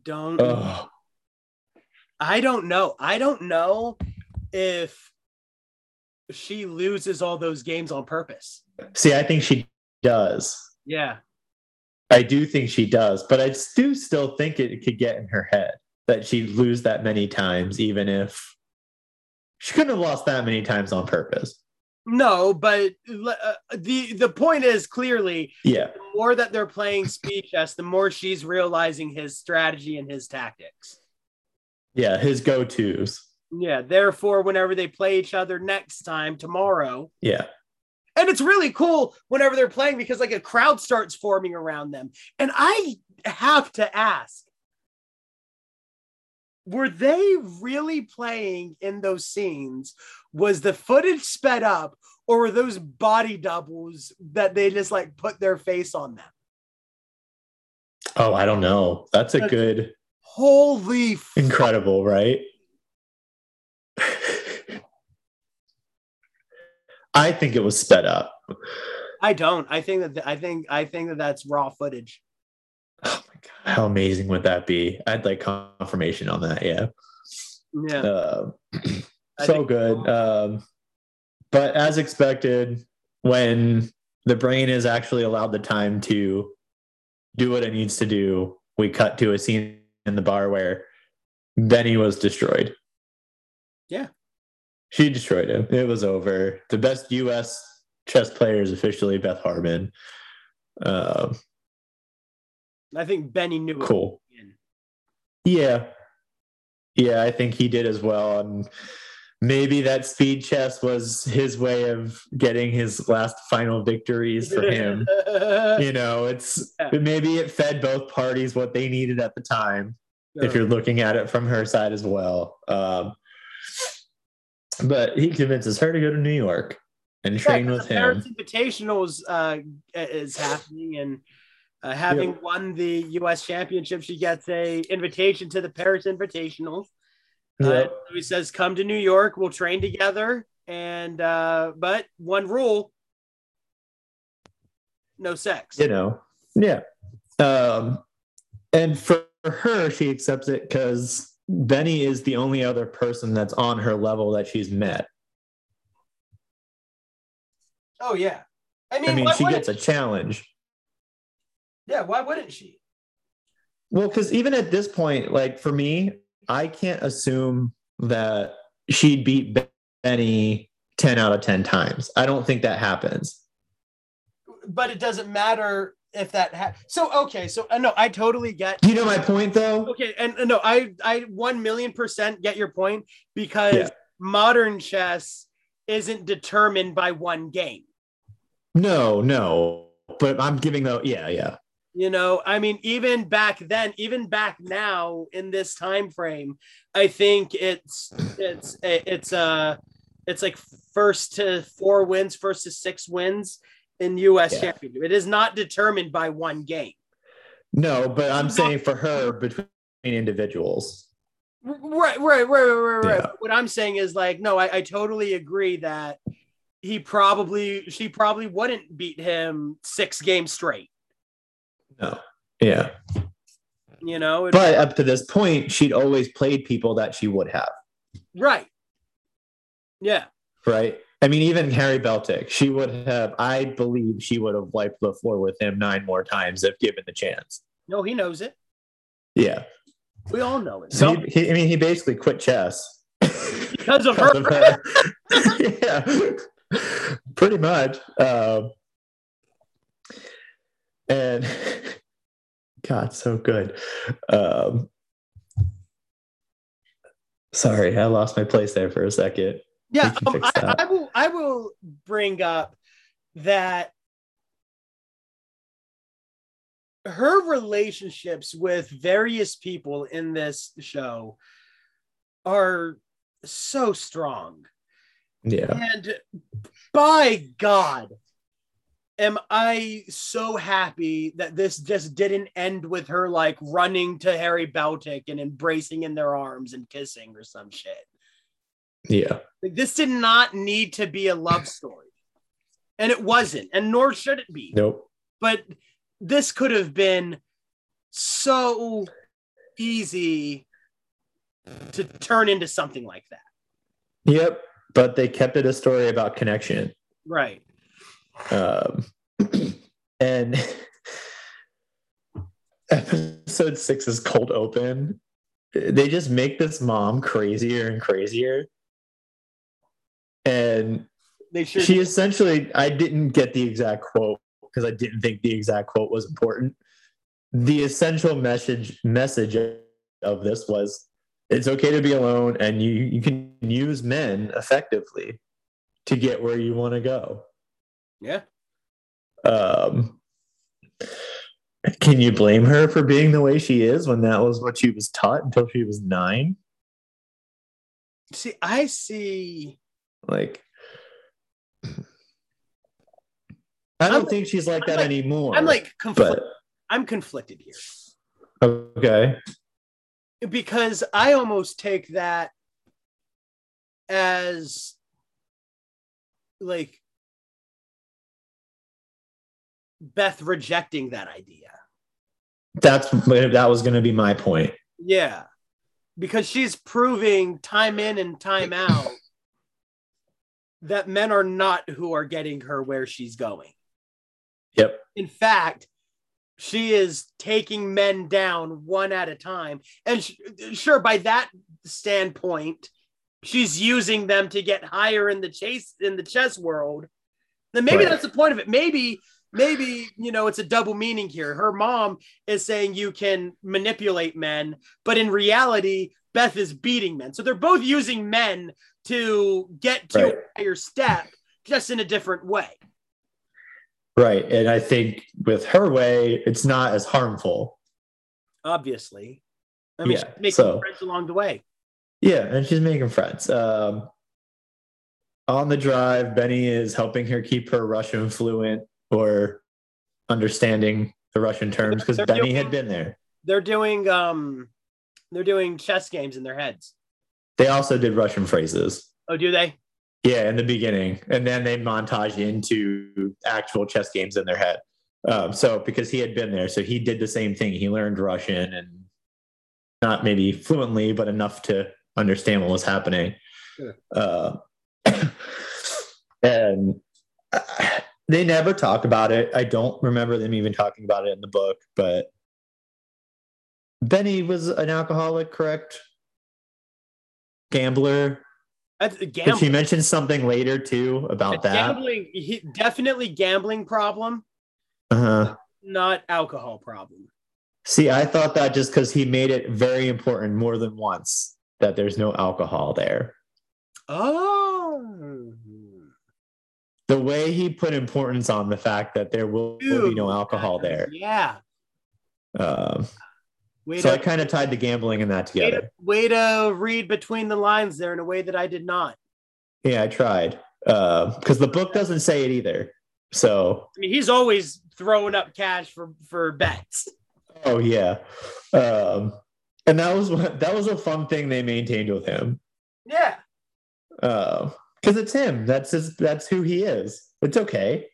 don't, Oh, I don't know. I don't know if she loses all those games on purpose. see, I think she does. Yeah. I do think she does, but I do still think it could get in her head that she'd lose that many times, even if she couldn't have lost that many times on purpose. No, but uh, the the point is clearly Yeah. the more that they're playing speed chess, the more she's realizing his strategy and his tactics. Yeah. His go tos. Yeah, therefore, whenever they play each other next time tomorrow, Yeah. and it's really cool whenever they're playing because like a crowd starts forming around them. And I have to ask, were they really playing in those scenes? Was the footage sped up, or were those body doubles that they just like put their face on them? Oh, I don't know. That's a That's- good, Holy incredible, right? I think it was sped up. I don't. I think that I think I think that that's raw footage. How amazing would that be? I'd like confirmation on that. Yeah. Yeah. Uh, so good. Um, but as expected, when the brain is actually allowed the time to do what it needs to do, we cut to a scene in the bar where Benny was destroyed. Yeah. She destroyed him. It was over. The best U.S. chess player is officially Beth Harmon. Um, I think Benny knew it. cool. Yeah. Yeah, I think he did as well. And maybe that speed chess was his way of getting his last final victories for him. you know, it's Yeah. maybe it fed both parties what they needed at the time, if you're looking at it from her side as well. Um, but he convinces her to go to New York and train Yeah, with him. Paris Invitationals uh, is happening, and uh, having won the U.S. Championship, she gets a invitation to the Paris Invitational. Uh, Yep. he says, "Come to New York. We'll train together." And uh, but one rule: no sex. you know yeah um and for her she accepts it because benny is the only other person that's on her level that she's met Oh yeah. I mean, i mean why she wouldn't- gets a challenge yeah. Why wouldn't she? well because even at this point like for me i can't assume that she'd beat benny 10 out of 10 times i don't think that happens But it doesn't matter if that. Ha- so okay. So uh, no, I totally get you know my point though Okay, and and no, I I one million percent get your point because Yeah. modern chess isn't determined by one game. no no but i'm giving though yeah yeah You know, I mean, even back then, even back now in this time frame, I think it's it's it's uh it's like first to four wins, first to six wins in U.S. Yeah. Championship. It is not determined by one game. no but i'm saying for her between individuals Right, right, right, right, right. Yeah. What I'm saying is like, no, I, I totally agree that he probably, she probably wouldn't beat him six games straight. No. Yeah. You know, It- But up to this point, she'd always played people that she would have. right? Yeah, Right. I mean, even Harry Beltik, she would have, I believe she would have wiped the floor with him nine more times if given the chance. no, he knows it. Yeah. We all know it. So he, he, I mean, he basically quit chess because of because her. of her. yeah, pretty much. Um, and God, so good. Um, sorry, I lost my place there for a second. Yeah, um, I. I will. I will bring up that her relationships with various people in this show are so strong, Yeah, and by God, am I so happy that this just didn't end with her like running to Harry Beltik and embracing in their arms and kissing or some shit. yeah, Like this did not need to be a love story. And it wasn't, and nor should it be. nope. But this could have been so easy to turn into something like that. Yep. But they kept it a story about connection. Right. Um, and episode six is cold open. They just make this mom crazier and crazier. And They should she essentially, I didn't get the exact quote because I didn't think the exact quote was important. The essential message message of this was it's okay to be alone and you, you can use men effectively to get where you want to go. Yeah. Um, can you blame her for being the way she is when that was what she was taught until she was nine? See, I see. Like, I don't I'm- think she's like I'm that like- anymore. I'm like but I'm conflicted here okay, because I almost take that as like Beth rejecting that idea. that's that was going to be my point. Yeah. Because she's proving time in and time out that men are not who are getting her where she's going. Yep. In fact, she is taking men down one at a time. And sh- sure, by that standpoint, she's using them to get higher in the chase in the chess world. Then maybe Right. that's the point of it. Maybe, maybe you know, it's a double meaning here. Her mom is saying you can manipulate men, but in reality, Beth is beating men. So they're both using men to get to Right. a higher step, just in a different way. Right, and I think with her way, it's not as harmful. Obviously, I mean, Yeah, she's making so- friends along the way. Yeah, and she's making friends. Um, on the drive, Benny is helping her keep her Russian fluent or understanding the Russian terms because Benny doing- had been there. They're doing um, they're doing chess games in their heads. They also did Russian phrases. Oh, do they? Yeah, in the beginning, and then they montage into actual chess games in their head. Um, so because he had been there, so he did the same thing. He learned Russian and not maybe fluently, but enough to understand what was happening. Sure. Uh, and uh, they never talk about it. I don't remember them even talking about it in the book, but Benny was an alcoholic, correct? Gambler. That's gambling. mention something later too about that? Gambling, he, definitely gambling problem, Uh-huh. not alcohol problem. See, I thought that just because he made it very important more than once that there's no alcohol there. Oh, The way he put importance on the fact that there will, will be no Dude, alcohol there. Yeah. Um, Way so I kind of tied the gambling and that way, together. to, way to read between the lines there in a way that I did not. Yeah, I tried because the book doesn't say it either. So, I mean, he's always throwing up cash for for bets. oh yeah. Um, and that was that was a fun thing they maintained with him. Yeah. Uh, because it's him. That's his. That's who he is. It's okay.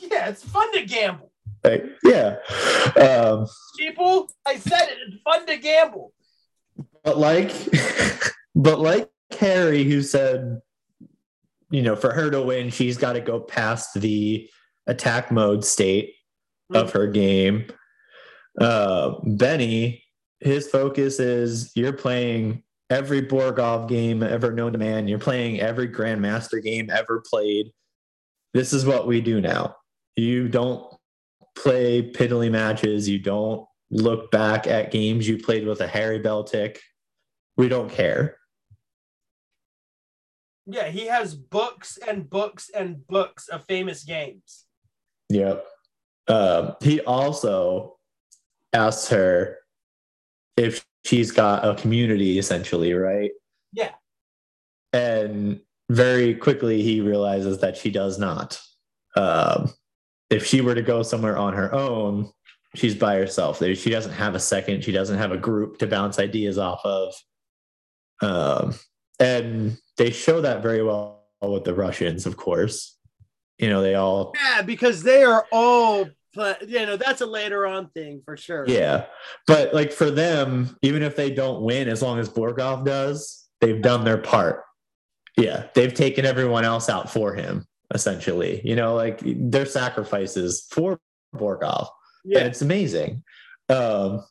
Yeah, it's fun to gamble. Like, yeah. Um, People, I said it, it's fun to gamble. but like, but like Harry, who said, you know, for her to win, she's got to go past the attack mode state of her game. Uh, Benny, his focus is you're playing every Borgov game ever known to man. You're playing every Grandmaster game ever played. This is what we do now. You don't play piddly matches. You don't look back at games you played with a Harry Beltik. We don't care. Yeah, he has books and books and books of famous games. Yep. Um, he also asks her if she's got a community, essentially, right? Yeah. And very quickly, he realizes that she does not. Um, if she were to go somewhere on her own, she's by herself. She doesn't have a second. She doesn't have a group to bounce ideas off of. Um, and they show that very well with the Russians, of course. You know, they all Yeah, because they are all, pla- you know, that's a later on thing for sure. Yeah. But like for them, even if they don't win, as long as Borgov does, they've done their part. Yeah. They've taken everyone else out for him, essentially. You know, like their sacrifices for Borgov. And Yeah. it's amazing. Um,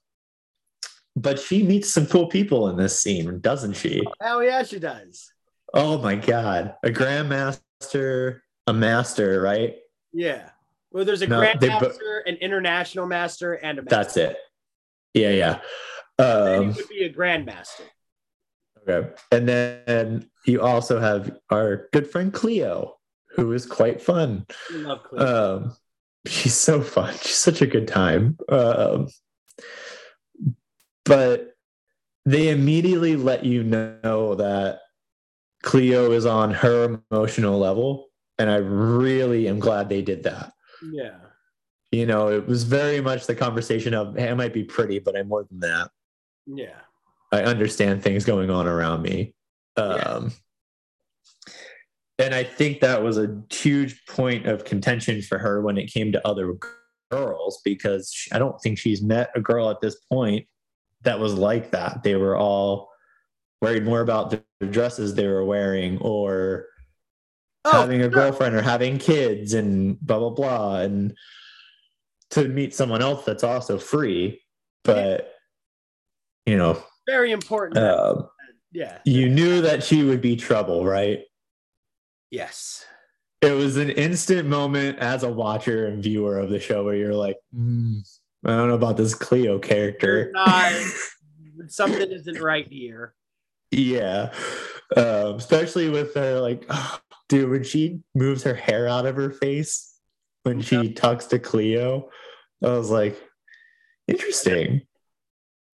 but she meets some cool people in this scene, doesn't she? Oh yeah, she does. Oh my God. A grandmaster, a master, right? Yeah. Well, there's a No, they bo- grandmaster, an international master, and a master. That's it. Yeah, yeah. Um, he would be a grandmaster. Okay. And then you also have our good friend Cleo, who is quite fun. Love Cleo. Um, she's so fun. She's such a good time. Um, but they immediately let you know that Cleo is on her emotional level. And I really am glad they did that. Yeah. You know, it was very much the conversation of, hey, I might be pretty, but I'm more than that. Yeah. I understand things going on around me. Yeah. Um, And I think that was a huge point of contention for her when it came to other girls because she- I don't think she's met a girl at this point that was like that. They were all worried more about the dresses they were wearing or having a Oh, girlfriend or having kids and blah blah blah and to meet someone else that's also free but you know Very important. um, yeah. you knew that she would be trouble right Yes. it was an instant moment as a watcher and viewer of the show where you're like "Hmm, i don't know about this cleo character Not, something isn't right here. yeah um, especially with her like dude when she moves her hair out of her face when she talks to cleo i was like interesting.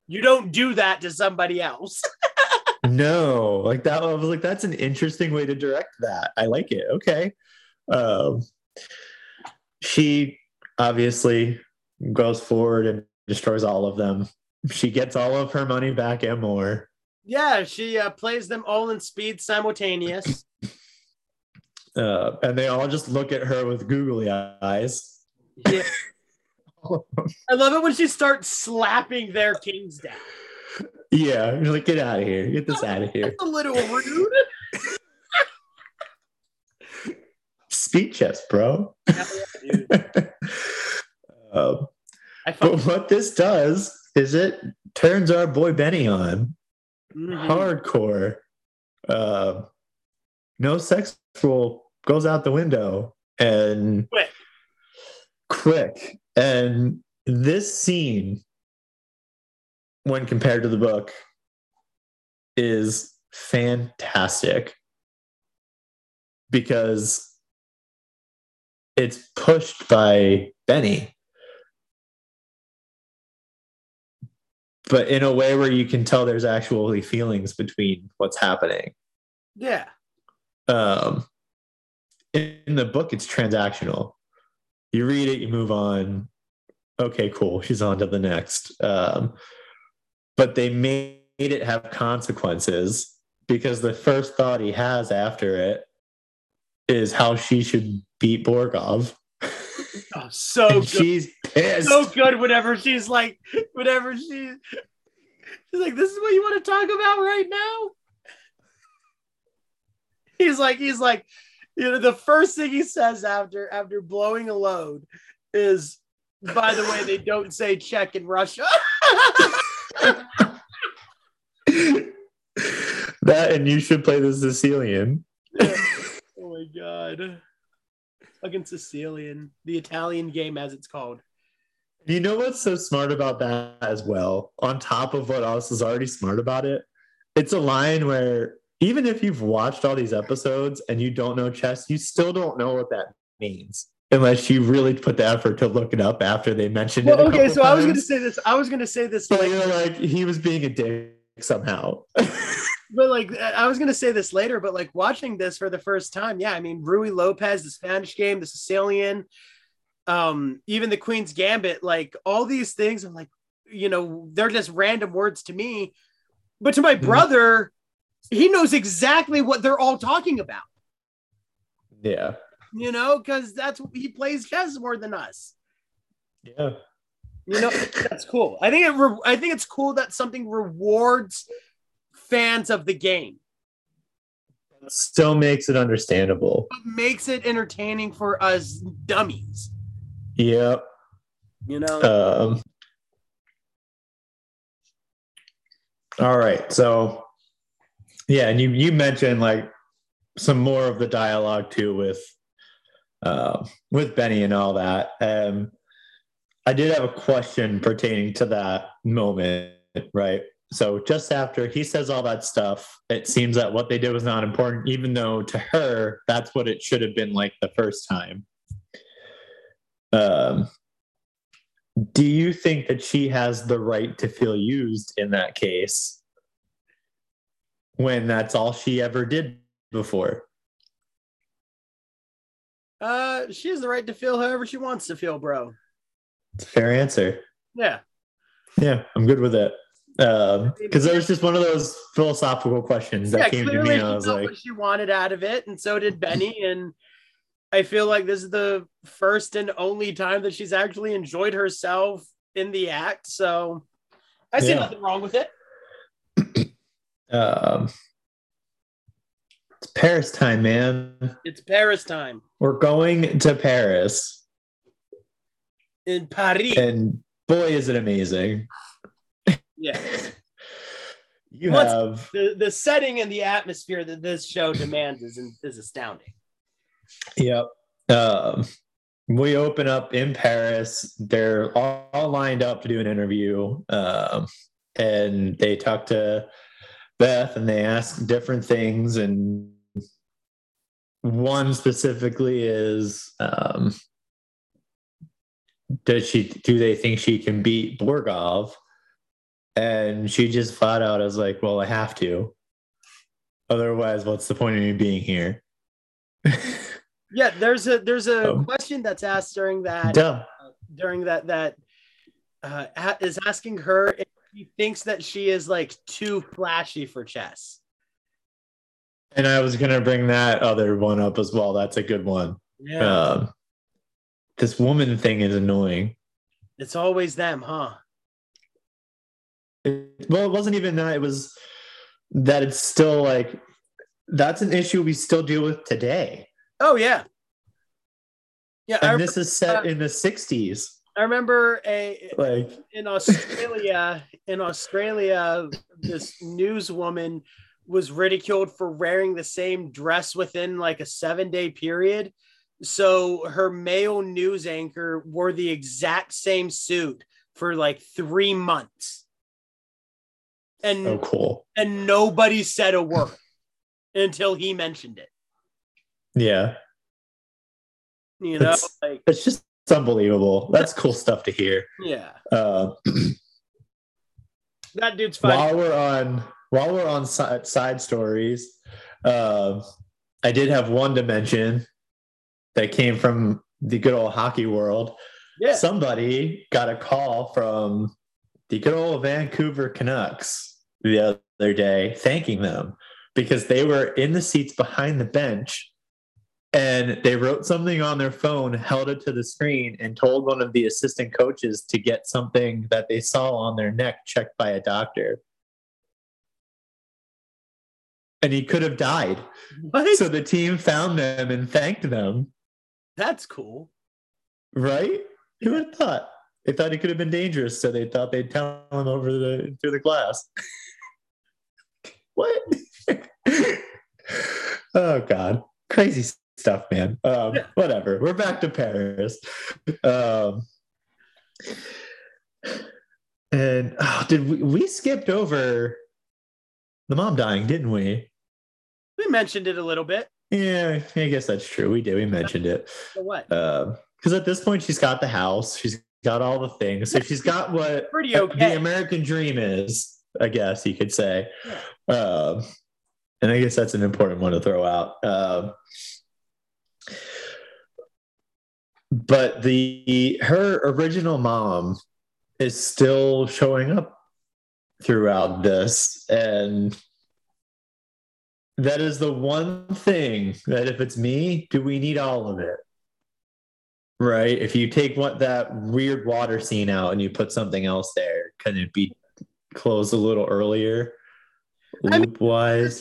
You don't do that to somebody else. no like that i was like that's an interesting way to direct that. I like it. Okay. Um she obviously goes forward and destroys all of them. She gets all of her money back and more. Yeah, she uh, plays them all in speed simultaneous. uh, and they all just look at her with googly eyes Yeah. I love it when she starts slapping their kings down. yeah you're like get out of here get this out of here That's a little rude. speeches bro Hell yeah, dude. um, I but what this does is it turns our boy benny on Mhm. hardcore. Uh, no sex rule goes out the window and Quick. quick. And this scene, when compared to the book, is fantastic because it's pushed by Benny. But in a way where you can tell there's actually feelings between what's happening. Yeah. Um, in the book, it's transactional. You read it, you move on. Okay, cool. She's on to the next. Um, but they made it have consequences because the first thought he has after it is how she should beat Borgov. Oh, so good. she's pissed. so good whenever she's like whenever she she's like this is what you want to talk about right now he's like he's like you know the first thing he says after after blowing a load is by the way they don't say check in russia. That and you should play the Sicilian. oh my god. Fucking sicilian. The italian game as it's called. You know what's so smart about that as well? On top of what else is already smart about it, it's a line where even if you've watched all these episodes and you don't know chess, you still don't know what that means unless you really put the effort to look it up after they mentioned it. well a okay so i was gonna say this i was gonna say this But like you're like he was being a dick somehow. but like I was gonna say this later, but like watching this for the first time, yeah, I mean Ruy Lopez, the Spanish game, the Sicilian, um, even the Queen's Gambit, like all these things, I'm like, you know, they're just random words to me, but to my Mhm. brother, he knows exactly what they're all talking about, yeah. you know, because that's he plays chess more than us. Yeah. You know, that's cool. I think it. Re- I think it's cool that something rewards fans of the game. Still makes it understandable. what makes it entertaining for us dummies. Yep. You know, Um, all right. So, yeah, and you you mentioned like some more of the dialogue too with uh, with Benny and all that. Um, I did have a question pertaining to that moment, right? So just after he says all that stuff, it seems that what they did was not important, even though to her that's what it should have been like the first time. Um, do you think that she has the right to feel used in that case when that's all she ever did before? uh, she has the right to feel however she wants to feel, bro. It's a fair answer. Yeah, Yeah, I'm good with it. Um because there was just one of those philosophical questions that yeah. came to me, and I was like, what she wanted out of it, and so did Benny. And I feel like this is the first and only time that she's actually enjoyed herself in the act. So I see Yeah. nothing wrong with it. Um, "It's Paris time, man. It's Paris time We're going to Paris, in Paris. and boy, is it amazing! yeah, You Once- have the the setting and the atmosphere that this show demands is is astounding. Yep. Um, we open up in Paris. They're all, all lined up to do an interview. Um, and they talk to Beth and they ask different things. And one specifically is um, Does she do they think she can beat Borgov? And she just flat out is like, Well, I have to. Otherwise, what's the point of me being here? Yeah, there's a there's a Um, question that's asked during that Duh. during that that uh, is asking her if she thinks that she is like too flashy for chess. And I was gonna bring that other one up as well. That's a good one. Yeah, Um, this woman thing is annoying. it's always them, huh? It- well, it wasn't even that. It was that it's still like that's an issue we still deal with today. Oh yeah, yeah. And rem- this is set in the '60s. I remember a Like, in Australia, in Australia, this newswoman was ridiculed for wearing the same dress within like a seven day period. So her male news anchor wore the exact same suit for like three months. And oh, cool. and nobody said a word until he mentioned it. Yeah, You know, It's- like it's just it's unbelievable. That's cool stuff to hear. yeah, Uh, that dude's fine. while we're on while we're on side, side stories um i did have one to mention that came from the good old hockey world Yeah, somebody got a call from the good old Vancouver Canucks the other day, thanking them because they were in the seats behind the bench and they wrote something on their phone, held it to the screen, and told one of the assistant coaches to get something that they saw on their neck checked by a doctor. And he could have died. What? So the team found them and thanked them. That's cool. Right? Who would have thought? They thought it could have been dangerous, so they thought they'd tell him over the through the glass. what? oh God, crazy stuff, man. Um, Whatever. We're back to Paris. Um, and oh, did we, we skipped over the mom dying, didn't we? We mentioned it a little bit. Yeah, I guess that's true. We did. We mentioned it. So what? because at this point she's got the house, she's got all the things, so she's got what Pretty okay. the. American dream is, I guess you could say. Um, and I guess that's an important one to throw out. Um, but the her original mom is still showing up throughout this, and that is the one thing that if it's me, do we need all of it? Right. If you take what that weird water scene out and you put something else there, can it be closed a little earlier? I mean-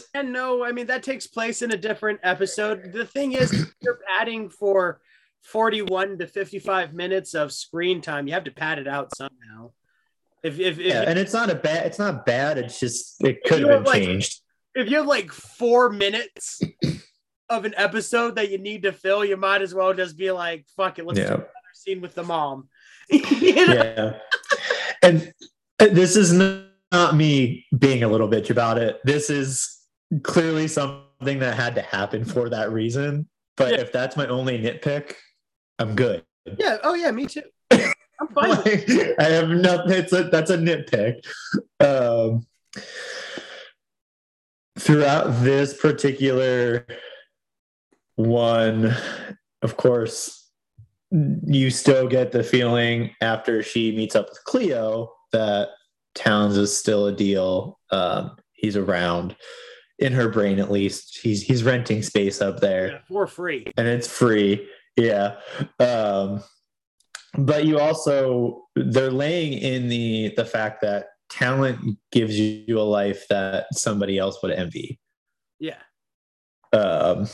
And no, I mean that takes place in a different episode. The thing is, you're padding for 41 to 55 minutes of screen time. You have to pad it out somehow. If if if, Yeah, and it's not a bad it's not bad, it's just it could have been like, changed. if you have like four minutes of an episode that you need to fill, you might as well just be like, "Fuck it, let's do another scene with the mom." You know? yeah. And this is not me being a little bitch about it. This is clearly something that had to happen for that reason. But Yeah. if that's my only nitpick, I'm good. yeah. Oh yeah, me too. I'm fine. Like, I have nothing. It's a, that's a nitpick. Um, throughout this particular one, of course, you still get the feeling after she meets up with Cleo that Townes is still a deal. Um, he's around in her brain, at least. He's he's renting space up there Yeah, for free. and it's free. Yeah. Um, but you also they're laying in the the fact that talent gives you a life that somebody else would envy. Yeah. Um,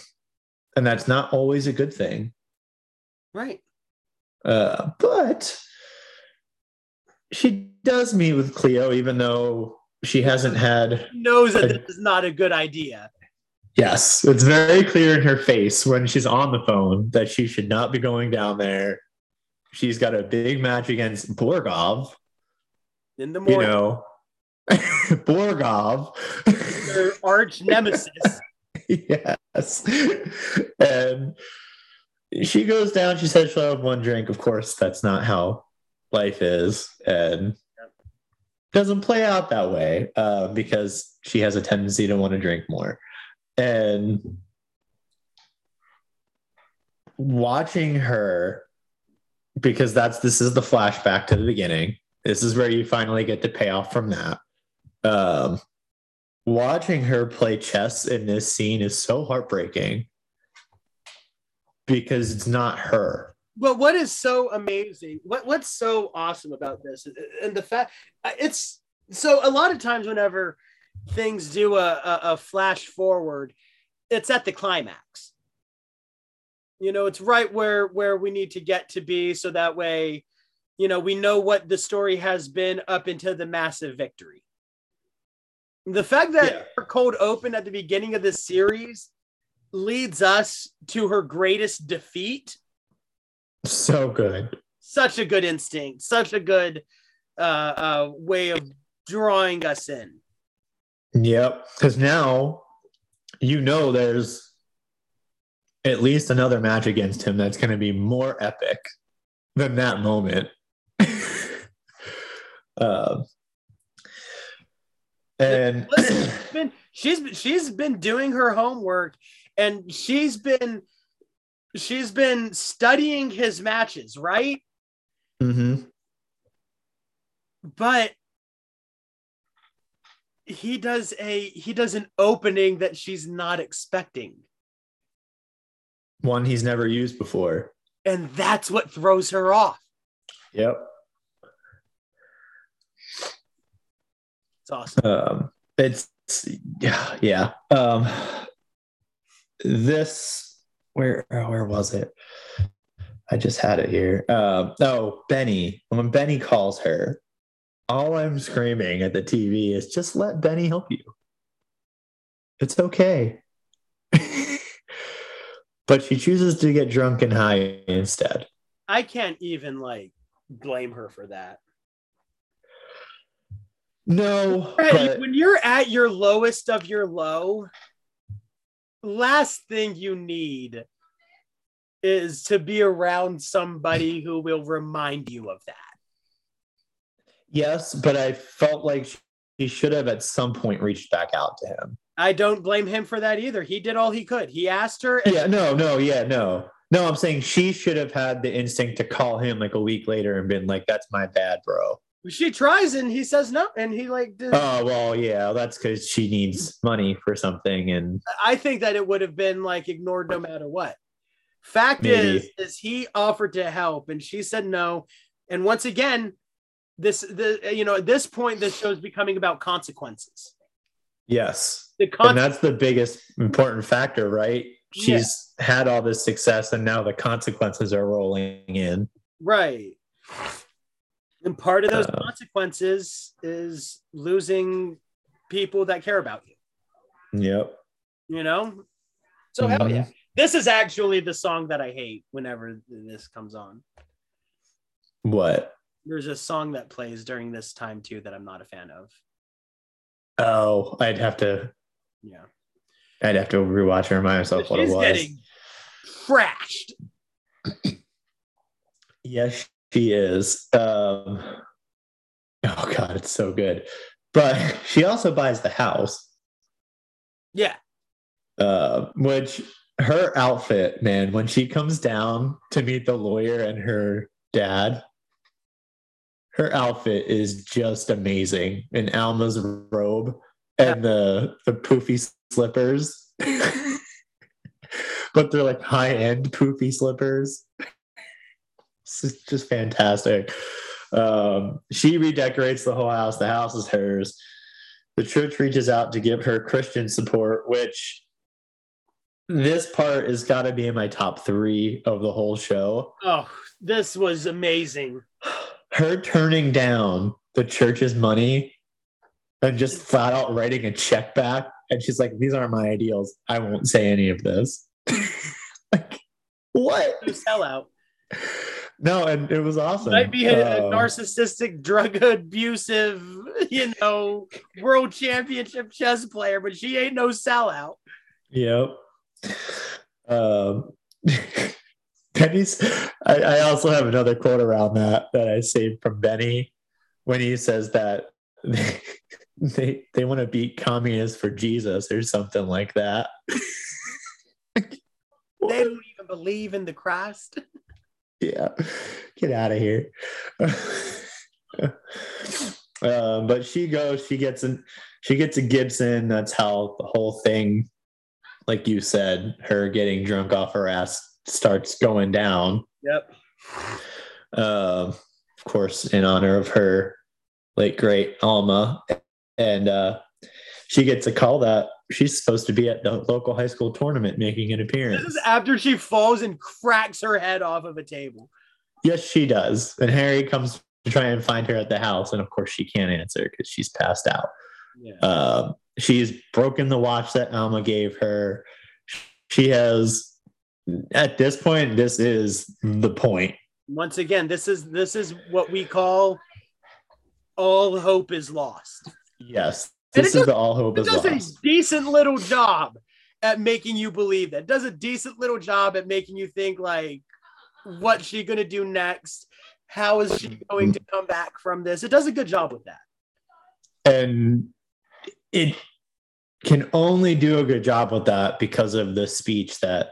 and that's not always a good thing. Right. Uh, but she does meet with Cleo, even though she hasn't had Knows that I- this is not a good idea. Yes, it's very clear in her face when she's on the phone that she should not be going down there. She's got a big match against Borgov, In the you know. Borgov. their arch nemesis. yes. And she goes down, she says she'll have one drink. Of course, that's not how life is. And doesn't play out that way uh, because she has a tendency to want to drink more. And watching her, because that's this is the flashback to the beginning. This is where you finally get the payoff from that. Um, watching her play chess in this scene is so heartbreaking because it's not her. But what is so amazing? What what's so awesome about this? Uh, uh, and the fact uh, it's so a lot of times whenever things do a, a, a flash forward, it's at the climax. You know, it's right where where we need to get to be, so that way, you know, we know what the story has been up into the massive victory. The fact that Yeah. her cold open at the beginning of this series leads us to her greatest defeat So good. such a good instinct, such a good uh, uh, way of drawing us in. Yep. Because now you know there's at least another match against him that's going to be more epic than that moment. um, and Listen, she's been, she's she's been doing her homework, and she's been she's been studying his matches, right? Mhm. But he does a he does an opening that she's not expecting. One he's never used before. And that's what throws her off. Yep. It's awesome. Um, it's yeah, yeah. Um, this where oh, where was it? I just had it here. Um, oh, Benny. When Benny calls her, all I'm screaming at the TV is just let Benny help you. It's okay. but she chooses to get drunk and high instead. I can't even like blame her for that. No. But- when you're at your lowest of your low, last thing you need is to be around somebody who will remind you of that. yes, but I felt like she should have at some point reached back out to him. I don't blame him for that either. He did all he could. He asked her, and Yeah, no, no, yeah, no. No, I'm saying she should have had the instinct to call him like a week later and been like, that's my bad, bro. She tries, and he says no, and he like. did- Oh, well, yeah, that's because she needs money for something. And I think that it would have been like ignored no matter what. Fact Maybe. is, is he offered to help, and she said no. And once again, this the you know at this point, this show is becoming about consequences. yes, The and that's the biggest important factor, right? She's had all this success and now the consequences are rolling in. right. And part of those Uh. consequences is losing people that care about you. Yep. You know. So hell Mhm. yeah, this is actually the song that I hate whenever this comes on. What? There's a song that plays during this time too that I'm not a fan of. Oh, I'd have to Yeah. I'd have to rewatch and remind myself what it was. getting trashed. Yes, she is. Um, oh god, it's so good. But she also buys the house, Yeah. uh, which her outfit, man, when she comes down to meet the lawyer and her dad, her outfit is just amazing. In Alma's robe and the the poofy slippers. but they're like high-end poofy slippers. It's just fantastic. Um, she redecorates the whole house. The house is hers. The church reaches out to give her Christian support, which this part has got to be in my top three of the whole show. Oh, this was amazing. Her turning down the church's money and just flat out writing a check back. And she's like, These aren't my ideals. I won't say any of this. like, what? To sell out. No, and it was awesome. Might be a, Um, narcissistic, drug abusive, you know, world championship chess player, but she ain't no sellout. Yep. Um, Benny's. I, I also have another quote around that that I saved from Benny when he says that they they, they want to beat communists for Jesus or something like that. They don't even believe in the Christ. Yeah, get out of here. um, but she goes. She gets in. She gets a Gibson. That's how the whole thing, like you said, her getting drunk off her ass starts going down. Yep. uh, of course, in honor of her late great Alma. And uh, she gets a call that she's supposed to be at the local high school tournament making an This appearance. is after she falls and cracks her head off of a table. Yes, she does. And Harry comes to try and find her at the house. And of course, she can't answer because she's passed out. Yeah. Uh, she's broken the watch that Alma gave her. She has, at this point, this is the point. Once again, this is this is what we call all hope is lost. Yes. This it is does- the all hope It is does lost. a decent little job at making you believe that. It does a decent little job at making you think like, what's she gonna do next? How is she going to come back from this? It does a good job with that. and it can only do a good job with that because of the speech that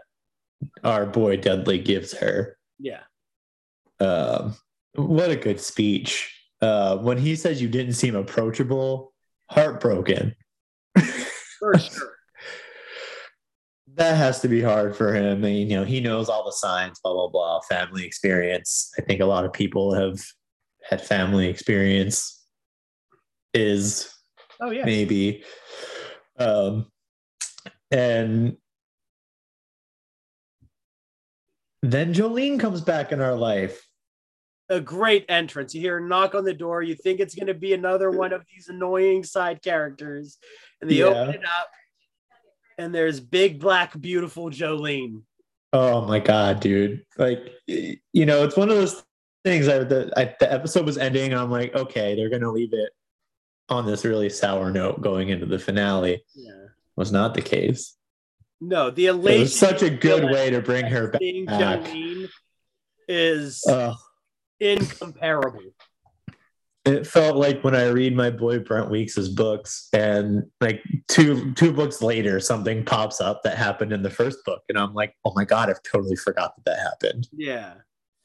our boy Dudley gives her. Yeah. Um, what a good speech! Uh, when he says you didn't seem approachable, heartbroken. For sure. that has to be hard for him. And, you know, he knows all the signs, blah, blah, blah, family experience. I think a lot of people have had family experience is Oh yeah. maybe. Um, and then Jolene comes back in our life. A great entrance. You hear a knock on the door. You think it's going to be another one of these annoying side characters, and they Yeah. open it up, and there's big black beautiful Jolene. Oh my god, dude! Like, you know, it's one of those things. I, the I, the episode was ending, and I'm like, okay, they're gonna leave it on this really sour note going into the finale. Yeah. Was not the case. No, the It elation. was such a good way to bring her back. Jolene is incomparable. it felt like when I read my boy Brent Weeks's books, and like two two books later, something pops up that happened in the first book, and I'm like, oh my god, I've totally forgot that that happened. Yeah.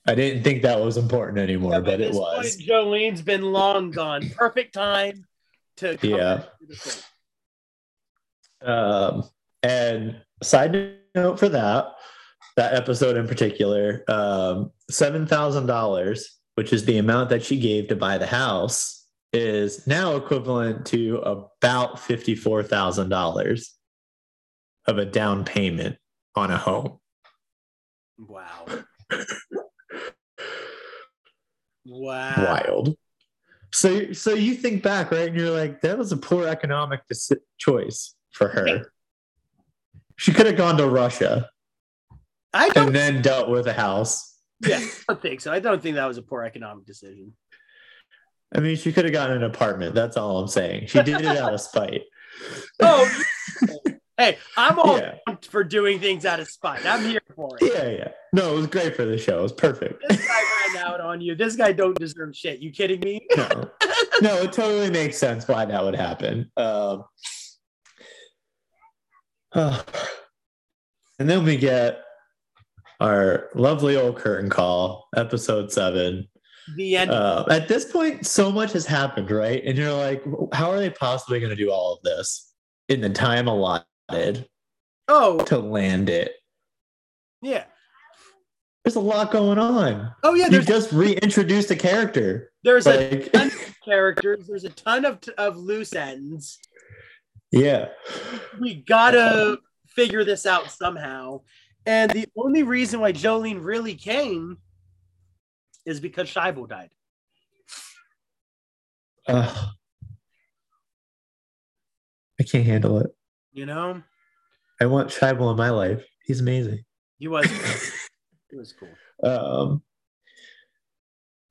I didn't think that was important anymore, Yeah, but it was. point, Jolene's been long gone. Perfect time to come Yeah. to the. Um, and side note for that, that episode in particular, um, seven thousand dollars, which is the amount that she gave to buy the house, is now equivalent to about fifty-four thousand dollars of a down payment on a home. Wow. Wow. Wild. So, so you think back, right? And you're like, that was a poor economic choice for her. She could have gone to Russia I don't, and then dealt with a house. yeah, I don't think so. I don't think that was a poor economic decision. I mean, she could have gotten an apartment. That's all I'm saying. She did it out of spite. Oh, hey, I'm all Yeah. for doing things out of spite. I'm here for it. Yeah, yeah. No, it was great for the show. It was perfect. This guy ran out on you. This guy don't deserve shit. You kidding me? No, no, it totally makes sense why that would happen. Um, uh, and then we get our lovely old curtain call, episode seven. The end. Uh, at this point, so much has happened, right? And you're like, how are they possibly going to do all of this in the time allotted oh, to land it? yeah. There's a lot going on. Oh, yeah. You just reintroduced a character. there's a Like, ton of characters. There's a ton of of loose ends. yeah. We gotta figure this out somehow. And the only reason why Jolene really came is because Shaibel died. Ugh. I can't handle it. You know, I want Shaibel in my life. He's amazing. he was. It was cool. Um,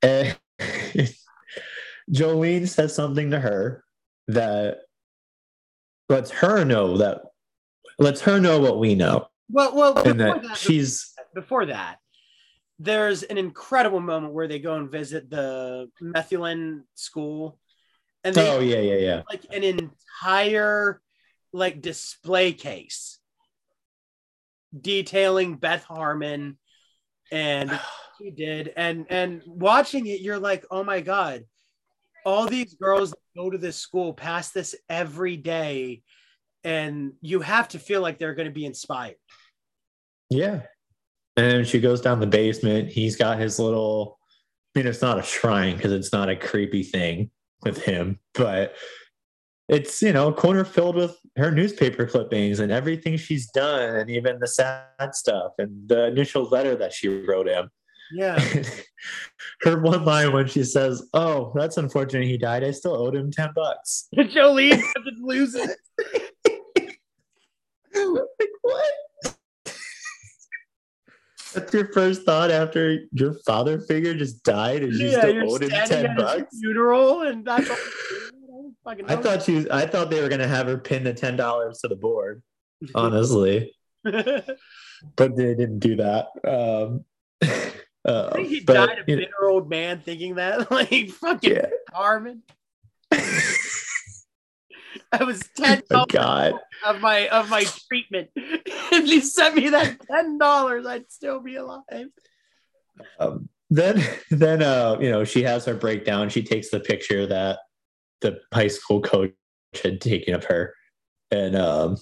and Jolene says something to her that lets her know that lets her know what we know, Well, well, before and that that, she's before that, there's an incredible moment where they go and visit the Methuen school, and they oh yeah yeah yeah. like an entire like display case detailing Beth Harmon and she did. And and watching it you're like oh my god all these girls that go to this school pass this every day and you have to feel like they're going to be inspired yeah. And she goes down the basement. He's got his little. I mean, it's not a shrine because it's not a creepy thing with him, but it's you know a corner filled with her newspaper clippings and everything she's done and even the sad stuff and the initial letter that she wrote him yeah her one line when she says oh that's unfortunate he died i still owed him 10 bucks Jolene doesn't lose it like what that's your first thought after your father figure just died and you yeah still owed him 10 at his bucks funeral and that's all I I thought she was. I thought they were gonna have her pin the ten dollars to the board, honestly, but they didn't do that. Um, uh, I think he but, died a you know, bitter old man thinking that, like fucking Yeah. Harmon. I was ten oh God, of my of my treatment. if he sent me that ten dollars, I'd still be alive. um, then then uh, you know she has her breakdown. She takes the picture that the high school coach had taken of her. And um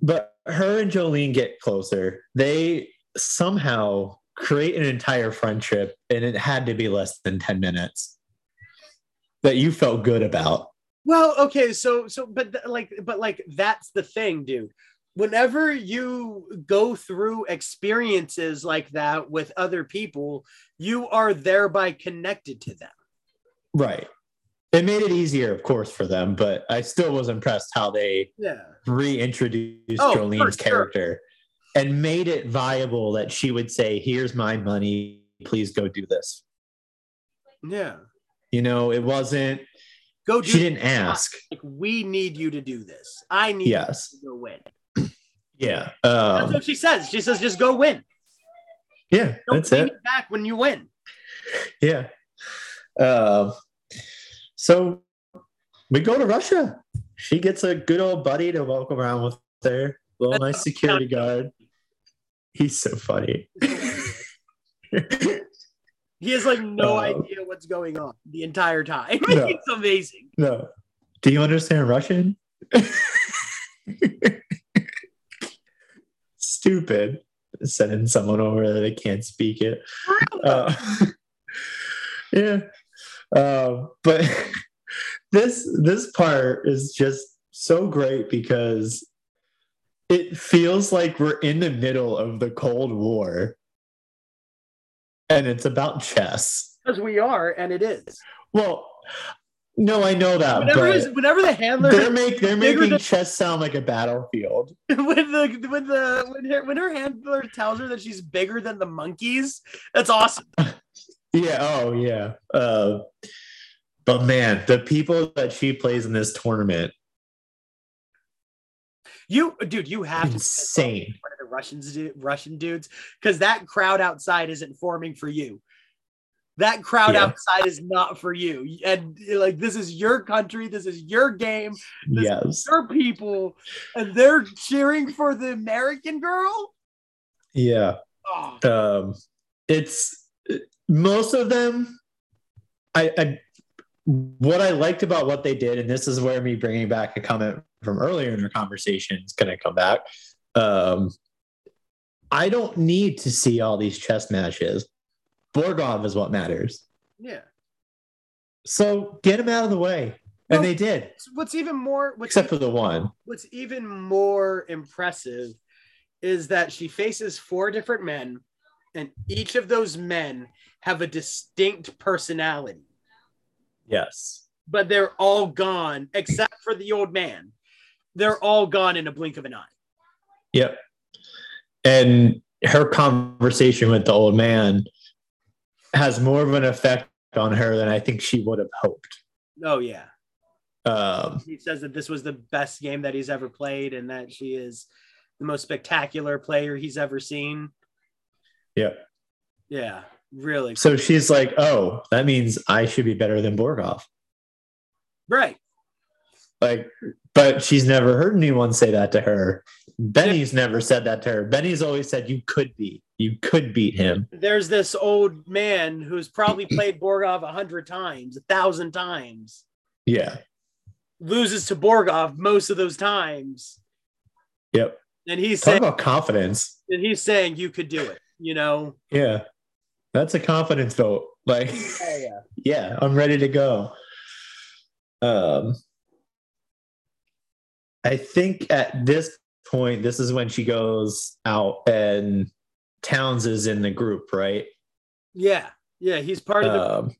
but her and Jolene get closer. They somehow create an entire friendship, and it had to be less than 10 minutes that you felt good about. Well, okay, so so but th- like but like that's the thing, dude. Whenever you go through experiences like that with other people, you are thereby connected to them. Right. It made it easier, of course, for them, but I still was impressed how they Yeah. reintroduced Oh, Jolene's for sure. character and made it viable that she would say, Here's my money. Please go do this. Yeah. You know, it wasn't, Go do she didn't ask. like we need you to do this. I need Yes. you to go win. Yeah. That's Um, what she says. She says just go win. yeah. Don't That's pay it. me back when you win. Yeah. Um, so we go to Russia. She gets a good old buddy to walk around with her. Little nice security guard. He's so funny. He has like no Uh, idea what's going on the entire time. No. it's amazing. no. Do you understand Russian? Stupid. Sending someone over there that can't speak it. Uh, yeah. Um, but this this part is just so great because it feels like we're in the middle of the Cold War. And it's about chess. Because we are, and it is. Well, no, I know that, Whenever, but whenever the handler they're make they're making than- chess sound like a battlefield. when the when the when her when her handler tells her that she's bigger than the monkeys, that's awesome. Yeah, oh yeah. Uh, but man, the people that she plays in this tournament, You dude, you have to insane. the Russians Russian dudes because that crowd outside isn't forming for you. That crowd Yeah. outside is not for you. And like this is your country, this is your game, This- Yes. your people, and they're cheering for the American girl. Yeah. Oh, Um, it's most of them. I, I what I liked about what they did, and this is where me bringing back a comment from earlier in our conversation is going to come back. Um, I don't need to see all these chess matches. Borgov is what matters. yeah. So get him out of the way, Well- and they did, What's even more what's except for the one. what's even more impressive is that she faces four different men, and each of those men have a distinct personality, Yes. but they're all gone except for the old man. They're all gone in a blink of an eye. Yep. And her conversation with the old man has more of an effect on her than I think she would have hoped. Oh yeah. Um, He says that this was the best game that he's ever played and that she is the most spectacular player he's ever seen. Yeah. Yeah, really. so she's like, oh, that means I should be better than Borgov. Right. Like, but she's never heard anyone say that to her. Benny's never said that to her. Benny's always said, you could be, you could beat him. There's this old man who's probably played Borgov a hundred times, a thousand times, Yeah. loses to Borgov most of those times. Yep. And he's Talk saying about confidence. and he's saying you could do it, you know. Yeah. That's a confidence vote. Like, yeah. yeah, I'm ready to go. Um, I think at this point, this is when she goes out and Townes is in the group, right? Yeah. Yeah. He's part of the Um,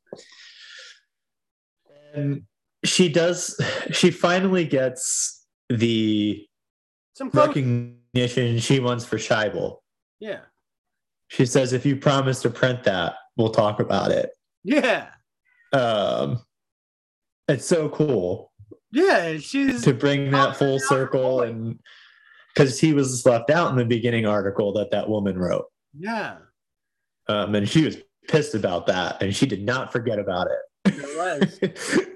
and she does, she finally gets the some recognition she wants for Shaibel. Yeah. She says, if you promise to print that, we'll talk about it. Yeah. Um, it's so cool. Yeah. She's to bring that full circle and because he was left out in the beginning article that that woman wrote yeah. um, and she was pissed about that and she did not forget about It was. it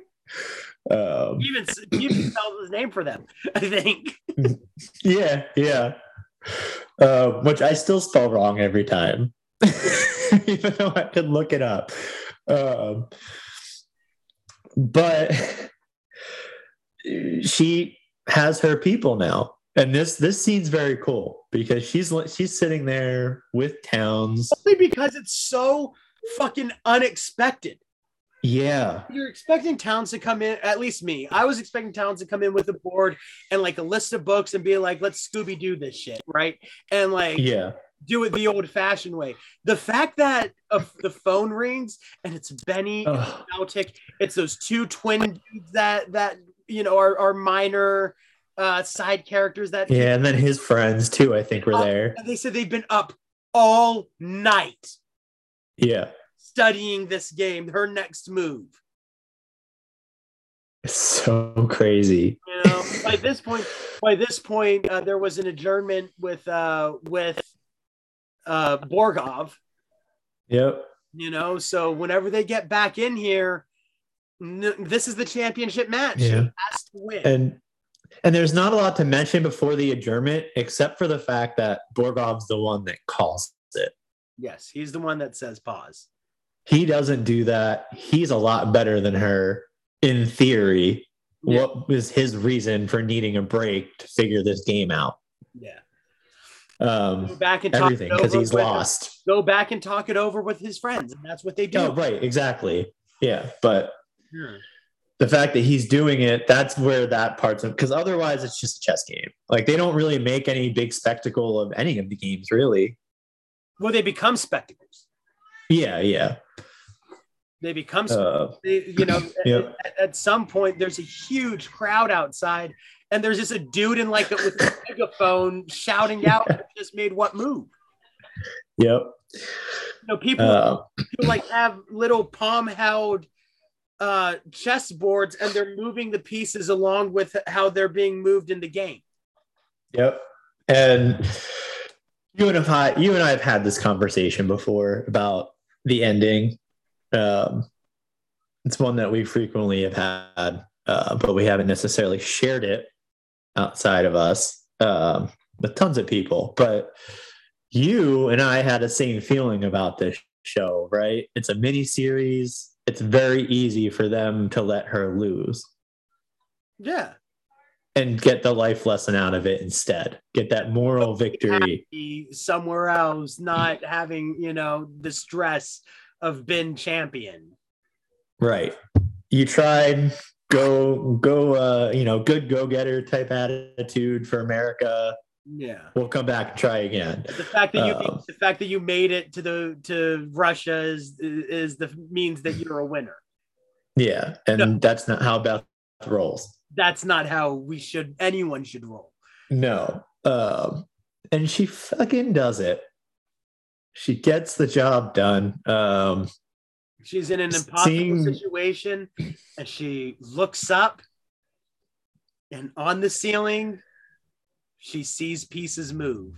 um, He even even spells his name for them, I think. yeah yeah uh, which i still spell wrong every time even though i could look it up um, but she has her people now. And this this scene's very cool because she's she's sitting there with Townes. Only because it's so fucking unexpected. Yeah. You're expecting Townes to come in, at least me. I was expecting Townes to come in with a board and like a list of books and be like, let's Scooby Doo this shit, right? And like, Yeah. do it the old fashioned way. The fact that uh, the phone rings and it's Benny. Beltik, it's those two twin dudes that, that, you know, our, are minor uh, side characters that Yeah, and then his friends too, I think, were there. they said they've been up all night Yeah. studying this game, her next move. It's so crazy. You know, by this point, by this point, uh, there was an adjournment with uh, with uh, Borgov. Yep. You know, so whenever they get back in here, n- this is the championship match. Yeah. has to win. And and there's not a lot to mention before the adjournment, except for the fact that Borgov's the one that calls it. yes, he's the one that says pause. He doesn't do that. He's a lot better than her in theory. Yeah. What was his reason for needing a break to figure this game out? Yeah, go Um, back and talk everything because he's lost. Go back and talk it over with his friends, and that's what they do. Oh, right, exactly. Yeah, but The fact that he's doing it, that's where that part's of because otherwise it's just a chess game. Like they don't really make any big spectacle of any of the games, really. Well, they become spectacles. Yeah, yeah. They become Uh, they- you know, at, at some point there's a huge crowd outside, and there's just a dude in like a, with a megaphone shouting out who just made what move. yep. You know, people Uh, who like have little palm held uh chess boards and they're moving the pieces along with how they're being moved in the game. Yep. And you and I, you and I have had this conversation before about the ending. Um, it's one that we frequently have had, uh, but we haven't necessarily shared it outside of us um, with tons of people. But you and I had the same feeling about this show, right? It's a mini series. It's very easy for them to let her lose Yeah. and get the life lesson out of it instead. Get that moral victory. Somewhere else, not having, you know, the stress of being champion. Right. You tried go go uh you know good go getter type attitude for America. Yeah. We'll come back and try again. The fact that you Um, the fact that you made it to the to Russia is is the means that you're a winner. Yeah, and No. that's not how Beth rolls. That's not how we should anyone should roll. No. Um and she fucking does it. She gets the job done. Um She's in an impossible Seeing- situation and she looks up and on the ceiling she sees pieces move.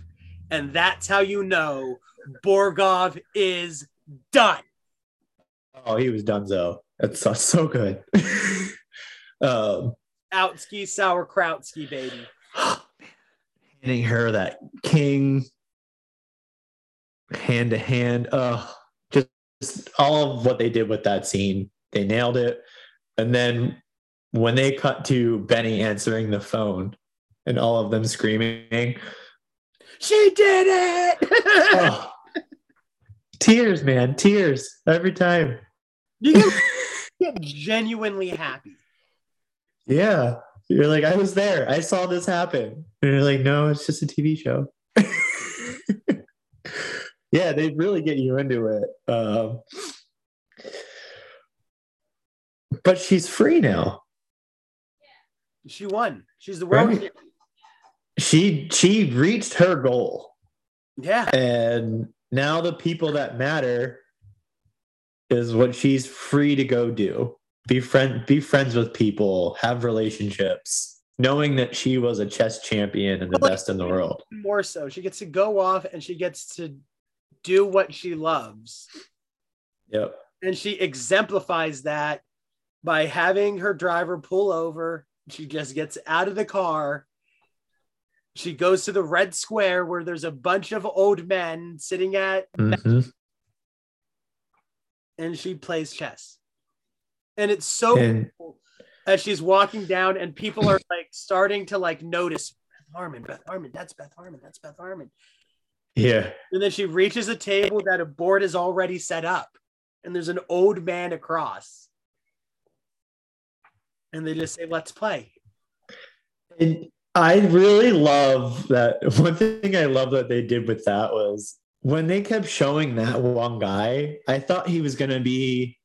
And that's how you know Borgov is done. oh, he was done, though. That's so, so good. um Outski sauerkrautski baby. handing her that king hand to hand. Uh, just, just all of what they did with that scene, they nailed it. And then when they cut to Benny answering the phone and all of them screaming, She did it. oh, tears, man, tears every time. you get- genuinely happy. Yeah. You're like, I was there. I saw this happen. And you're like, no, it's just a TV show. yeah, they really get you into it. Um, but she's free now. She won. She's the world Right. She she reached her goal. Yeah. And now the people that matter is what she's free to go do. Be friend be friends with people, have relationships, knowing that she was a chess champion and the best in the world. More so. She gets to go off and she gets to do what she loves. Yep. And she exemplifies that by having her driver pull over. She just gets out of the car. She goes to the red square where there's a bunch of old men sitting at, Mhm. and she plays chess. And it's so And cool as she's walking down, and people are like starting to like notice Beth Harmon, Beth Harmon, that's Beth Harmon, that's Beth Harmon. Yeah. And then she reaches a table that a board is already set up, and there's an old man across. And they just say, let's play. And I really love that. One thing I love that they did with that was when they kept showing that one guy, I thought he was going to be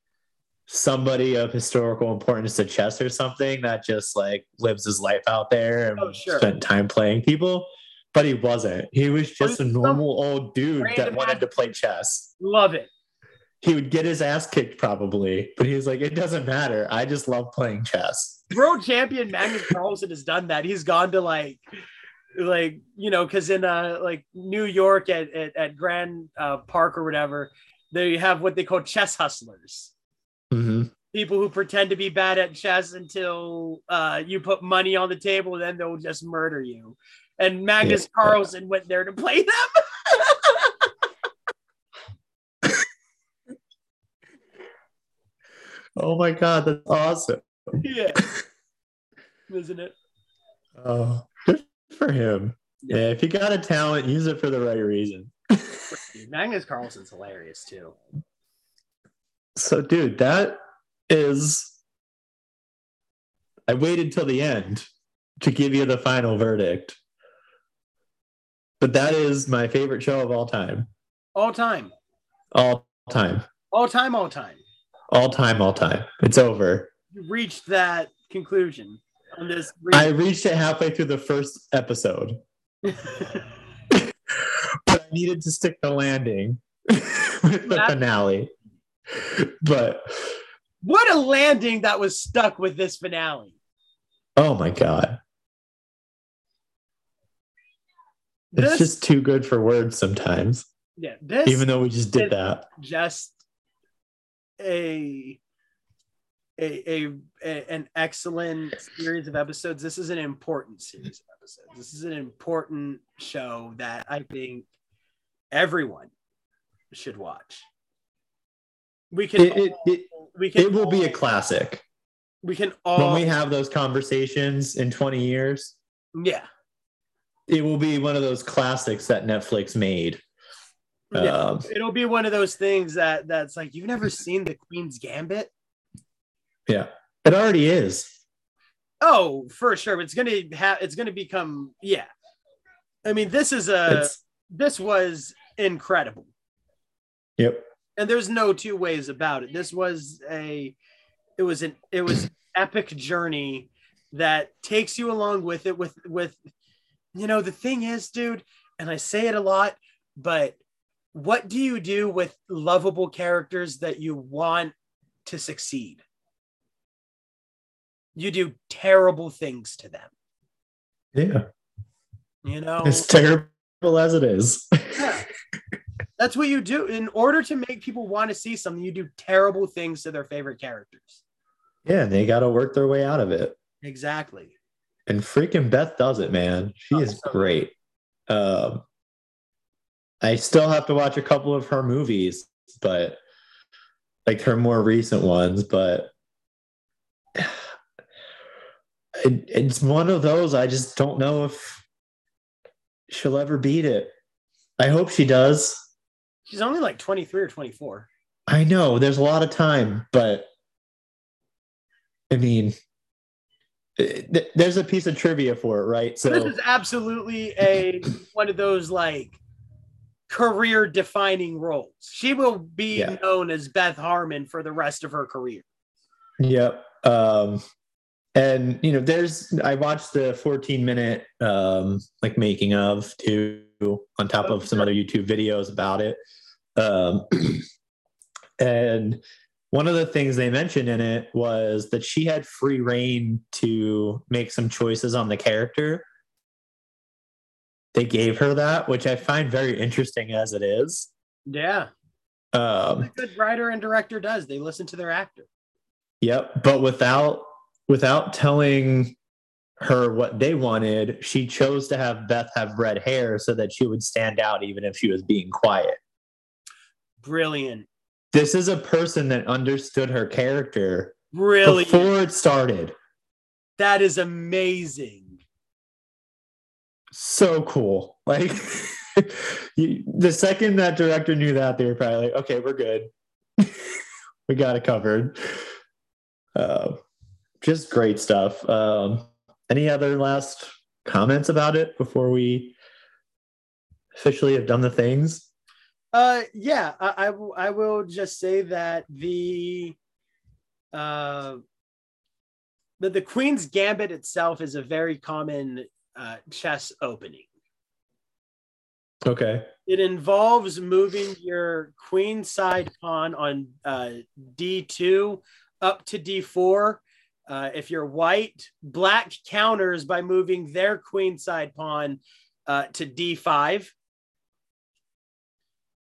somebody of historical importance to chess or something that just like lives his life out there and Oh, sure. spent time playing people. But he wasn't. He was just a normal old dude that wanted to play chess. Love it. He would get his ass kicked probably, but he's like, it doesn't matter. I just love playing chess. World champion Magnus Carlsen has done that. He's gone to like, like you know, because in uh like New York at at, at Grand uh, Park or whatever, they have what they call chess hustlers. Mhm. People who pretend to be bad at chess until uh, you put money on the table, and then they'll just murder you. And Magnus Yeah. Carlsen went there to play them. Oh my God, that's awesome. Yeah, isn't it? Oh, good for him. Yeah, if you got a talent, use it for the right reason. Magnus Carlsen's hilarious too. So, dude, that is. I waited till the end to give you the final verdict. But that is my favorite show of all time. All time, All time. all time, all time. All time, all time. It's over. Reached that conclusion on this. I reached it halfway through the first episode, but I needed to stick the landing with the finale. But what a landing that was stuck with this finale. oh my God. It's just too good for words sometimes, yeah, this even though we just did that. just a, a, a, a- an excellent series of episodes. This is an important series of episodes. This is an important show that I think everyone should watch. We can It, it, it, we can it will be a classic. we can all When we have those conversations in 20 years, yeah it will be one of those classics that Netflix made. Yeah. Um, it'll be one of those things that that's like you've never seen the Queen's Gambit. Yeah, it already is. Oh, for sure. It's gonna have. It's gonna become. Yeah. I mean, this is a. It's, this was incredible, yep. and there's no two ways about it. This was a. It was an. It was epic journey that takes you along with it. With with, you know, the thing is, dude, and I say it a lot, but what do you do with lovable characters that you want to succeed? You do terrible things to them. Yeah. You know, As terrible as it is. Yeah. that's what you do in order to make people want to see something. You do terrible things to their favorite characters. yeah, they got to work their way out of it. Exactly. And freaking Beth does it, man. She Oh, is so great. Um, I still have to watch a couple of her movies, but like her more recent ones, but it, it's one of those I just don't know if she'll ever beat it. I hope she does. She's only like 23 or 24. I know there's a lot of time, but I mean, th- th- there's a piece of trivia for it, right? So this is absolutely a one of those like career defining roles. She will be Yeah. known as Beth Harmon for the rest of her career. Yep. Um, and you know, there's I watched the 14 minute um like making of too on top of some other YouTube videos about it. Um and one of the things they mentioned in it was that she had free reign to make some choices on the character. They gave her that, which I find very interesting as it is. Yeah. Um, A good writer and director does. They listen to their actor. Yep, but without without telling her what they wanted, she chose to have Beth have red hair so that she would stand out even if she was being quiet. Brilliant. This is a person that understood her character Brilliant. before it started. That is amazing. So cool. Like you, the second that director knew that, they were probably like, okay, we're good. we got it covered. Uh, just great stuff. Um, any other last comments about it before we officially have done the things? Uh, yeah, I will just say that the uh, the, the Queen's Gambit itself is a very common uh, chess opening. Okay. It involves moving your queen side pawn on uh, d2 up to d4. Uh, if you're white, black counters by moving their queen side pawn uh, to d5.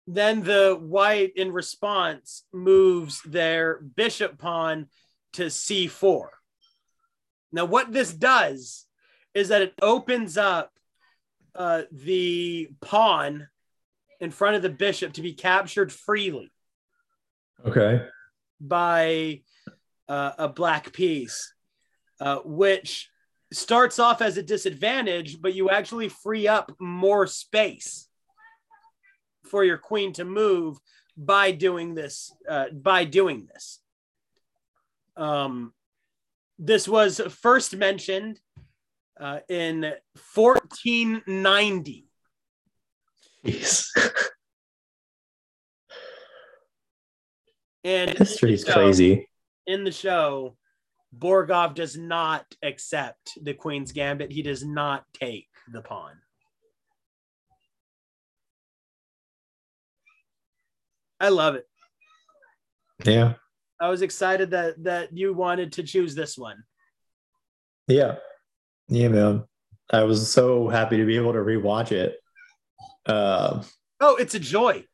Then the white, in response, moves their bishop pawn to c4. Now, what this does is that it opens up uh, the pawn in front of the bishop to be captured freely Okay. by uh, a black piece, uh, which starts off as a disadvantage, but you actually free up more space for your queen to move by doing this. Uh, by doing this, um, this was first mentioned uh, in 1490. Jeez. And History's So- crazy. In the show, Borgov does not accept the Queen's Gambit. He does not take the pawn. I love it. Yeah. I was excited that that you wanted to choose this one. Yeah. Yeah, man. I was so happy to be able to rewatch it. Uh, Oh, it's a joy.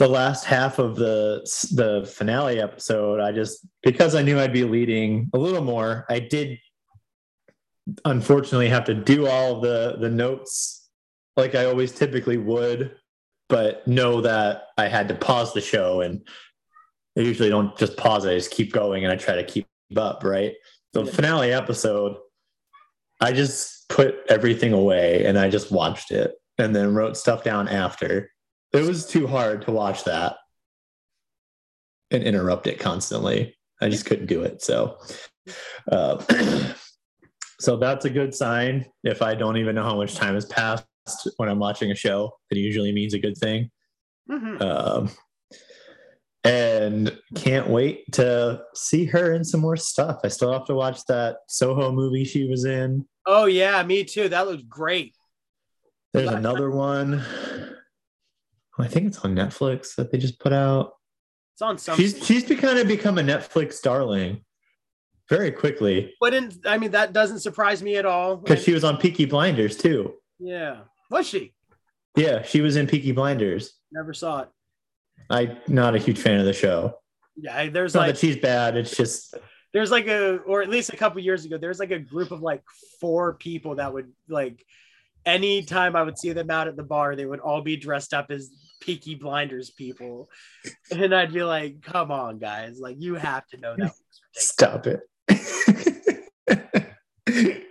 The last half of the the finale episode, I just because I knew I'd be leading a little more, I did unfortunately have to do all of the the notes like I always typically would, but know that I had to pause the show and I usually don't just pause it, I just keep going and I try to keep up, right? The Yeah. finale episode, I just put everything away and I just watched it and then wrote stuff down after. It was too hard to watch that and interrupt it constantly. I just couldn't do it. So, uh, so that's a good sign. If I don't even know how much time has passed when I'm watching a show, it usually means a good thing. Mhm. Um, and can't wait to see her in some more stuff. I still have to watch that Soho movie she was in. Oh yeah, me too. That looks great. There's another one. I think it's on Netflix that they just put out. It's on some. She's she's kind of become a Netflix darling very quickly Wouldn't I mean that doesn't surprise me at all. because she was on Peaky Blinders too. yeah, was she? Yeah, she was in Peaky Blinders. Never saw it. I'm not a huge fan of the show. Yeah, there's not like that she's bad. It's just there's like a or at least a couple years ago there's like a group of like four people that would like anytime i would see them out at the bar they would all be dressed up as peaky blinders people and i'd be like come on guys like you have to know that stop it.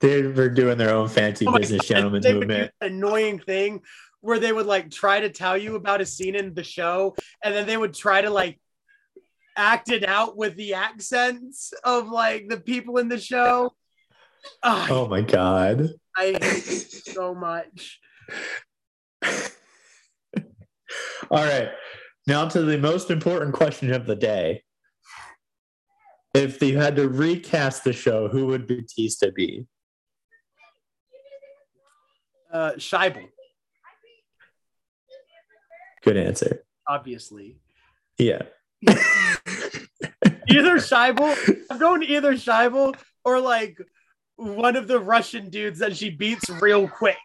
they were doing their own fancy Oh business God, gentleman's they would do movement. annoying thing where they would like try to tell you about a scene in the show and then they would try to like act it out with the accents of like the people in the show Ah, Oh my god. i hate so much All right. Now to the most important question of the day. If you had to recast the show, who would Batista be? uh Shaibel, Good answer. obviously Yeah. either Shaibel i'm going to either Shaibel or like one of the russian dudes that she beats real quick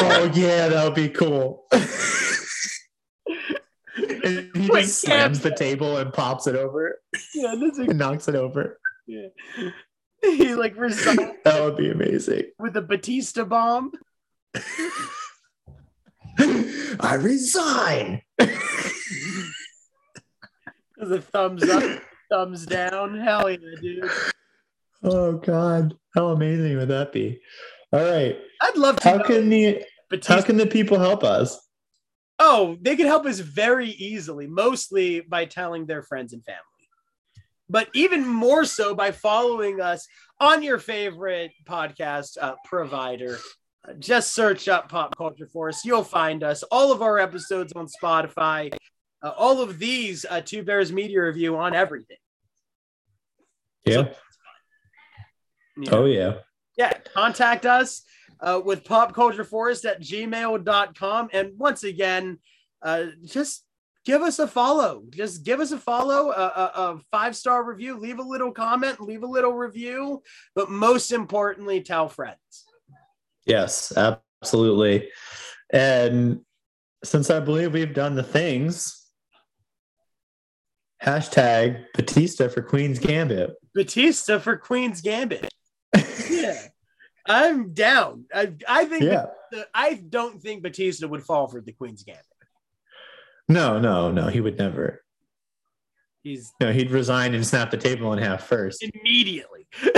oh yeah, that would be cool. And he just slams the table and pops it over yeah, this is, and knocks it over. yeah. he like resigns That would be amazing. with a batista bomb I resign. A thumbs up, thumbs down. Hell yeah, dude. Oh God, how amazing would that be? All right. I'd love to. How can the Batista- how can the people help us? Oh, they can help us very easily, mostly by telling their friends and family. But even more so by following us on your favorite podcast uh, provider. Just search up Pop Culture Force. You'll find us. All of our episodes on Spotify. Uh, all of these uh, Two Bears Media Review on everything. Yeah. Yeah. Oh yeah. yeah, contact us uh, with popcultureforest at gmail.com. And once again, uh, just give us a follow. Just give us a follow, a, a, a five star review, leave a little comment, leave a little review, but most importantly, tell friends. Yes, absolutely. And since I believe we've done the things, hashtag Batista for Queen's Gambit. Batista for Queen's Gambit. I'm down. I, I think Yeah. I don't think Batista would fall for the Queen's Gambit. No, no, no, he would never. He's No, he'd resign and snap the table in half first. immediately.